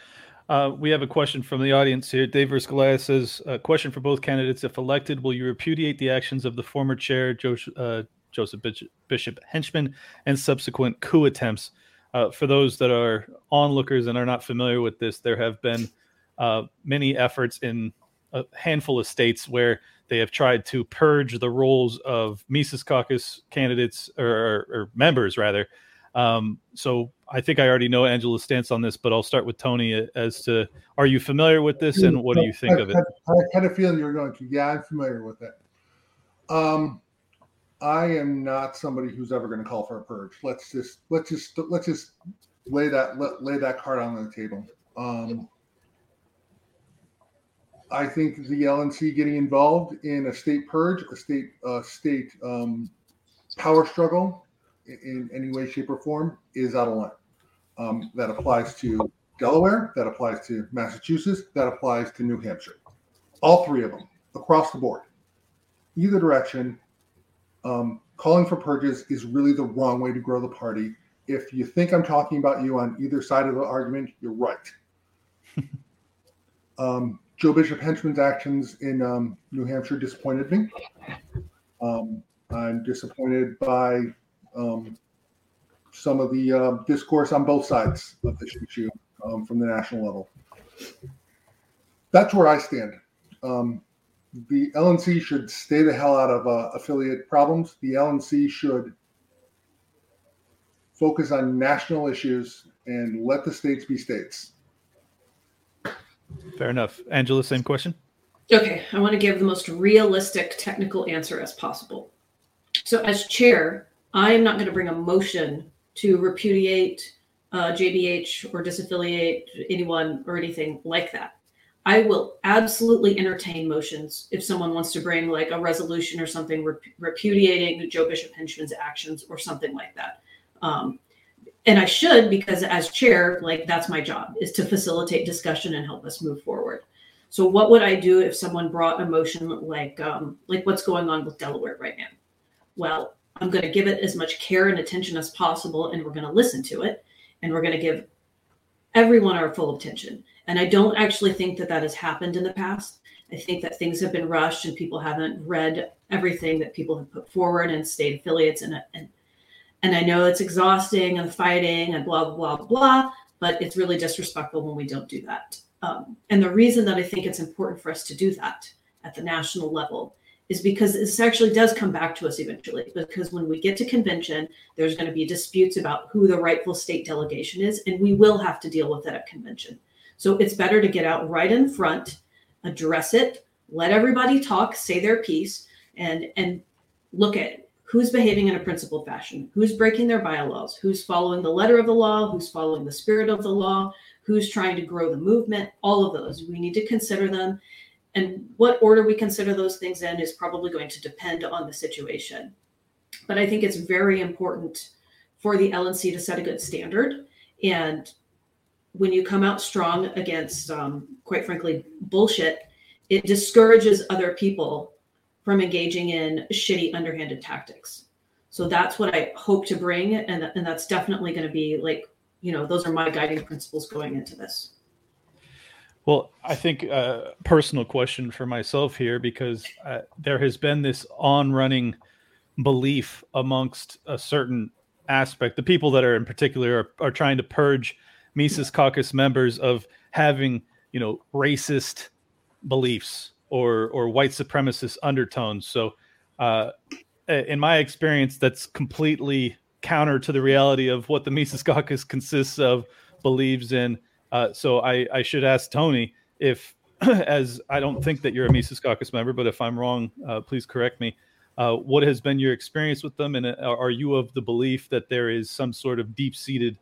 Uh, we have a question from the audience here. Dave Verskalaia says, a question for both candidates. If elected, will you repudiate the actions of the former chair, uh, Joseph Bishop Henchman, and subsequent coup attempts? Uh, for those that are onlookers and are not familiar with this, there have been uh, many efforts in a handful of states where they have tried to purge the rolls of Mises Caucus candidates or, or members, rather, um, so I think I already know Angela's stance on this, but I'll start with Tony as to are you familiar with this and what do you think I, of it? I, I had a feeling you were going to. Yeah, I'm familiar with it. Um, I am not somebody who's ever going to call for a purge. Let's just let's just let's just lay that let, lay that card on the table. Um, I think the LNC getting involved in a state purge, a state uh, state um, power struggle, in any way, shape, or form is out of line. Um, that applies to Delaware, that applies to Massachusetts, that applies to New Hampshire. All three of them across the board. Either direction Um, calling for purges is really the wrong way to grow the party. If you think I'm talking about you on either side of the argument, you're right. um, Joe Bishop Henchman's actions in um, New Hampshire disappointed me. Um, I'm disappointed by um, some of the uh, discourse on both sides of this issue um, from the national level. That's where I stand. Um, the LNC should stay the hell out of uh, affiliate problems. The LNC should focus on national issues and let the states be states. Fair enough. Angela, same question. Okay, I want to give the most realistic technical answer as possible. So, as chair, I am not going to bring a motion to repudiate uh, JBH or disaffiliate anyone or anything like that. I will absolutely entertain motions if someone wants to bring like a resolution or something rep- repudiating Joe Bishop Henchman's actions or something like that. Um, and I should because as chair, like that's my job is to facilitate discussion and help us move forward. So what would I do if someone brought a motion like um, like what's going on with Delaware right now? Well, I'm going to give it as much care and attention as possible, and we're going to listen to it, and we're going to give everyone our full attention. And I don't actually think that that has happened in the past. I think that things have been rushed and people haven't read everything that people have put forward and state affiliates and and and I know it's exhausting and fighting and blah blah blah blah, but it's really disrespectful when we don't do that. Um, and the reason that I think it's important for us to do that at the national level is because this actually does come back to us eventually. Because when we get to convention, there's going to be disputes about who the rightful state delegation is, and we will have to deal with that at convention. So it's better to get out right in front, address it, let everybody talk, say their piece, and and look at who's behaving in a principled fashion, who's breaking their bylaws, who's following the letter of the law, who's following the spirit of the law, who's trying to grow the movement. All of those we need to consider them and what order we consider those things in is probably going to depend on the situation. But I think it's very important for the LNC to set a good standard. And when you come out strong against, um, quite frankly, bullshit, it discourages other people from engaging in shitty, underhanded tactics. So that's what I hope to bring. And, and that's definitely going to be like, you know, those are my guiding principles going into this. Well, I think a uh, personal question for myself here because uh, there has been this on running belief amongst a certain aspect. The people that are in particular are, are trying to purge Mises Caucus members of having, you know, racist beliefs or or white supremacist undertones. So, uh, in my experience, that's completely counter to the reality of what the Mises Caucus consists of, believes in uh, so I, I should ask Tony if, as I don't think that you're a Mises Caucus member, but if I'm wrong, uh, please correct me. Uh, what has been your experience with them, and uh, are you of the belief that there is some sort of deep-seated,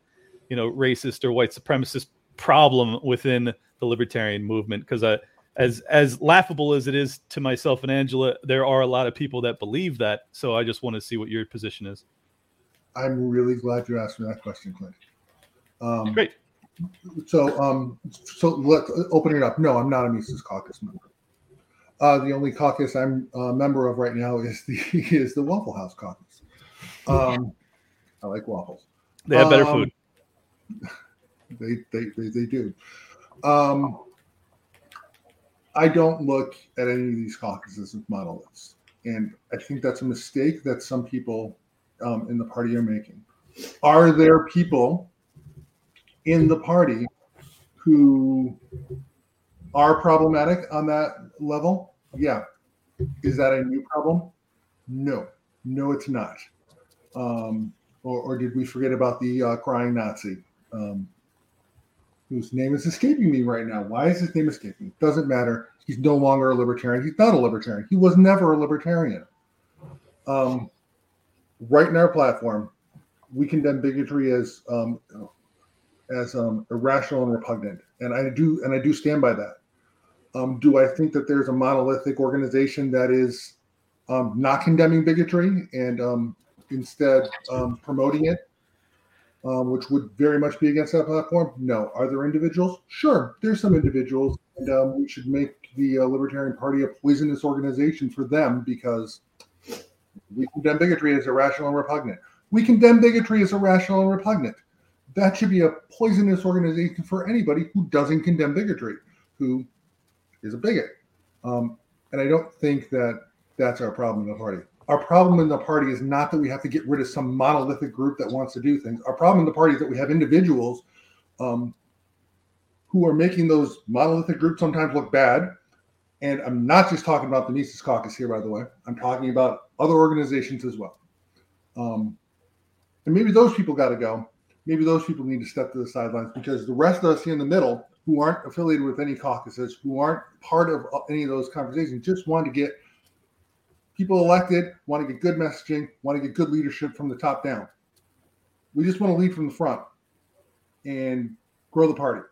you know, racist or white supremacist problem within the libertarian movement? Because uh, as as laughable as it is to myself and Angela, there are a lot of people that believe that. So I just want to see what your position is. I'm really glad you asked me that question, Clint. Um, Great so um so let open it up. No i'm not a mises caucus member. Uh the only caucus i'm a member of right now is the is the waffle house caucus. Um i like waffles. They have better um, food. They, they they they do. Um i don't look at any of these caucuses as monoliths. And i think that's a mistake that some people um, in the party are making. Are there people in the party who are problematic on that level. Yeah. Is that a new problem? No. No, it's not. Um, or, or, did we forget about the uh, crying Nazi? Um, whose name is escaping me right now. Why is his name escaping? Doesn't matter. He's no longer a libertarian. He's not a libertarian. He was never a libertarian. Um, right in our platform, we condemn bigotry as um, as um, irrational and repugnant, and I do and I do stand by that. Um, do I think that there's a monolithic organization that is um, not condemning bigotry and um, instead um, promoting it, um, which would very much be against that platform? No. Are there individuals? Sure, there's some individuals, and we should make the uh, Libertarian Party a poisonous organization for them because We condemn bigotry as irrational and repugnant. We condemn bigotry as irrational and repugnant. That should be a poisonous organization for anybody who doesn't condemn bigotry, who is a bigot. Um, and I don't think that that's our problem in the party. Our problem in the party is not that we have to get rid of some monolithic group that wants to do things. Our problem in the party is that we have individuals um, who are making those monolithic groups sometimes look bad. And I'm not just talking about the Mises Caucus here, by the way. I'm talking about other organizations as well. Um, and maybe those people got to go. Maybe those people need to step to the sidelines because the rest of us here in the middle, who aren't affiliated with any caucuses, who aren't part of any of those conversations, just want to get people elected, want to get good messaging, want to get good leadership from the top down. We just want to lead from the front and grow the party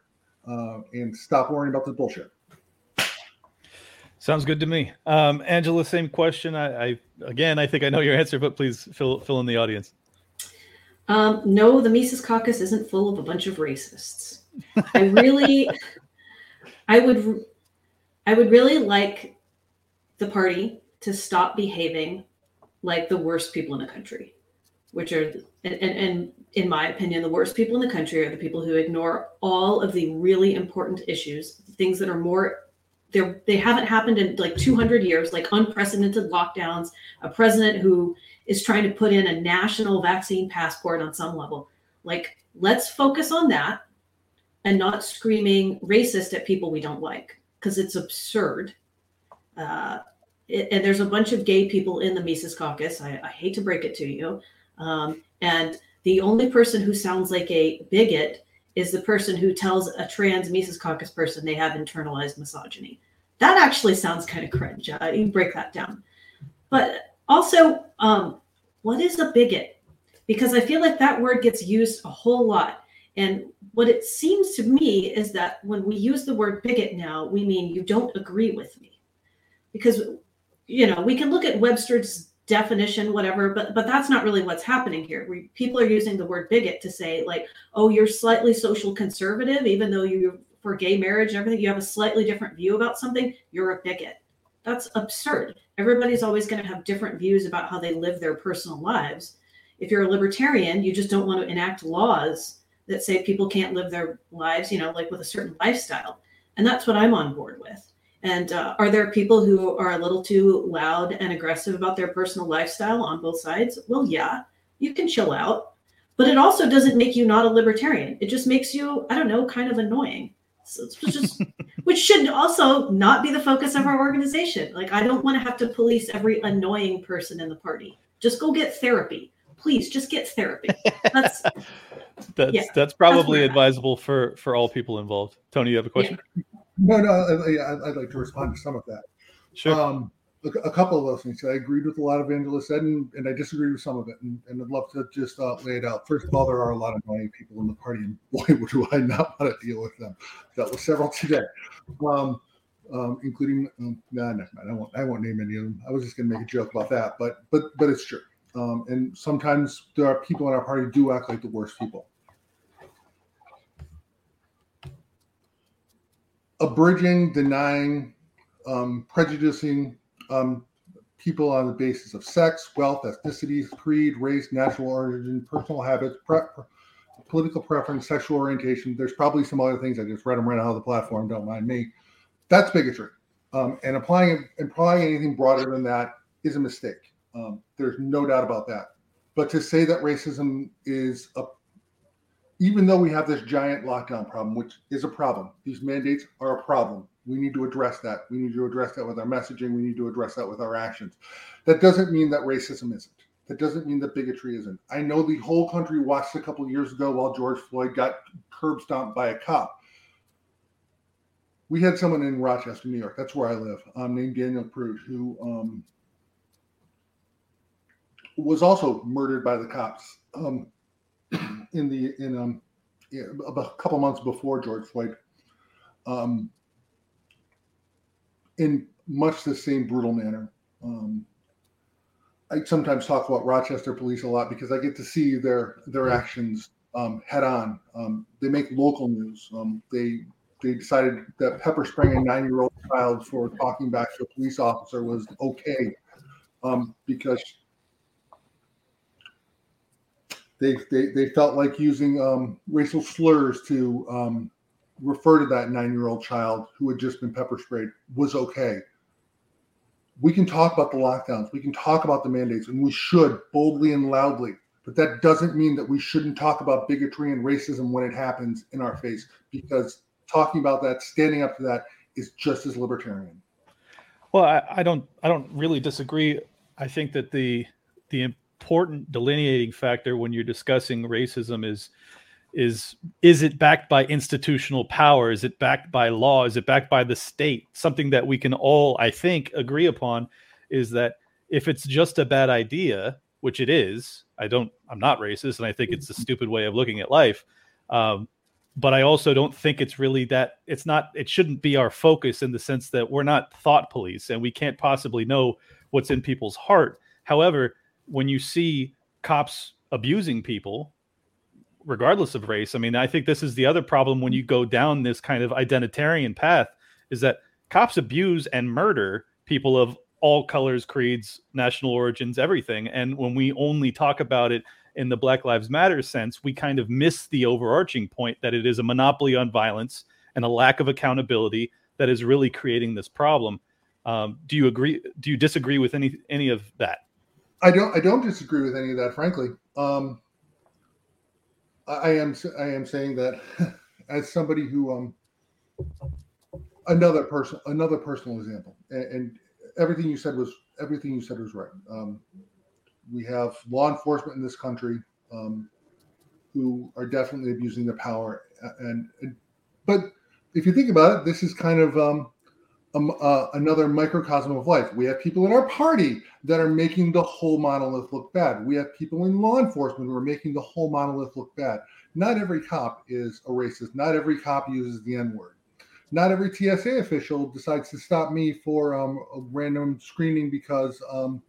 uh, and stop worrying about the bullshit. Sounds good to me. Um, Angela, same question. I, I, again, I think I know your answer, but please fill fill in the audience. Um, no, the Mises Caucus isn't full of a bunch of racists. I really, I would, I would really like the party to stop behaving like the worst people in the country, which are, and, and in my opinion, the worst people in the country are the people who ignore all of the really important issues, things that are more they're, they haven't happened in like 200 years, like unprecedented lockdowns, a president who is trying to put in a national vaccine passport on some level. Like, let's focus on that and not screaming racist at people we don't like because it's absurd. Uh, it, and there's a bunch of gay people in the Mises Caucus. I, I hate to break it to you. Um, and the only person who sounds like a bigot is the person who tells a trans Mises Caucus person they have internalized misogyny. That actually sounds kind of cringe. Uh, you break that down. But also, um, what is a bigot? Because I feel like that word gets used a whole lot. And what it seems to me is that when we use the word bigot now, we mean you don't agree with me. Because, you know, we can look at Webster's definition whatever but but that's not really what's happening here we, people are using the word bigot to say like oh you're slightly social conservative even though you for gay marriage and everything you have a slightly different view about something you're a bigot that's absurd everybody's always going to have different views about how they live their personal lives if you're a libertarian you just don't want to enact laws that say people can't live their lives you know like with a certain lifestyle and that's what i'm on board with and uh, are there people who are a little too loud and aggressive about their personal lifestyle on both sides? Well, yeah, you can chill out. But it also doesn't make you not a libertarian. It just makes you, I don't know, kind of annoying. So just, which should also not be the focus of our organization. Like, I don't want to have to police every annoying person in the party. Just go get therapy. Please, just get therapy. That's that's yeah, that's probably that's advisable for for all people involved. Tony, you have a question? Yeah. No, no, yeah, I, would like to respond to some of that. Sure. Um, a, a, couple of those things. I agreed with a lot of Angela said, and, and I disagreed with some of it, and, and I'd love to just uh, lay it out. First of all, there are a lot of annoying people in the party, and boy, do I not want to deal with them. Dealt with several today, um, um, including um, nah, I won't. I won't name any of them. I was just going to make a joke about that, but but but it's true. Um, and sometimes there are people in our party do act like the worst people. abridging, denying, um, prejudicing um, people on the basis of sex, wealth, ethnicity, creed, race, national origin, personal habits, pre- political preference, sexual orientation. There's probably some other things. I just read them right out of the platform. Don't mind me. That's bigotry. Um, and applying applying anything broader than that is a mistake. Um, there's no doubt about that. But to say that racism is a even though we have this giant lockdown problem, which is a problem, these mandates are a problem. We need to address that. We need to address that with our messaging. We need to address that with our actions. That doesn't mean that racism isn't. That doesn't mean that bigotry isn't. I know the whole country watched a couple years ago while George Floyd got curb stomped by a cop. We had someone in Rochester, New York. That's where I live, um, named Daniel Prude, who um, was also murdered by the cops. Um, in the in um a couple months before George Floyd, um, in much the same brutal manner. Um, I sometimes talk about Rochester police a lot because I get to see their their actions um, head on. Um, they make local news. Um, they they decided that pepper spraying a nine year old child for talking back to a police officer was okay um, because they, they they felt like using um, racial slurs to refer to that nine year old child who had just been pepper sprayed was okay. We can talk about the lockdowns, we can talk about the mandates, and we should boldly and loudly. But that doesn't mean that we shouldn't talk about bigotry and racism when it happens in our face, because talking about that, standing up to that, is just as libertarian. Well, I, I don't, I don't really disagree. I think that the the important delineating factor when you're discussing racism is is is it backed by institutional power? Is it backed by law? Is it backed by the state? Something that we can all i think agree upon is that if it's just a bad idea which it is i don't i'm not racist and i think it's a stupid way of looking at life um, but i also don't think it's really that it's not it shouldn't be our focus in the sense that we're not thought police and we can't possibly know what's in people's heart. However when you see cops abusing people regardless of race. I mean, I think this is the other problem when you go down this kind of identitarian path is that cops abuse and murder people of all colors, creeds, national origins, everything. And when we only talk about it in the Black Lives Matter sense, we kind of miss the overarching point that it is a monopoly on violence and a lack of accountability that is really creating this problem. Um, do you agree? Do you disagree with any any of that? I don't. I don't disagree with any of that, frankly. Um, I am I am saying that as somebody who um another person another personal example and, and, everything you said was everything you said was right. Um, we have law enforcement in this country um, who are definitely abusing their power and, and, but if you think about it, this is kind of um, um, uh, another microcosm of life. We have people in our party that are making the whole monolith look bad. We have people in law enforcement who are making the whole monolith look bad. Not every cop is a racist. Not every cop uses the N word. Not every TSA official decides to stop me for um, a random screening because um,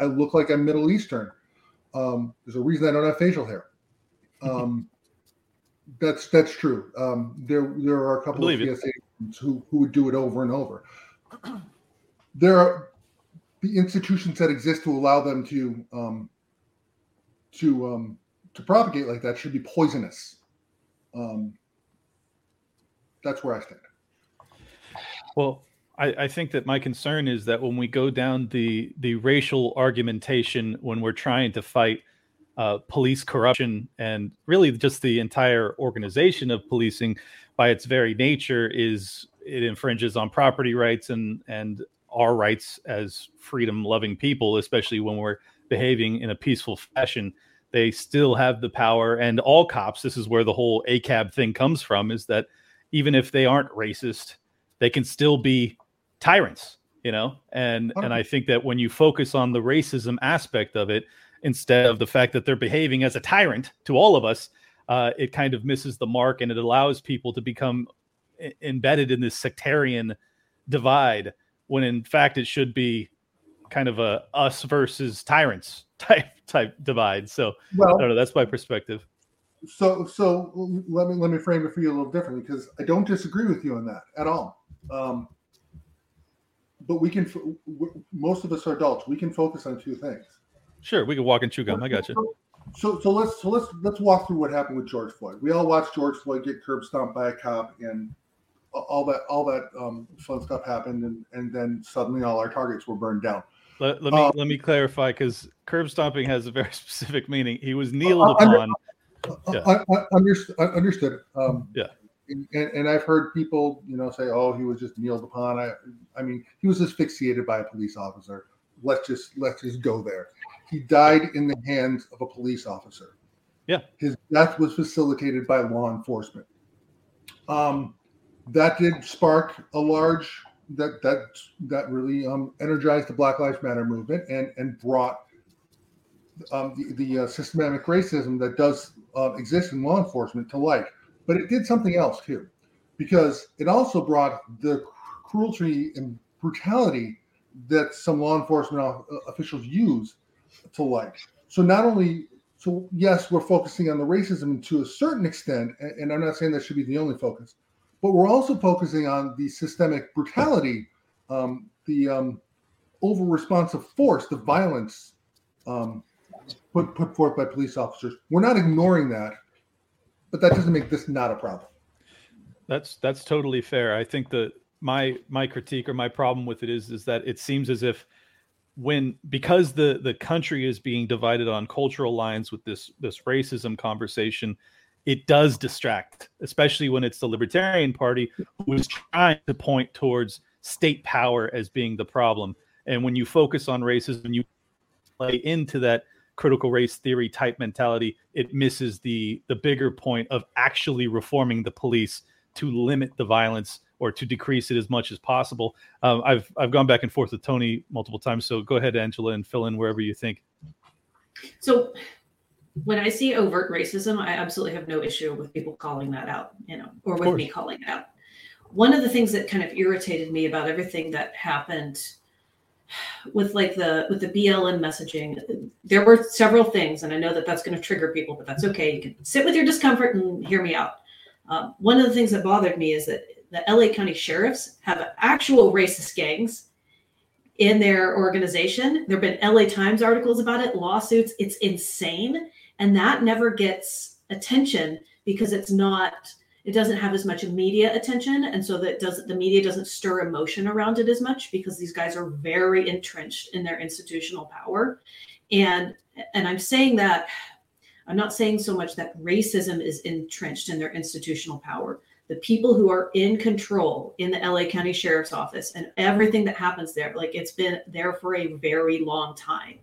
I look like I'm Middle Eastern. Um, there's a reason I don't have facial hair. Um, that's that's true. Um, there there are a couple of TSA who, who would do it over and over. There are the institutions that exist to allow them to um, to um, to propagate like that should be poisonous. Um, that's where I stand. Well, I, I, think that my concern is that when we go down the the racial argumentation when we're trying to fight uh, police corruption and really just the entire organization of policing, by its very nature is it infringes on property rights and and our rights as freedom loving people especially when we're behaving in a peaceful fashion. They still have the power and all cops this is where the whole acab thing comes from is that even if they aren't racist they can still be tyrants you know? And and i think that when you focus on the racism aspect of it instead of the fact that they're behaving as a tyrant to all of us uh, it kind of misses the mark and it allows people to become I- embedded in this sectarian divide when in fact it should be kind of a us versus tyrants type type divide. So well, I don't know. That's my perspective. So so let me let me frame it for you a little differently because I don't disagree with you on that at all. Um, but we can most of us are adults. We can focus on two things. Sure, we can walk and chew gum. I got you so so let's so let's let's walk through what happened with George Floyd. We all watched George Floyd get curb stomped by a cop, and all that all that um, fun stuff happened, and and then suddenly all our targets were burned down. Let, let me um, let me clarify because curb stomping has a very specific meaning. He was kneeled uh, upon. yeah. I, I, understood. I understood. Um, yeah. And, and, I've heard people, you know, say, "Oh, he was just kneeled upon." I, I mean, he was asphyxiated by a police officer. Let's just let's just go there. He died in the hands of a police officer. Yeah. His death was facilitated by law enforcement. Um, that did spark a large that that that really um, energized the Black Lives Matter movement and and brought um, the, the uh, systematic racism that does uh, exist in law enforcement to light. But it did something else too, because it also brought the cruelty and brutality that some law enforcement uh, officials use to like. So not only so yes, we're focusing on the racism to a certain extent, and, I'm not saying that should be the only focus, but we're also focusing on the systemic brutality, um, the um, over responsive force, the violence um, put put forth by police officers. We're not ignoring that, but that doesn't make this not a problem. That's that's totally fair. I think that my my critique or my problem with it is is that it seems as if when because the the country is being divided on cultural lines with this this racism conversation it does distract especially when it's the libertarian party who is trying to point towards state power as being the problem. And when you focus on racism you play into that critical race theory type mentality it misses the the bigger point of actually reforming the police to limit the violence or to decrease it as much as possible. Um, I've I've gone back and forth with Tony multiple times, so go ahead, Angela, and fill in wherever you think. So when I see overt racism, I absolutely have no issue with people calling that out, you know, or with me calling it out. One of the things that kind of irritated me about everything that happened with like the with the BLM messaging, there were several things, and I know that that's going to trigger people, but that's okay. You can sit with your discomfort and hear me out. Um, one of the things that bothered me is that the LA County sheriffs have actual racist gangs in their organization. There have been LA Times articles about it, lawsuits. It's insane. And that never gets attention because it's not, it doesn't have as much media attention. And so that does the media doesn't stir emotion around it as much because these guys are very entrenched in their institutional power. And and I'm saying that I'm not saying so much that racism is entrenched in their institutional power. The people who are in control in the LA County Sheriff's Office and everything that happens there, like it's been there for a very long time.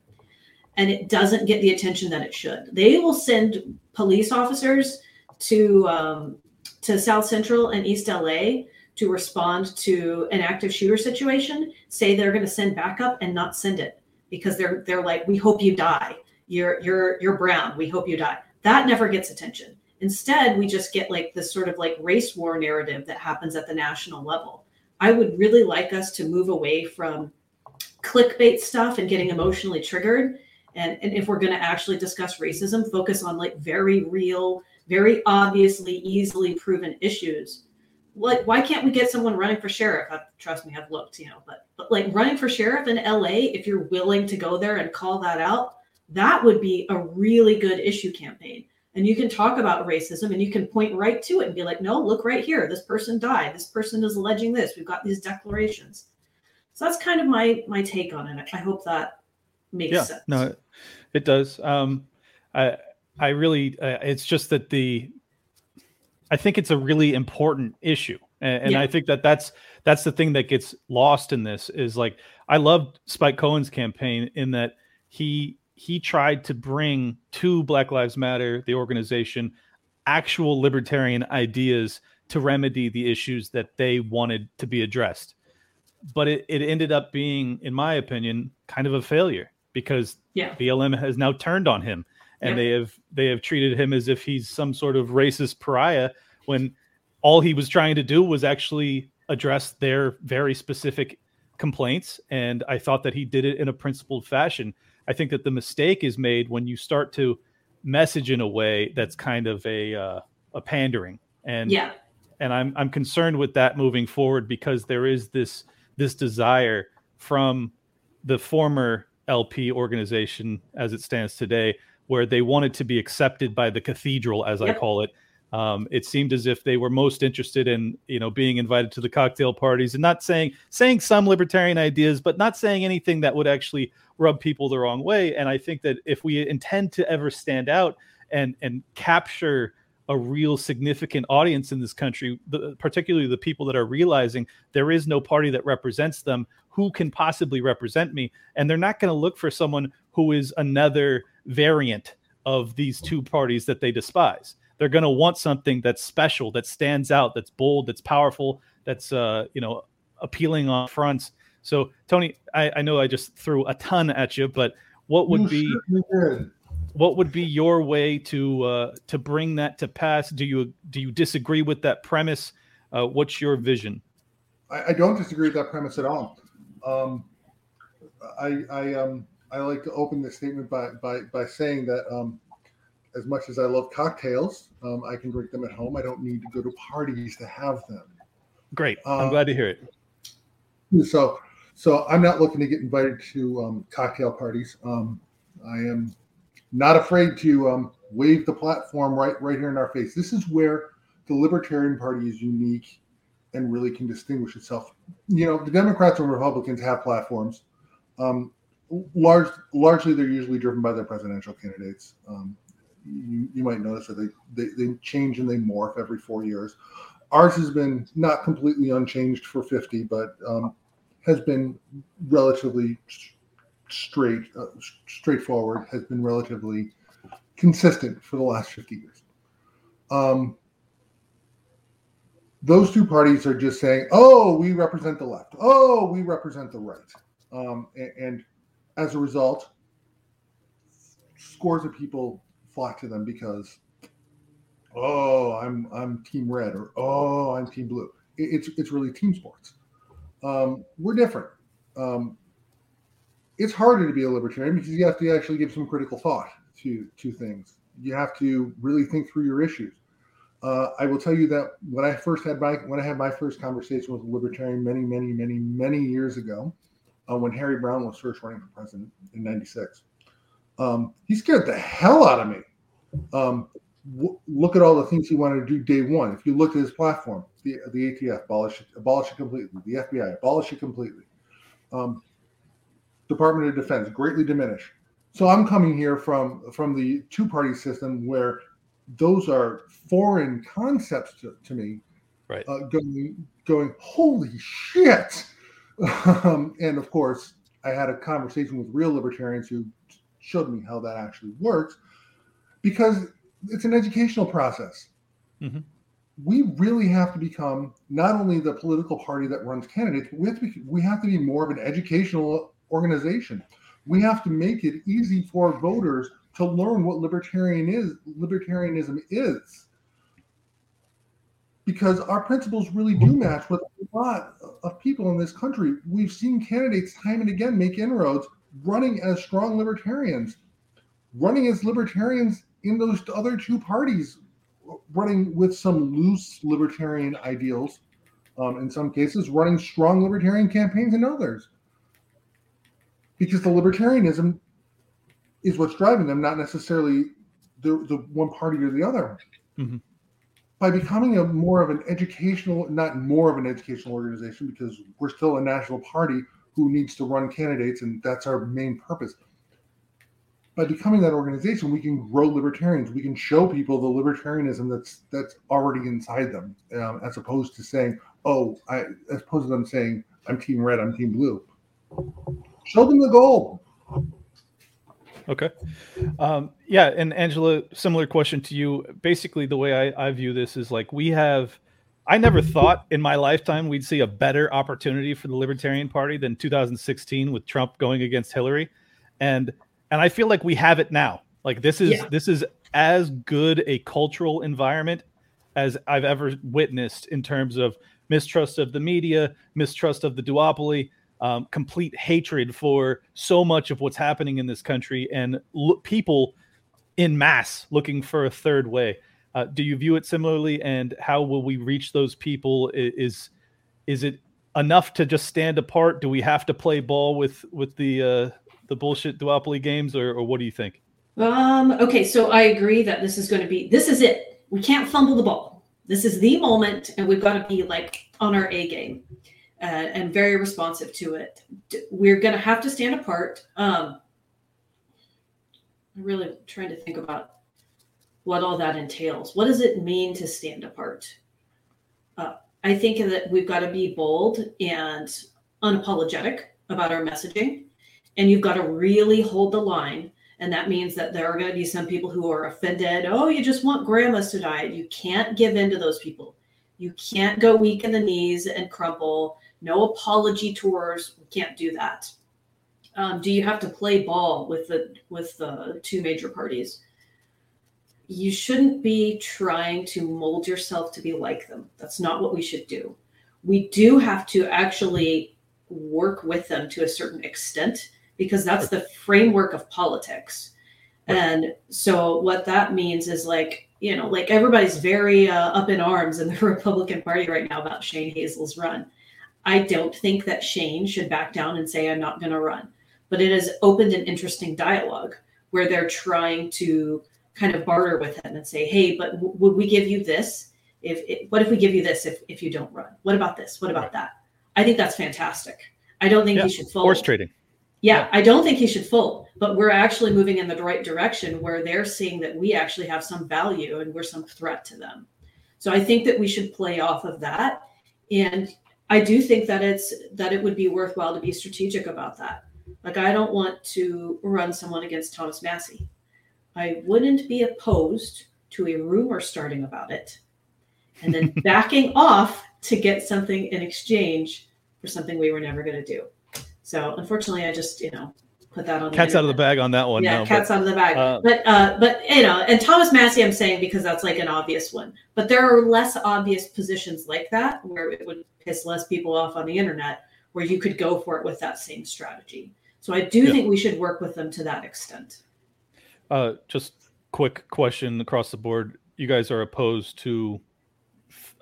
And it doesn't get the attention that it should. They will send police officers to um, to South Central and East LA to respond to an active shooter situation, say they're going to send backup and not send it because they're they're like, we hope you die you're you're you're brown we hope you die that never gets attention instead we just get like this sort of like race war narrative that happens at the national level. I would really like us to move away from clickbait stuff and getting emotionally triggered. And, and if we're going to actually discuss racism focus on like very real very obviously easily proven issues. Like why can't we get someone running for sheriff? I, trust me i've looked you know but but like running for sheriff in la if you're willing to go there and call that out that would be a really good issue campaign. And you can talk about racism and you can point right to it and be like, no, look right here. This person died. This person is alleging this. We've got these declarations. So that's kind of my my take on it. I hope that makes yeah, sense. No, it does. Um, I I really uh, it's just that the I think it's a really important issue, and, and yeah. I think that that's that's the thing that gets lost in this is like I loved Spike Cohen's campaign in that he he tried to bring to Black Lives Matter, the organization, actual libertarian ideas to remedy the issues that they wanted to be addressed. But it, it ended up being, in my opinion, kind of a failure because yeah. BLM has now turned on him and yeah. they have they have treated him as if he's some sort of racist pariah when all he was trying to do was actually address their very specific complaints and I thought that he did it in a principled fashion I think that the mistake is made when you start to message in a way that's kind of a uh, a pandering. And yeah. and I'm I'm concerned with that moving forward because there is this this desire from the former LP organization as it stands today where they wanted to be accepted by the cathedral as yep. I call it. Um, it seemed as if they were most interested in you know being invited to the cocktail parties and not saying saying some libertarian ideas but not saying anything that would actually rub people the wrong way. And I think that if we intend to ever stand out and and capture a real significant audience in this country, the, particularly the people that are realizing there is no party that represents them. Who can possibly represent me? And they're not going to look for someone who is another variant of these two parties that they despise. They're going to want something that's special, that stands out, that's bold, that's powerful, that's uh, you know appealing on fronts. So, Tony, I, I know I just threw a ton at you, but what would you be what would be your way to uh, to bring that to pass? Do you do you disagree with that premise? Uh, what's your vision? I, I, don't disagree with that premise at all. Um, I I um I like to open this statement by by by saying that um, as much as I love cocktails, um, I can drink them at home. I don't need to go to parties to have them. Great. I'm glad to hear it. So so I'm not looking to get invited to um, cocktail parties. Um, I am not afraid to um, wave the platform right right here in our face. This is where the Libertarian Party is unique and really can distinguish itself. You know, the Democrats and Republicans have platforms. Um, large, largely, they're usually driven by their presidential candidates. Um, you, you, might notice that they, they, they change and they morph every four years. Ours has been not completely unchanged for 50, but um, has been relatively straight, uh, straightforward, has been relatively consistent for the last 50 years. Um, those two parties are just saying, "Oh, we represent the left. Oh, we represent the right," um, and, and, as a result, scores of people flock to them because, "Oh, I'm I'm Team Red" or "Oh, I'm Team Blue." It, it's it's really team sports. Um, we're different. Um, it's harder to be a libertarian because you have to actually give some critical thought to to things. You have to really think through your issues uh, I will tell you that when I first had my when I had my first conversation with a libertarian many, many, many, many years ago, uh, when Harry Browne was first running for president in '96, um, he scared the hell out of me. Um, w- look at all the things he wanted to do day one. If you look at his platform, the the ATF abolish it, abolish it completely, the FBI abolish it completely, um, Department of Defense greatly diminish. So I'm coming here from from the two party system where those are foreign concepts to, to me. Right. Uh, going, going, holy shit. Um, and of course, I had a conversation with real libertarians who showed me how that actually works because it's an educational process. Mm-hmm. We really have to become not only the political party that runs candidates, but we have to be, we have to be more of an educational organization. We have to make it easy for voters to learn what libertarian is libertarianism is because our principles really do match with a lot of people in this country we've seen candidates time and again make inroads running as strong libertarians running as libertarians in those other two parties running with some loose libertarian ideals um, in some cases running strong libertarian campaigns in others because the libertarianism is what's driving them, not necessarily the, the one party or the other. Mm-hmm. By becoming a more of an educational, not more of an educational organization, because we're still a national party who needs to run candidates, and that's our main purpose. By becoming that organization, we can grow libertarians. We can show people the libertarianism that's that's already inside them, um, as opposed to saying, "Oh, I," as opposed to them saying, "I'm Team Red, I'm Team Blue." Show them the goal. Okay. Um, yeah. And Angela, similar question to you. Basically, the way I, I view this is like we have, I never thought in my lifetime we'd see a better opportunity for the Libertarian Party than 2016 with Trump going against Hillary. And, and I feel like we have it now. Like this is, yeah. this is as good a cultural environment as I've ever witnessed in terms of mistrust of the media, mistrust of the duopoly um, complete hatred for so much of what's happening in this country and lo- people in mass looking for a third way. Uh, do you view it similarly? And how will we reach those people? Is is it enough to just stand apart? Do we have to play ball with with the uh, the bullshit duopoly games, or, or what do you think? Um, okay, so I agree that this is going to be this is it. We can't fumble the ball. This is the moment, and we've got to be like on our A game uh, and very responsive to it. We're going to have to stand apart. Um, I'm really trying to think about what all that entails. What does it mean to stand apart? Uh, I think that we've got to be bold and unapologetic about our messaging, and you've got to really hold the line. And that means that there are going to be some people who are offended. Oh, you just want grandmas to die. You can't give in to those people. You can't go weak in the knees and crumple no apology tours. We can't do that. Um, do you have to play ball with the with the two major parties? You shouldn't be trying to mold yourself to be like them. That's not what we should do. We do have to actually work with them to a certain extent because that's the framework of politics. And so what that means is like, you know, like everybody's very uh, up in arms in the Republican Party right now about Shane Hazel's run. I don't think that Shane should back down and say, I'm not going to run. But it has opened an interesting dialogue where they're trying to kind of barter with him and say, "Hey, but w- would we give you this? If it, what if we give you this if if you don't run? What about this? What about that?" I think that's fantastic. I don't think Yeah, he should fold. Horse trading. Yeah, I don't think he should fold, but we're actually moving in the right direction where they're seeing that we actually have some value and we're some threat to them. So I think that we should play off of that. And I do think that it's that it would be worthwhile to be strategic about that. Like I don't want to run someone against Thomas Massie. I wouldn't be opposed to a rumor starting about it and then backing off to get something in exchange for something we were never going to do. So unfortunately, I just you know put that on. The cat's out of the bag on that one. Yeah, no, cat's out of the bag. uh, but uh, but you know, and Thomas Massie, I'm saying because that's like an obvious one. But there are less obvious positions like that where it would piss less people off on the internet, where you could go for it with that same strategy. So I do Yeah. think we should work with them to that extent. Uh, just quick question across the board. You guys are opposed to,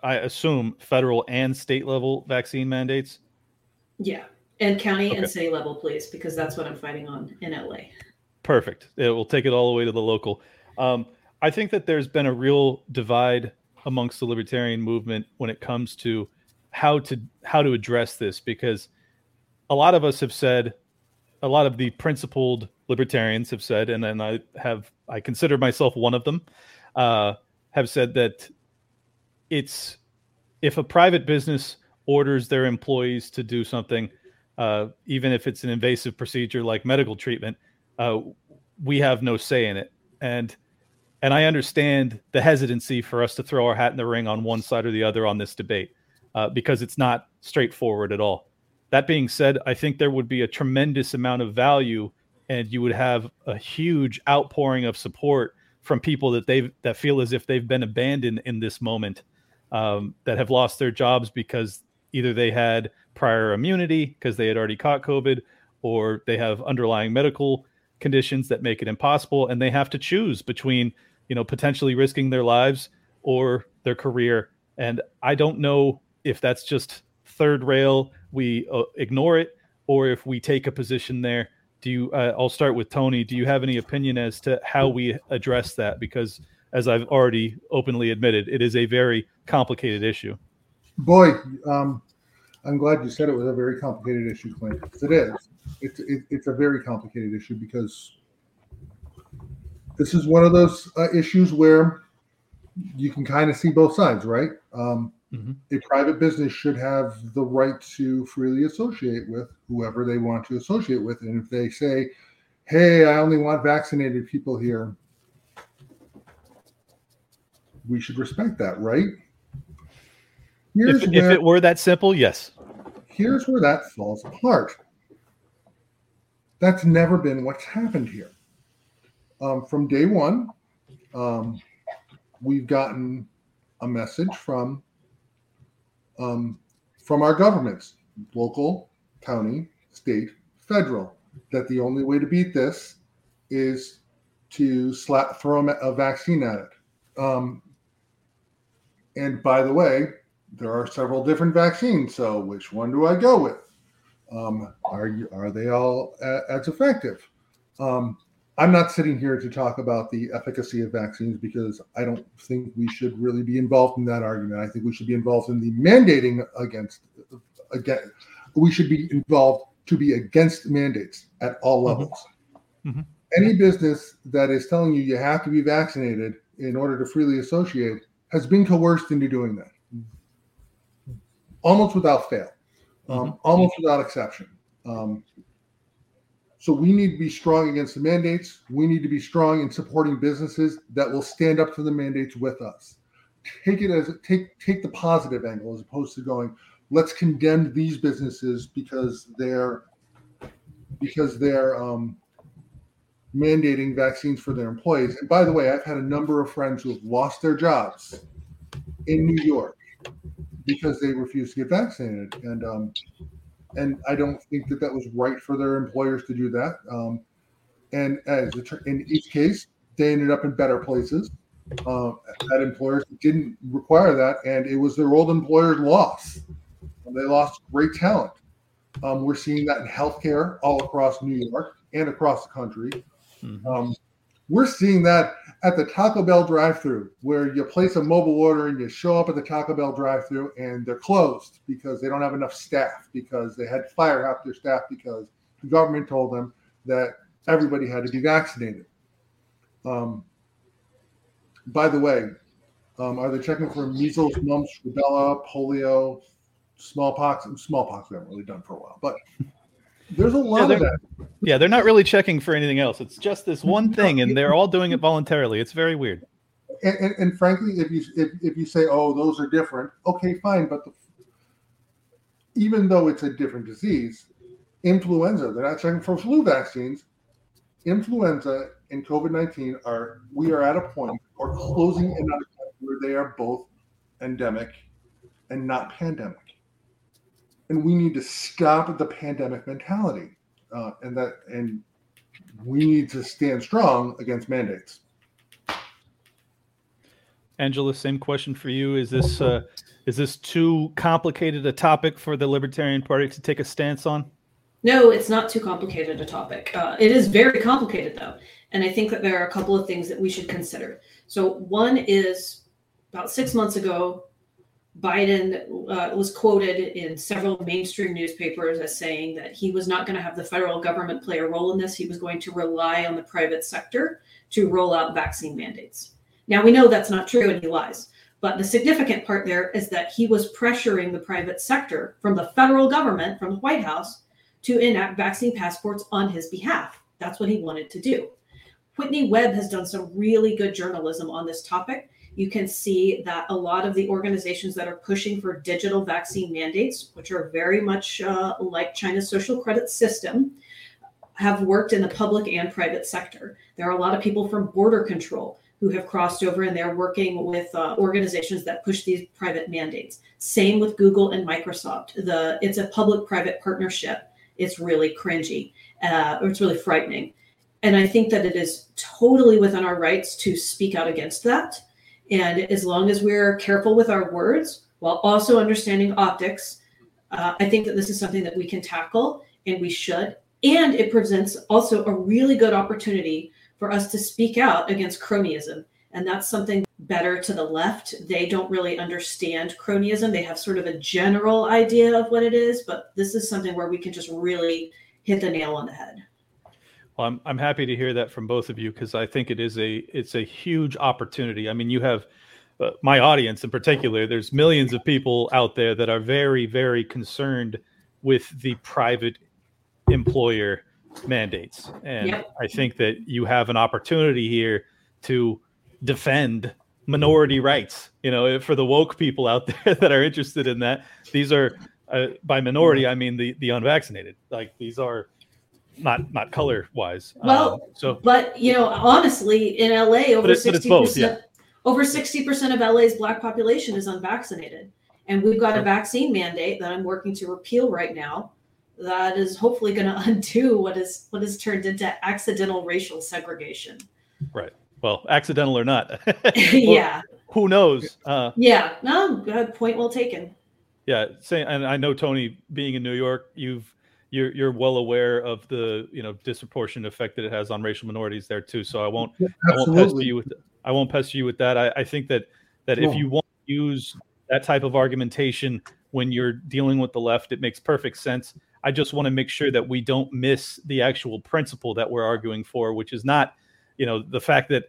I assume, federal and state level vaccine mandates. Yeah, and county and city level, please, because that's what I'm fighting on in LA. Perfect. It will take it all the way to the local. Um, I think that there's been a real divide amongst the libertarian movement when it comes to how to how to address this because a lot of us have said a lot of the principled libertarians have said and then i have i consider myself one of them uh, have said that it's if a private business orders their employees to do something uh, even if it's an invasive procedure like medical treatment uh, we have no say in it. And and i understand the hesitancy for us to throw our hat in the ring on one side or the other on this debate uh, because it's not straightforward at all. That being said i think there would be a tremendous amount of value and you would have a huge outpouring of support from people that they that feel as if they've been abandoned in this moment um, that have lost their jobs because either they had prior immunity because they had already caught covid or they have underlying medical conditions that make it impossible and they have to choose between you know potentially risking their lives or their career. And i don't know if that's just third rail we uh, ignore it or if we take a position there. Do you uh, i'll start with tony. Do you have any opinion as to how we address that? Because as i've already openly admitted it is a very complicated issue. Boy, um, I'm glad you said it was a very complicated issue, Clint. It is. It's it, it's a very complicated issue because this is one of those uh, issues where you can kind of see both sides, right? Um, Mhm. A private business should have the right to freely associate with whoever they want to associate with, and if they say, "Hey, I only want vaccinated people here," we should respect that, right? If, if it were that simple yes here's where that falls apart. That's never been what's happened here. Um, from day one, um, we've gotten a message from um, from our governments, local, county, state, federal, that the only way to beat this is to slap throw a, vaccine at it. Um, and by the way, there are several different vaccines. So which one do I go with? Um, are you, are they all a, as effective? Um, I'm not sitting here to talk about the efficacy of vaccines because I don't think we should really be involved in that argument. I think we should be involved in the mandating against again. We should be involved to be against mandates at all levels. Mhm. Any business that is telling you you have to be vaccinated in order to freely associate has been coerced into doing that almost without fail, um, almost without exception. Um, so we need to be strong against the mandates. We need to be strong in supporting businesses that will stand up to the mandates with us. Take it as take take the positive angle as opposed to going, let's condemn these businesses because they're because they're um, mandating vaccines for their employees. And by the way, I've had a number of friends who have lost their jobs in New York because they refused to get vaccinated, and um, and I don't think that that was right for their employers to do that. Um, and as in each case, they ended up in better places uh, at employers that didn't require that, and it was their old employer's loss. And they lost great talent. Um, we're seeing that in healthcare all across New York and across the country. Mm-hmm. Um, we're seeing that at the Taco Bell drive-through, where you place a mobile order and you show up at the Taco Bell drive-through and they're closed because they don't have enough staff because they had to fire half their staff because the government told them that everybody had to be vaccinated. Um, by the way, um, are they checking for measles, mumps, rubella, polio, smallpox? Smallpox we haven't really done for a while, but there's a lot yeah, of that. Yeah, they're not really checking for anything else. It's just this one thing, and they're all doing it voluntarily. It's very weird. And, and, and frankly, if you if, if you say, "Oh, those are different," okay, fine. But the, even though it's a different disease, influenza, they're not checking for flu vaccines. Influenza and COVID nineteen are we are at a point or closing in on a point where they are both endemic and not pandemic and we need to stop the pandemic mentality, uh, and that and we need to stand strong against mandates. Angela, same question for you. Is this uh, is this too complicated a topic for the Libertarian Party to take a stance on? No, it's not too complicated a topic. Uh, it is very complicated though, and I think that there are a couple of things that we should consider. So one is about six months ago, Biden uh, was quoted in several mainstream newspapers as saying that he was not going to have the federal government play a role in this. He was going to rely on the private sector to roll out vaccine mandates. Now, we know that's not true and he lies. But the significant part there is that he was pressuring the private sector from the federal government, from the White House, to enact vaccine passports on his behalf. That's what he wanted to do. Whitney Webb has done some really good journalism on this topic you can see that a lot of the organizations that are pushing for digital vaccine mandates, which are very much uh, like China's social credit system, have worked in the public and private sector. There are a lot of people from border control who have crossed over and they're working with uh, organizations that push these private mandates. Same with Google and Microsoft. The it's a public-private partnership. It's really cringy. Uh, or it's really frightening. And I think that it is totally within our rights to speak out against that. And as long as we're careful with our words while also understanding optics, uh, I think that this is something that we can tackle and we should. And it presents also a really good opportunity for us to speak out against cronyism. And that's something better to the left. They don't really understand cronyism. They have sort of a general idea of what it is, but this is something where we can just really hit the nail on the head. Well, I'm I'm happy to hear that from both of you because I think it is a it's a huge opportunity. I mean, you have uh, my audience in particular. There's millions of people out there that are very very concerned with the private employer mandates, and. I think that you have an opportunity here to defend minority rights. You know, for the woke people out there that are interested in that, these are uh, by minority I mean the the unvaccinated. Like these are not not color wise. Well, um, so but you know, honestly, in LA, over sixty percent, over sixty percent of LA's black population is unvaccinated, and we've got a vaccine mandate that I'm working to repeal right now. That is hopefully going to undo what is what has turned into accidental racial segregation. Right. Well, accidental or not. yeah. Who knows? Uh, yeah. No. Good point. Well taken. Yeah. Say, and I know Tony, being in New York, you've you're you're well aware of the you know disproportionate effect that it has on racial minorities there too. So I won't yeah, I won't pester you with I won't pester you with that. I, I think that that if you want to use that type of argumentation when you're dealing with the left, it makes perfect sense. I just want to make sure that we don't miss the actual principle that we're arguing for, which is not, you know, the fact that,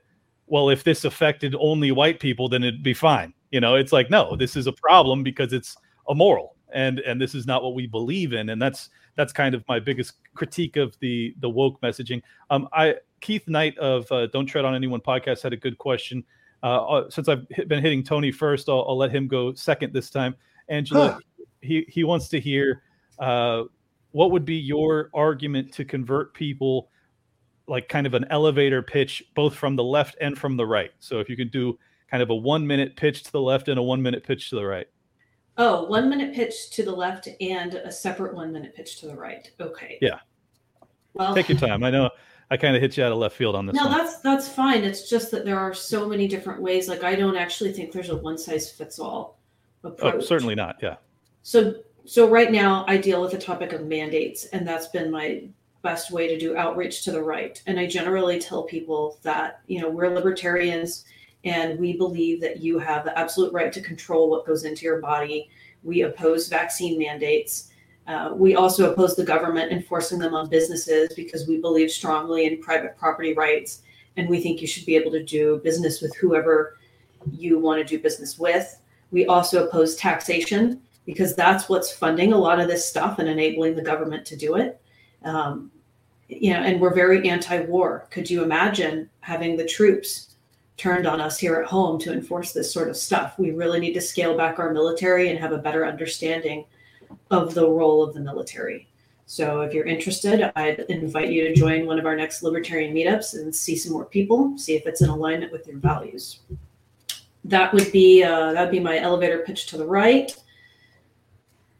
well, if this affected only white people, then it'd be fine. You know, it's like, no, this is a problem because it's immoral and and this is not what we believe in. And that's that's kind of my biggest critique of the the woke messaging. Um, I Keith Knight of uh, Don't Tread on Anyone podcast had a good question. Uh, uh since I've been hitting Tony first, I'll, I'll, let him go second this time. Angela, huh. he he wants to hear uh, what would be your argument to convert people, like kind of an elevator pitch, both from the left and from the right. So if you could do kind of a one minute pitch to the left and a one minute pitch to the right. Oh, one minute pitch to the left and a separate one minute pitch to the right. Okay. Yeah. Well, take your time. I know I kind of hit you out of left field on this. No, one. that's that's fine. It's just that there are so many different ways. Like I don't actually think there's a one size fits all oh, approach. Oh, certainly not. Yeah. So so right now I deal with the topic of mandates, and that's been my best way to do outreach to the right. And I generally tell people that, you know, we're libertarians and we believe that you have the absolute right to control what goes into your body. We oppose vaccine mandates. Uh, we also oppose the government enforcing them on businesses because we believe strongly in private property rights. And we think you should be able to do business with whoever you want to do business with. We also oppose taxation because that's what's funding a lot of this stuff and enabling the government to do it. Um, you know, and we're very anti-war. Could you imagine having the troops turned on us here at home to enforce this sort of stuff? We really need to scale back our military and have a better understanding of the role of the military. So if you're interested, I'd invite you to join one of our next libertarian meetups and see some more people, see if it's in alignment with your values. That would be uh, that would be my elevator pitch to the right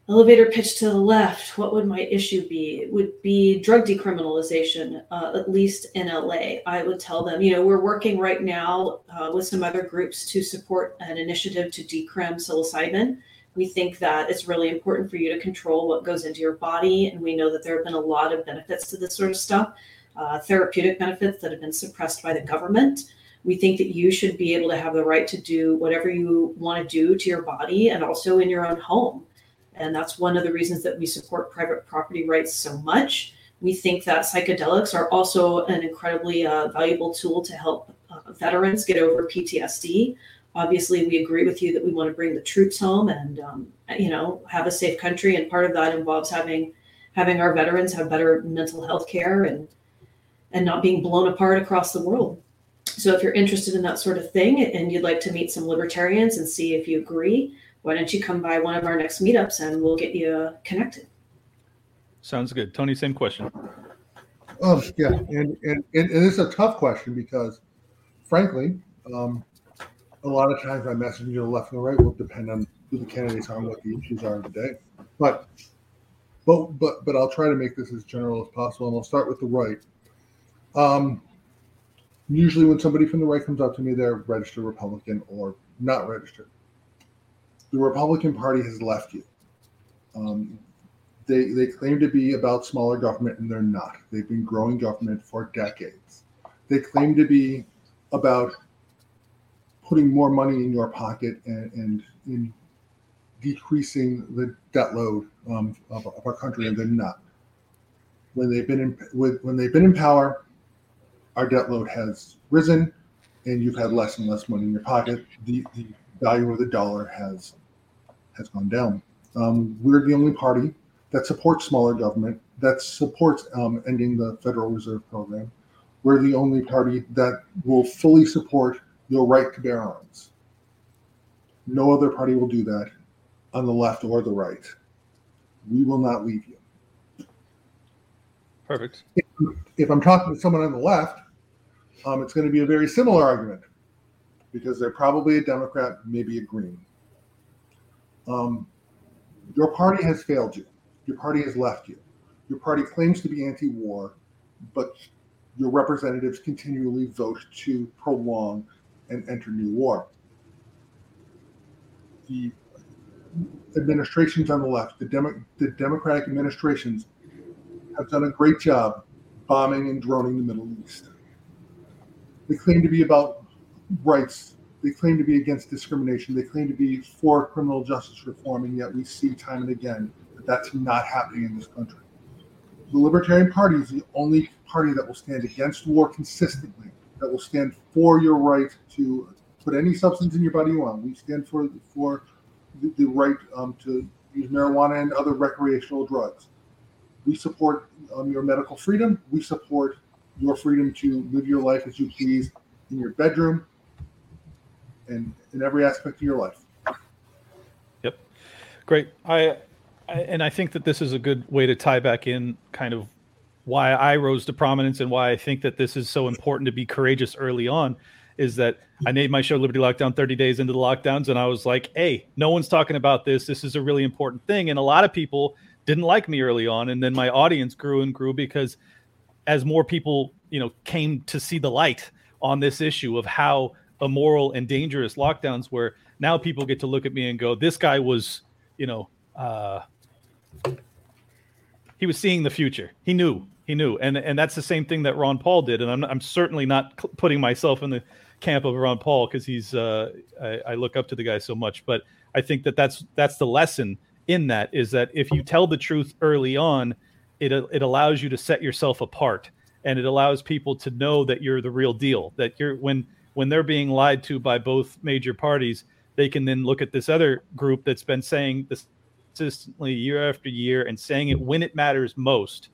elevator pitch to the left, what would my issue be? It would be drug decriminalization, uh, at least in LA. I would tell them, you know, we're working right now uh, with some other groups to support an initiative to decrim psilocybin. We think that it's really important for you to control what goes into your body. And we know that there have been a lot of benefits to this sort of stuff, uh, therapeutic benefits that have been suppressed by the government. We think that you should be able to have the right to do whatever you want to do to your body and also in your own home. And that's one of the reasons that we support private property rights so much. We think that psychedelics are also an incredibly uh, valuable tool to help uh, veterans get over PTSD. Obviously, we agree with you that we want to bring the troops home and um, you know have a safe country, and part of that involves having having our veterans have better mental health care and and not being blown apart across the world. So, if you're interested in that sort of thing and you'd like to meet some libertarians and see if you agree, why don't you come by one of our next meetups and we'll get you connected. Sounds good. Tony, same question. Um, yeah, and, and, and, and it's a tough question because, frankly, um, a lot of times my messaging to the left and the right will depend on who the candidates are and what the issues are of the day. But, but, but, but I'll try to make this as general as possible, and I'll start with the right. Um, usually, when somebody from the right comes up to me, they're registered Republican or not registered the Republican Party has left you. Um, they, they claim to be about smaller government, and they're not. They've been growing government for decades. They claim to be about putting more money in your pocket and, and in decreasing the debt load um, of, of, our country, and they're not. When they've been in with, when they've been in power, our debt load has risen, and you've had less and less money in your pocket. The, the value of the dollar has has gone down. Um, we're the only party that supports smaller government, that supports um, ending the Federal Reserve Program. We're the only party that will fully support your right to bear arms. No other party will do that on the left or the right. We will not leave you. Perfect. If, if I'm talking to someone on the left, um, it's going to be a very similar argument because they're probably a Democrat, maybe a Green. Um, your party has failed you. Your party has left you. Your party claims to be anti war, but your representatives continually vote to prolong and enter new war. The administrations on the left, the, Demo- the Democratic administrations, have done a great job bombing and droning the Middle East. They claim to be about rights they claim to be against discrimination. They claim to be for criminal justice reform, and yet we see time and again that that's not happening in this country. The Libertarian Party is the only party that will stand against war consistently, that will stand for your right to put any substance in your body you want. We stand for for the, right um, to use marijuana and other recreational drugs. We support um, your medical freedom. We support your freedom to live your life as you please in your bedroom, in every aspect of your life. Yep, great. I, I and I think that this is a good way to tie back in kind of why I rose to prominence and why I think that this is so important to be courageous early on is that I named my show Liberty Lockdown 30 days into the lockdowns and I was like, "Hey, no one's talking about this. This is a really important thing." And a lot of people didn't like me early on and then my audience grew and grew because as more people, you know, came to see the light on this issue of how immoral and dangerous lockdowns where now people get to look at me and go, this guy was, you know, uh, he was seeing the future. He knew He knew, and and that's the same thing that Ron Paul did. And I'm I'm certainly not putting myself in the camp of Ron Paul because he's uh, I, I look up to the guy so much. But I think that that's that's the lesson in that is that if you tell the truth early on, it it allows you to set yourself apart, and it allows people to know that you're the real deal. That you're when when they're being lied to by both major parties, they can then look at this other group that's been saying this consistently year after year and saying it when it matters most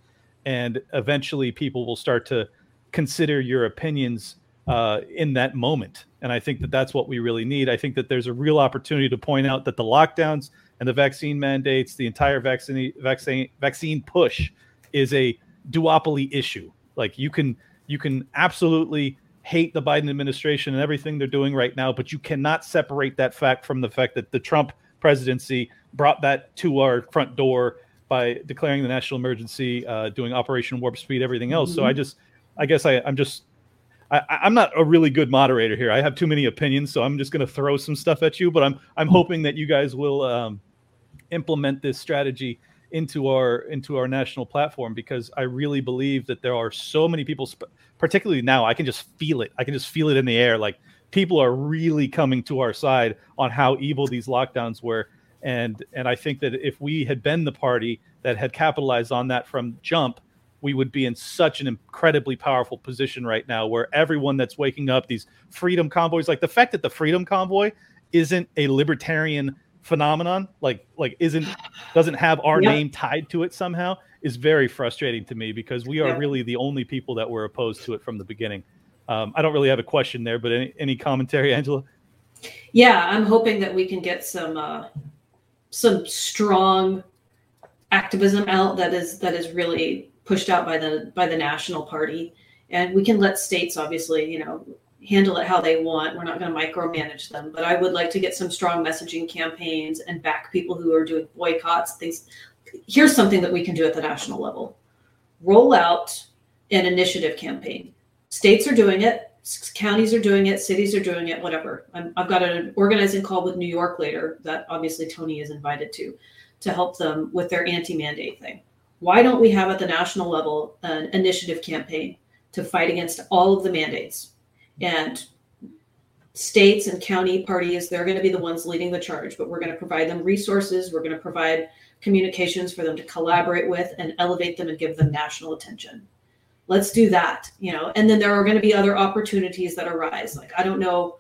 and eventually people will start to consider your opinions uh, in that moment. And I think that that's what we really need. I think that there's a real opportunity to point out that the lockdowns and the vaccine mandates, the entire vaccine vaccine vaccine push, is a duopoly issue. Like you can you can absolutely hate the Biden administration and everything they're doing right now, but you cannot separate that fact from the fact that the Trump presidency brought that to our front door by declaring the national emergency, uh, doing Operation Warp Speed, everything else. Mm-hmm. So I mm-hmm. just, I guess I, I'm just, I, I'm not a really good moderator here. I have too many opinions, so I'm just going to throw some stuff at you. But I'm, I'm hmm. hoping that you guys will um, implement this strategy into our into our national platform because I really believe that there are so many people, particularly now. I can just feel it. I can just feel it in the air. Like people are really coming to our side on how evil these lockdowns were and and I think that if we had been the party that had capitalized on that from jump, we would be in such an incredibly powerful position right now where everyone that's waking up these freedom convoys like the fact that the freedom convoy isn't a libertarian phenomenon like like isn't doesn't have our name tied to it somehow is very frustrating to me because we are really the only people that were opposed to it from the beginning. Um, i don't really have a question there but any, any commentary angela? Yeah i'm hoping that we can get some uh, some strong activism out that is that is really pushed out by the by the national party. And we can let states obviously you know handle it how they want we're not going to micromanage them but i would like to get some strong messaging campaigns and back people who are doing boycotts things here's something that we can do at the national level roll out an initiative campaign states are doing it counties are doing it, cities are doing it, whatever. i have got an organizing call with New York later that obviously Tony is invited to, to help them with their anti-mandate thing. Why don't we have at the national level an initiative campaign to fight against all of the mandates? And states and county parties, they're going to be the ones leading the charge, but we're going to provide them resources. We're going to provide communications for them to collaborate with and elevate them and give them national attention let's do that you know and then there are going to be other opportunities that arise like i don't know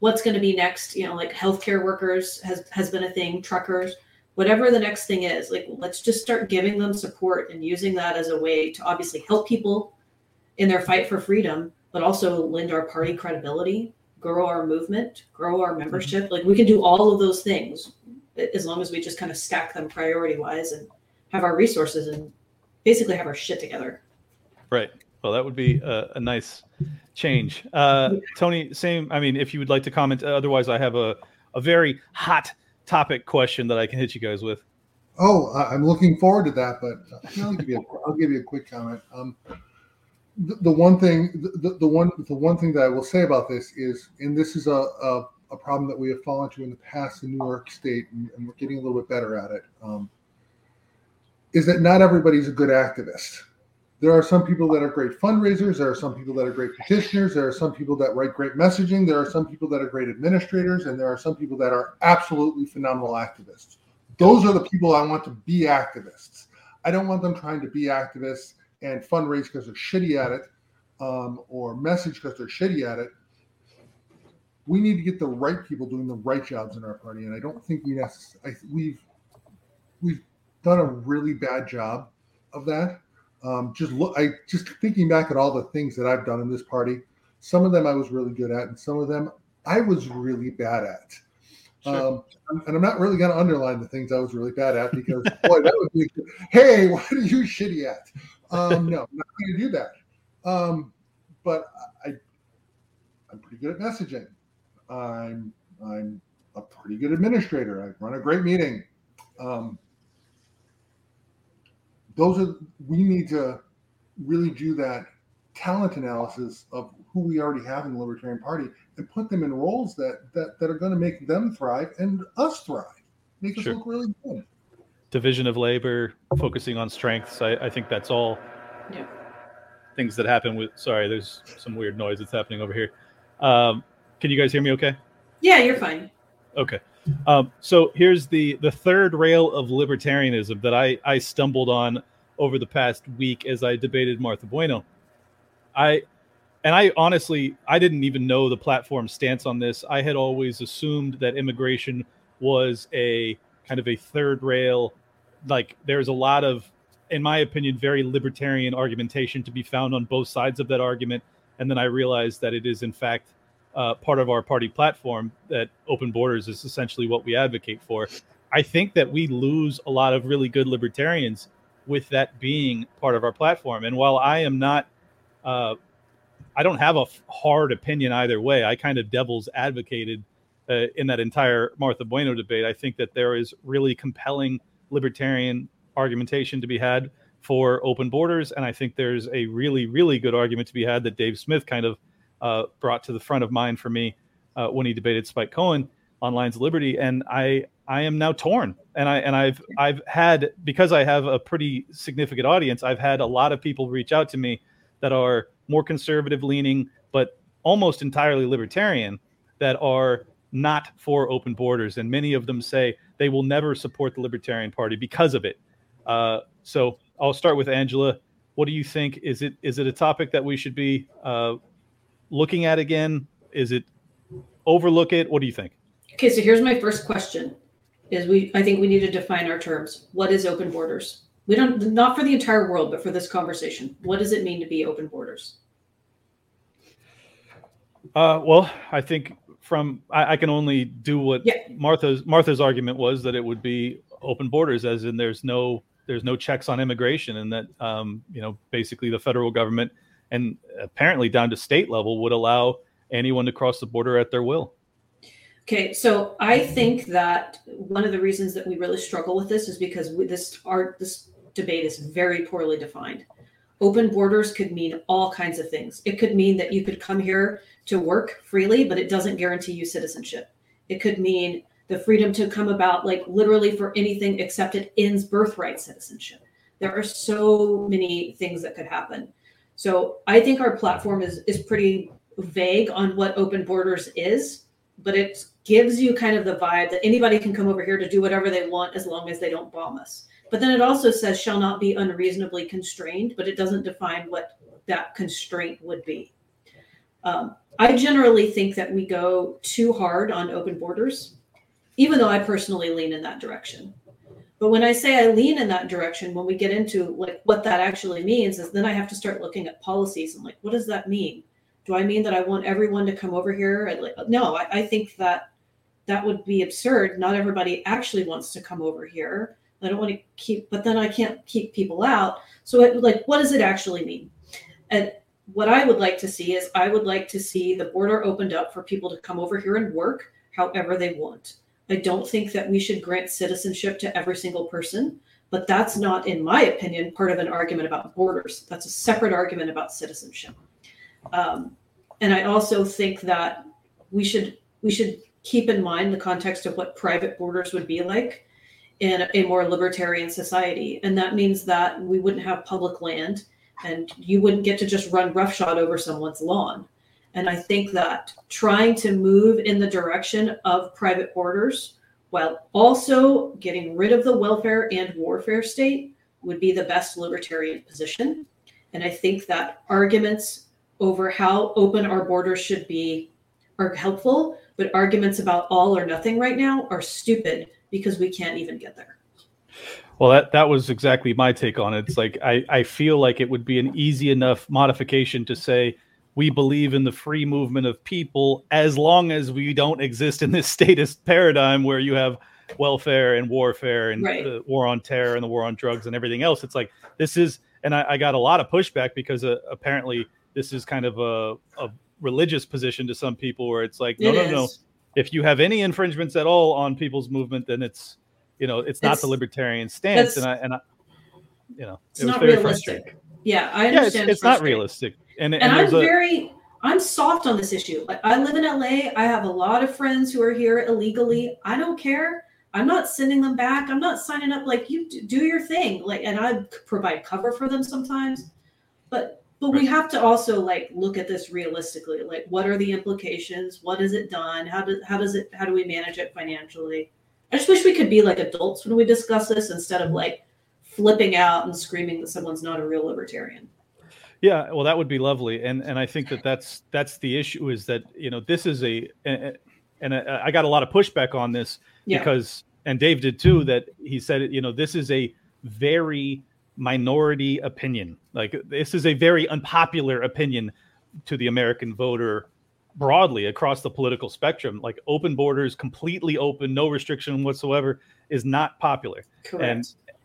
what's going to be next you know like healthcare workers has has been a thing truckers whatever the next thing is like let's just start giving them support and using that as a way to obviously help people in their fight for freedom but also lend our party credibility grow our movement grow our membership mm-hmm. like we can do all of those things as long as we just kind of stack them priority wise and have our resources and basically have our shit together Right. Well, that would be a, a nice change. Uh, Tony, same. I mean, if you would like to comment, otherwise, I have a, a very hot topic question that I can hit you guys with. Oh, I'm looking forward to that, but I'll give you a, I'll give you a quick comment. Um, the, one thing, the, the one, the one thing that I will say about this is, and this is a, a, a problem that we have fallen to in the past in New York State, and, and we're getting a little bit better at it. Um, is that not everybody's a good activist there are some people that are great fundraisers. There are some people that are great petitioners. There are some people that write great messaging. There are some people that are great administrators. And there are some people that are absolutely phenomenal activists. Those are the people I want to be activists. I don't want them trying to be activists and fundraise because they're shitty at it um, or message because they're shitty at it. We need to get the right people doing the right jobs in our party. And I don't think we necessarily, we've, we've done a really bad job of that um, just look, I just thinking back at all the things that I've done in this party. Some of them I was really good at, and some of them I was really bad at. Sure. Um, and I'm not really going to underline the things I was really bad at because, boy, that would be, hey, what are you shitty at? Um, no, I'm not going to do that. Um, but I, I'm pretty good at messaging. I'm, I'm a pretty good administrator. I run a great meeting. Um, those are we need to really do that talent analysis of who we already have in the Libertarian Party and put them in roles that that, that are going to make them thrive and us thrive, make us look really good. Division of labor, focusing on strengths. I, I think that's all Yeah. things that happen with. Sorry, there's some weird noise that's happening over here. Um, can you guys hear me? Okay. Yeah, you're fine. Okay. Um, so here's the the third rail of libertarianism that I I stumbled on over the past week as I debated Martha Bueno. I and I honestly I didn't even know the platform stance on this. I had always assumed that immigration was a kind of a third rail like there's a lot of in my opinion very libertarian argumentation to be found on both sides of that argument and then I realized that it is in fact uh, part of our party platform that open borders is essentially what we advocate for. I think that we lose a lot of really good libertarians with that being part of our platform. And while I am not, uh, I don't have a f- hard opinion either way. I kind of devil's advocated uh, in that entire Martha Bueno debate. I think that there is really compelling libertarian argumentation to be had for open borders, and I think there's a really, really good argument to be had that Dave Smith kind of uh, brought to the front of mind for me uh, when he debated Spike Cohen on Lions of Liberty, and I I am now torn, and I and I've I've had because I have a pretty significant audience. I've had a lot of people reach out to me that are more conservative leaning, but almost entirely libertarian, that are not for open borders, and many of them say they will never support the Libertarian Party because of it. Uh, so I'll start with Angela. What do you think? Is it is it a topic that we should be uh, looking at again? Is it overlook it? What do you think? Okay, so here's my first question: Is we I think we need to define our terms. What is open borders? We don't not for the entire world, but for this conversation. What does it mean to be open borders? Uh, well, I think from I, I can only do what Yeah. Martha's Martha's argument was that it would be open borders, as in there's no there's no checks on immigration, and that um, you know basically the federal government and apparently down to state level would allow anyone to cross the border at their will. Okay, so I think that one of the reasons that we really struggle with this is because we, this art this debate is very poorly defined. Open borders could mean all kinds of things. It could mean that you could come here to work freely, but it doesn't guarantee you citizenship. It could mean the freedom to come about, like literally for anything except it ends birthright citizenship. There are so many things that could happen. So I think our platform is is pretty vague on what open borders is, but it gives you kind of the vibe that anybody can come over here to do whatever they want as long as they don't bomb us. But then it also says shall not be unreasonably constrained, but it doesn't define what that constraint would be. Um, I generally think that we go too hard on open borders, even though I personally lean in that direction. But when I say I lean in that direction, when we get into like what that actually means, is then I have to start looking at policies and like, what does that mean? Do I mean that I want everyone to come over here? No, I, I think that that would be absurd. Not everybody actually wants to come over here. I don't want to keep, but then I can't keep people out. So, it, like, what does it actually mean? And what I would like to see is I would like to see the border opened up for people to come over here and work however they want. I don't think that we should grant citizenship to every single person, but that's not, in my opinion, part of an argument about borders. That's a separate argument about citizenship. Um, and I also think that we should we should keep in mind the context of what private borders would be like in a more libertarian society, and that means that we wouldn't have public land, and you wouldn't get to just run roughshod over someone's lawn. And I think that trying to move in the direction of private borders while also getting rid of the welfare and warfare state would be the best libertarian position. And I think that arguments over how open our borders should be are helpful, but arguments about all or nothing right now are stupid because we can't even get there. Well, that that was exactly my take on it. It's like I I feel like it would be an easy enough modification to say we believe in the free movement of people as long as we don't exist in this statist paradigm where you have welfare and warfare and Right. the war on terror and the war on drugs and everything else. It's like this is, and I, I got a lot of pushback because uh, apparently this is kind of a, a religious position to some people where it's like no It no no is. if you have any infringements at all on people's movement then it's you know it's not It's- the libertarian stance and I and I you know It's it was not very realistic. frustrating. Yeah, I understand Yeah, it's, it's not realistic. And and, and I'm a very I'm soft on this issue. Like I live in LA. I have a lot of friends who are here illegally. I don't care. I'm not sending them back. I'm not signing up. Like you do your thing. Like, and i provide cover for them sometimes. But but we have to also like look at this realistically. Like, what are the implications? What has it done? How does how does it how do we manage it financially? I just wish we could be like adults when we discuss this instead of like flipping out and screaming that someone's not a real libertarian. Yeah, well, that would be lovely, and and I think that that's that's the issue is that you know this is a and I got a lot of pushback on this yeah. because and Dave did too that he said you know this is a very minority opinion like this is a very unpopular opinion to the American voter broadly across the political spectrum like open borders completely open no restriction whatsoever is not popular Correct.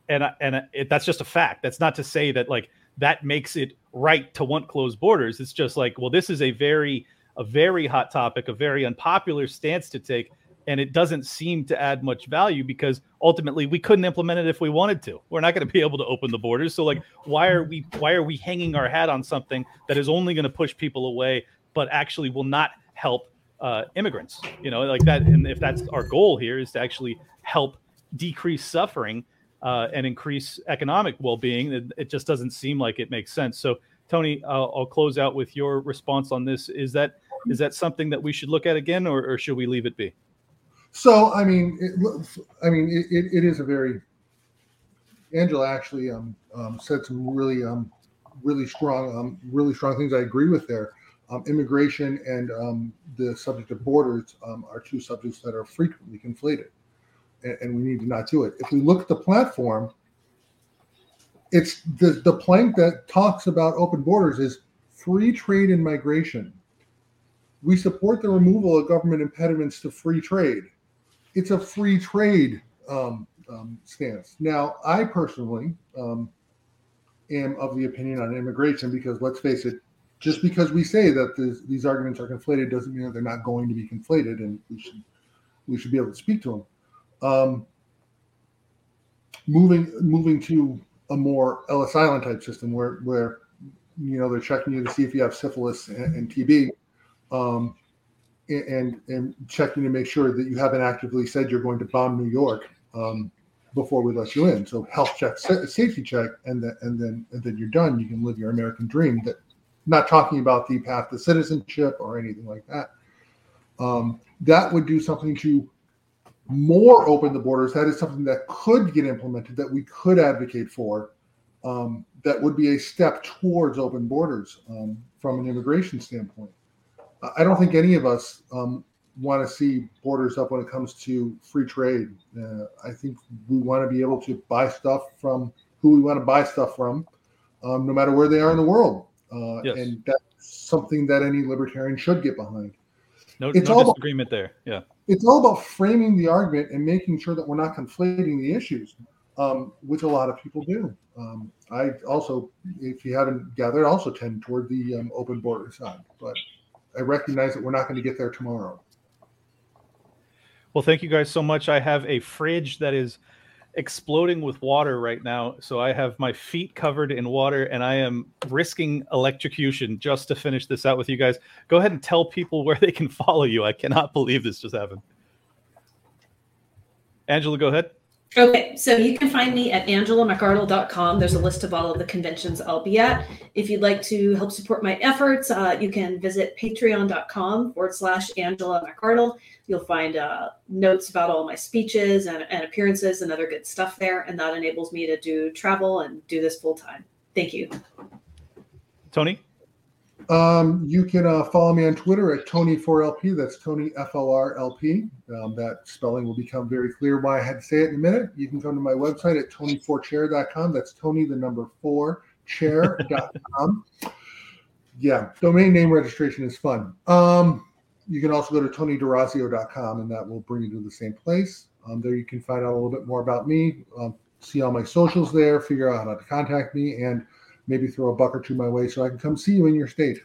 and and and it, that's just a fact that's not to say that like that makes it right to want closed borders. It's just like, well, this is a very a very hot topic, a very unpopular stance to take, and it doesn't seem to add much value because ultimately we couldn't implement it if we wanted to. We're not going to be able to open the borders. So like, why are we why are we hanging our hat on something that is only going to push people away, but actually will not help uh, immigrants? You know, like that. And if that's our goal here is to actually help decrease suffering uh, and increase economic well-being. It, it, just doesn't seem like it makes sense. So, Tony, I'll, I'll, close out with your response on this. Is that is that something that we should look at again, or, or should we leave it be? So, I mean, it, I mean, it, it is a very. Angela actually um, um, said some really, um, really strong, um, really strong things. I agree with there. Um, immigration and um, the subject of borders are two subjects that are frequently conflated and, and we need to not do it. If we look at the platform, it's the, the plank that talks about open borders is free trade and migration. We support the removal of government impediments to free trade. It's a free trade um, um, stance. Now, I personally um, am of the opinion on immigration because let's face it, just because we say that this, these arguments are conflated doesn't mean that they're not going to be conflated, and we should we should be able to speak to them. Um, moving moving to a more Ellis Island type system where where you know they're checking you to see if you have syphilis and, and TB, um, and and checking to make sure that you haven't actively said you're going to bomb New York um, before we let you in. So health check, safety check, and then and then and then you're done. You can live your American dream. That not talking about the path to citizenship or anything like that. Um, that would do something to more open the borders, that is something that could get implemented, that we could advocate for. Um, that would be a step towards open borders um, from an immigration standpoint. I don't think any of us um, want to see borders up when it comes to free trade. Uh, I think we want to be able to buy stuff from who we want to buy stuff from, um, no matter where they are in the world. Uh, yes. And that's something that any libertarian should get behind. No, it's no all disagreement about, there. Yeah it's all about framing the argument and making sure that we're not conflating the issues, um, which a lot of people do. Um, I also, if you haven't gathered, also tend toward the um, open border side, but I recognize that we're not going to get there tomorrow. Well, thank you guys so much. I have a fridge that is exploding with water right now. So I have my feet covered in water and I am risking electrocution just to finish this out with you guys. Go ahead and tell people where they can follow you. I cannot believe this just happened. Angela, go ahead. Okay, so you can find me at angelamcardle.com. There's a list of all of the conventions I'll be at. If you'd like to help support my efforts, uh, you can visit patreon.com forward slash Angela McArdle. You'll find uh, notes about all my speeches and, and appearances and other good stuff there. And that enables me to do travel and do this full time. Thank you. Tony? Um, you can uh, follow me on Twitter at Tony4LP. That's Tony F-O-R-L-P. Um, that spelling will become very clear why I had to say it in a minute. You can come to my website at Tony4Chair.com. That's Tony, the number four, chair.com. yeah, domain name registration is fun. Um, you can also go to TonyDorazio.com, and that will bring you to the same place. Um, there you can find out a little bit more about me, um, see all my socials there, figure out how to contact me, and – maybe throw a buck or two my way so I can come see you in your state.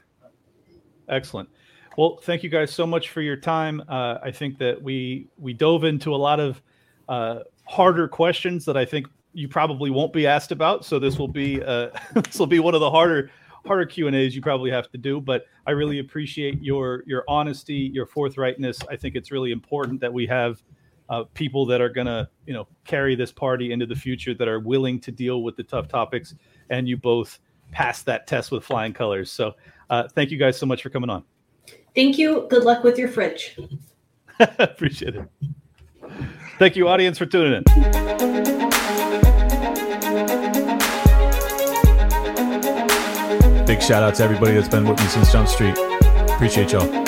Excellent. Well, thank you guys so much for your time. Uh, I think that we we dove into a lot of uh, harder questions that I think you probably won't be asked about. So this will be uh, this will be one of the harder harder Q and A's you probably have to do. But I really appreciate your your honesty, your forthrightness. I think it's really important that we have uh, people that are going to you know carry this party into the future that are willing to deal with the tough topics and you both passed that test with flying colors. So uh, thank you guys so much for coming on. Thank you. Good luck with your fridge. Appreciate it. Thank you, audience, for tuning in. Big shout out to everybody that's been with me since Jump Street. Appreciate y'all.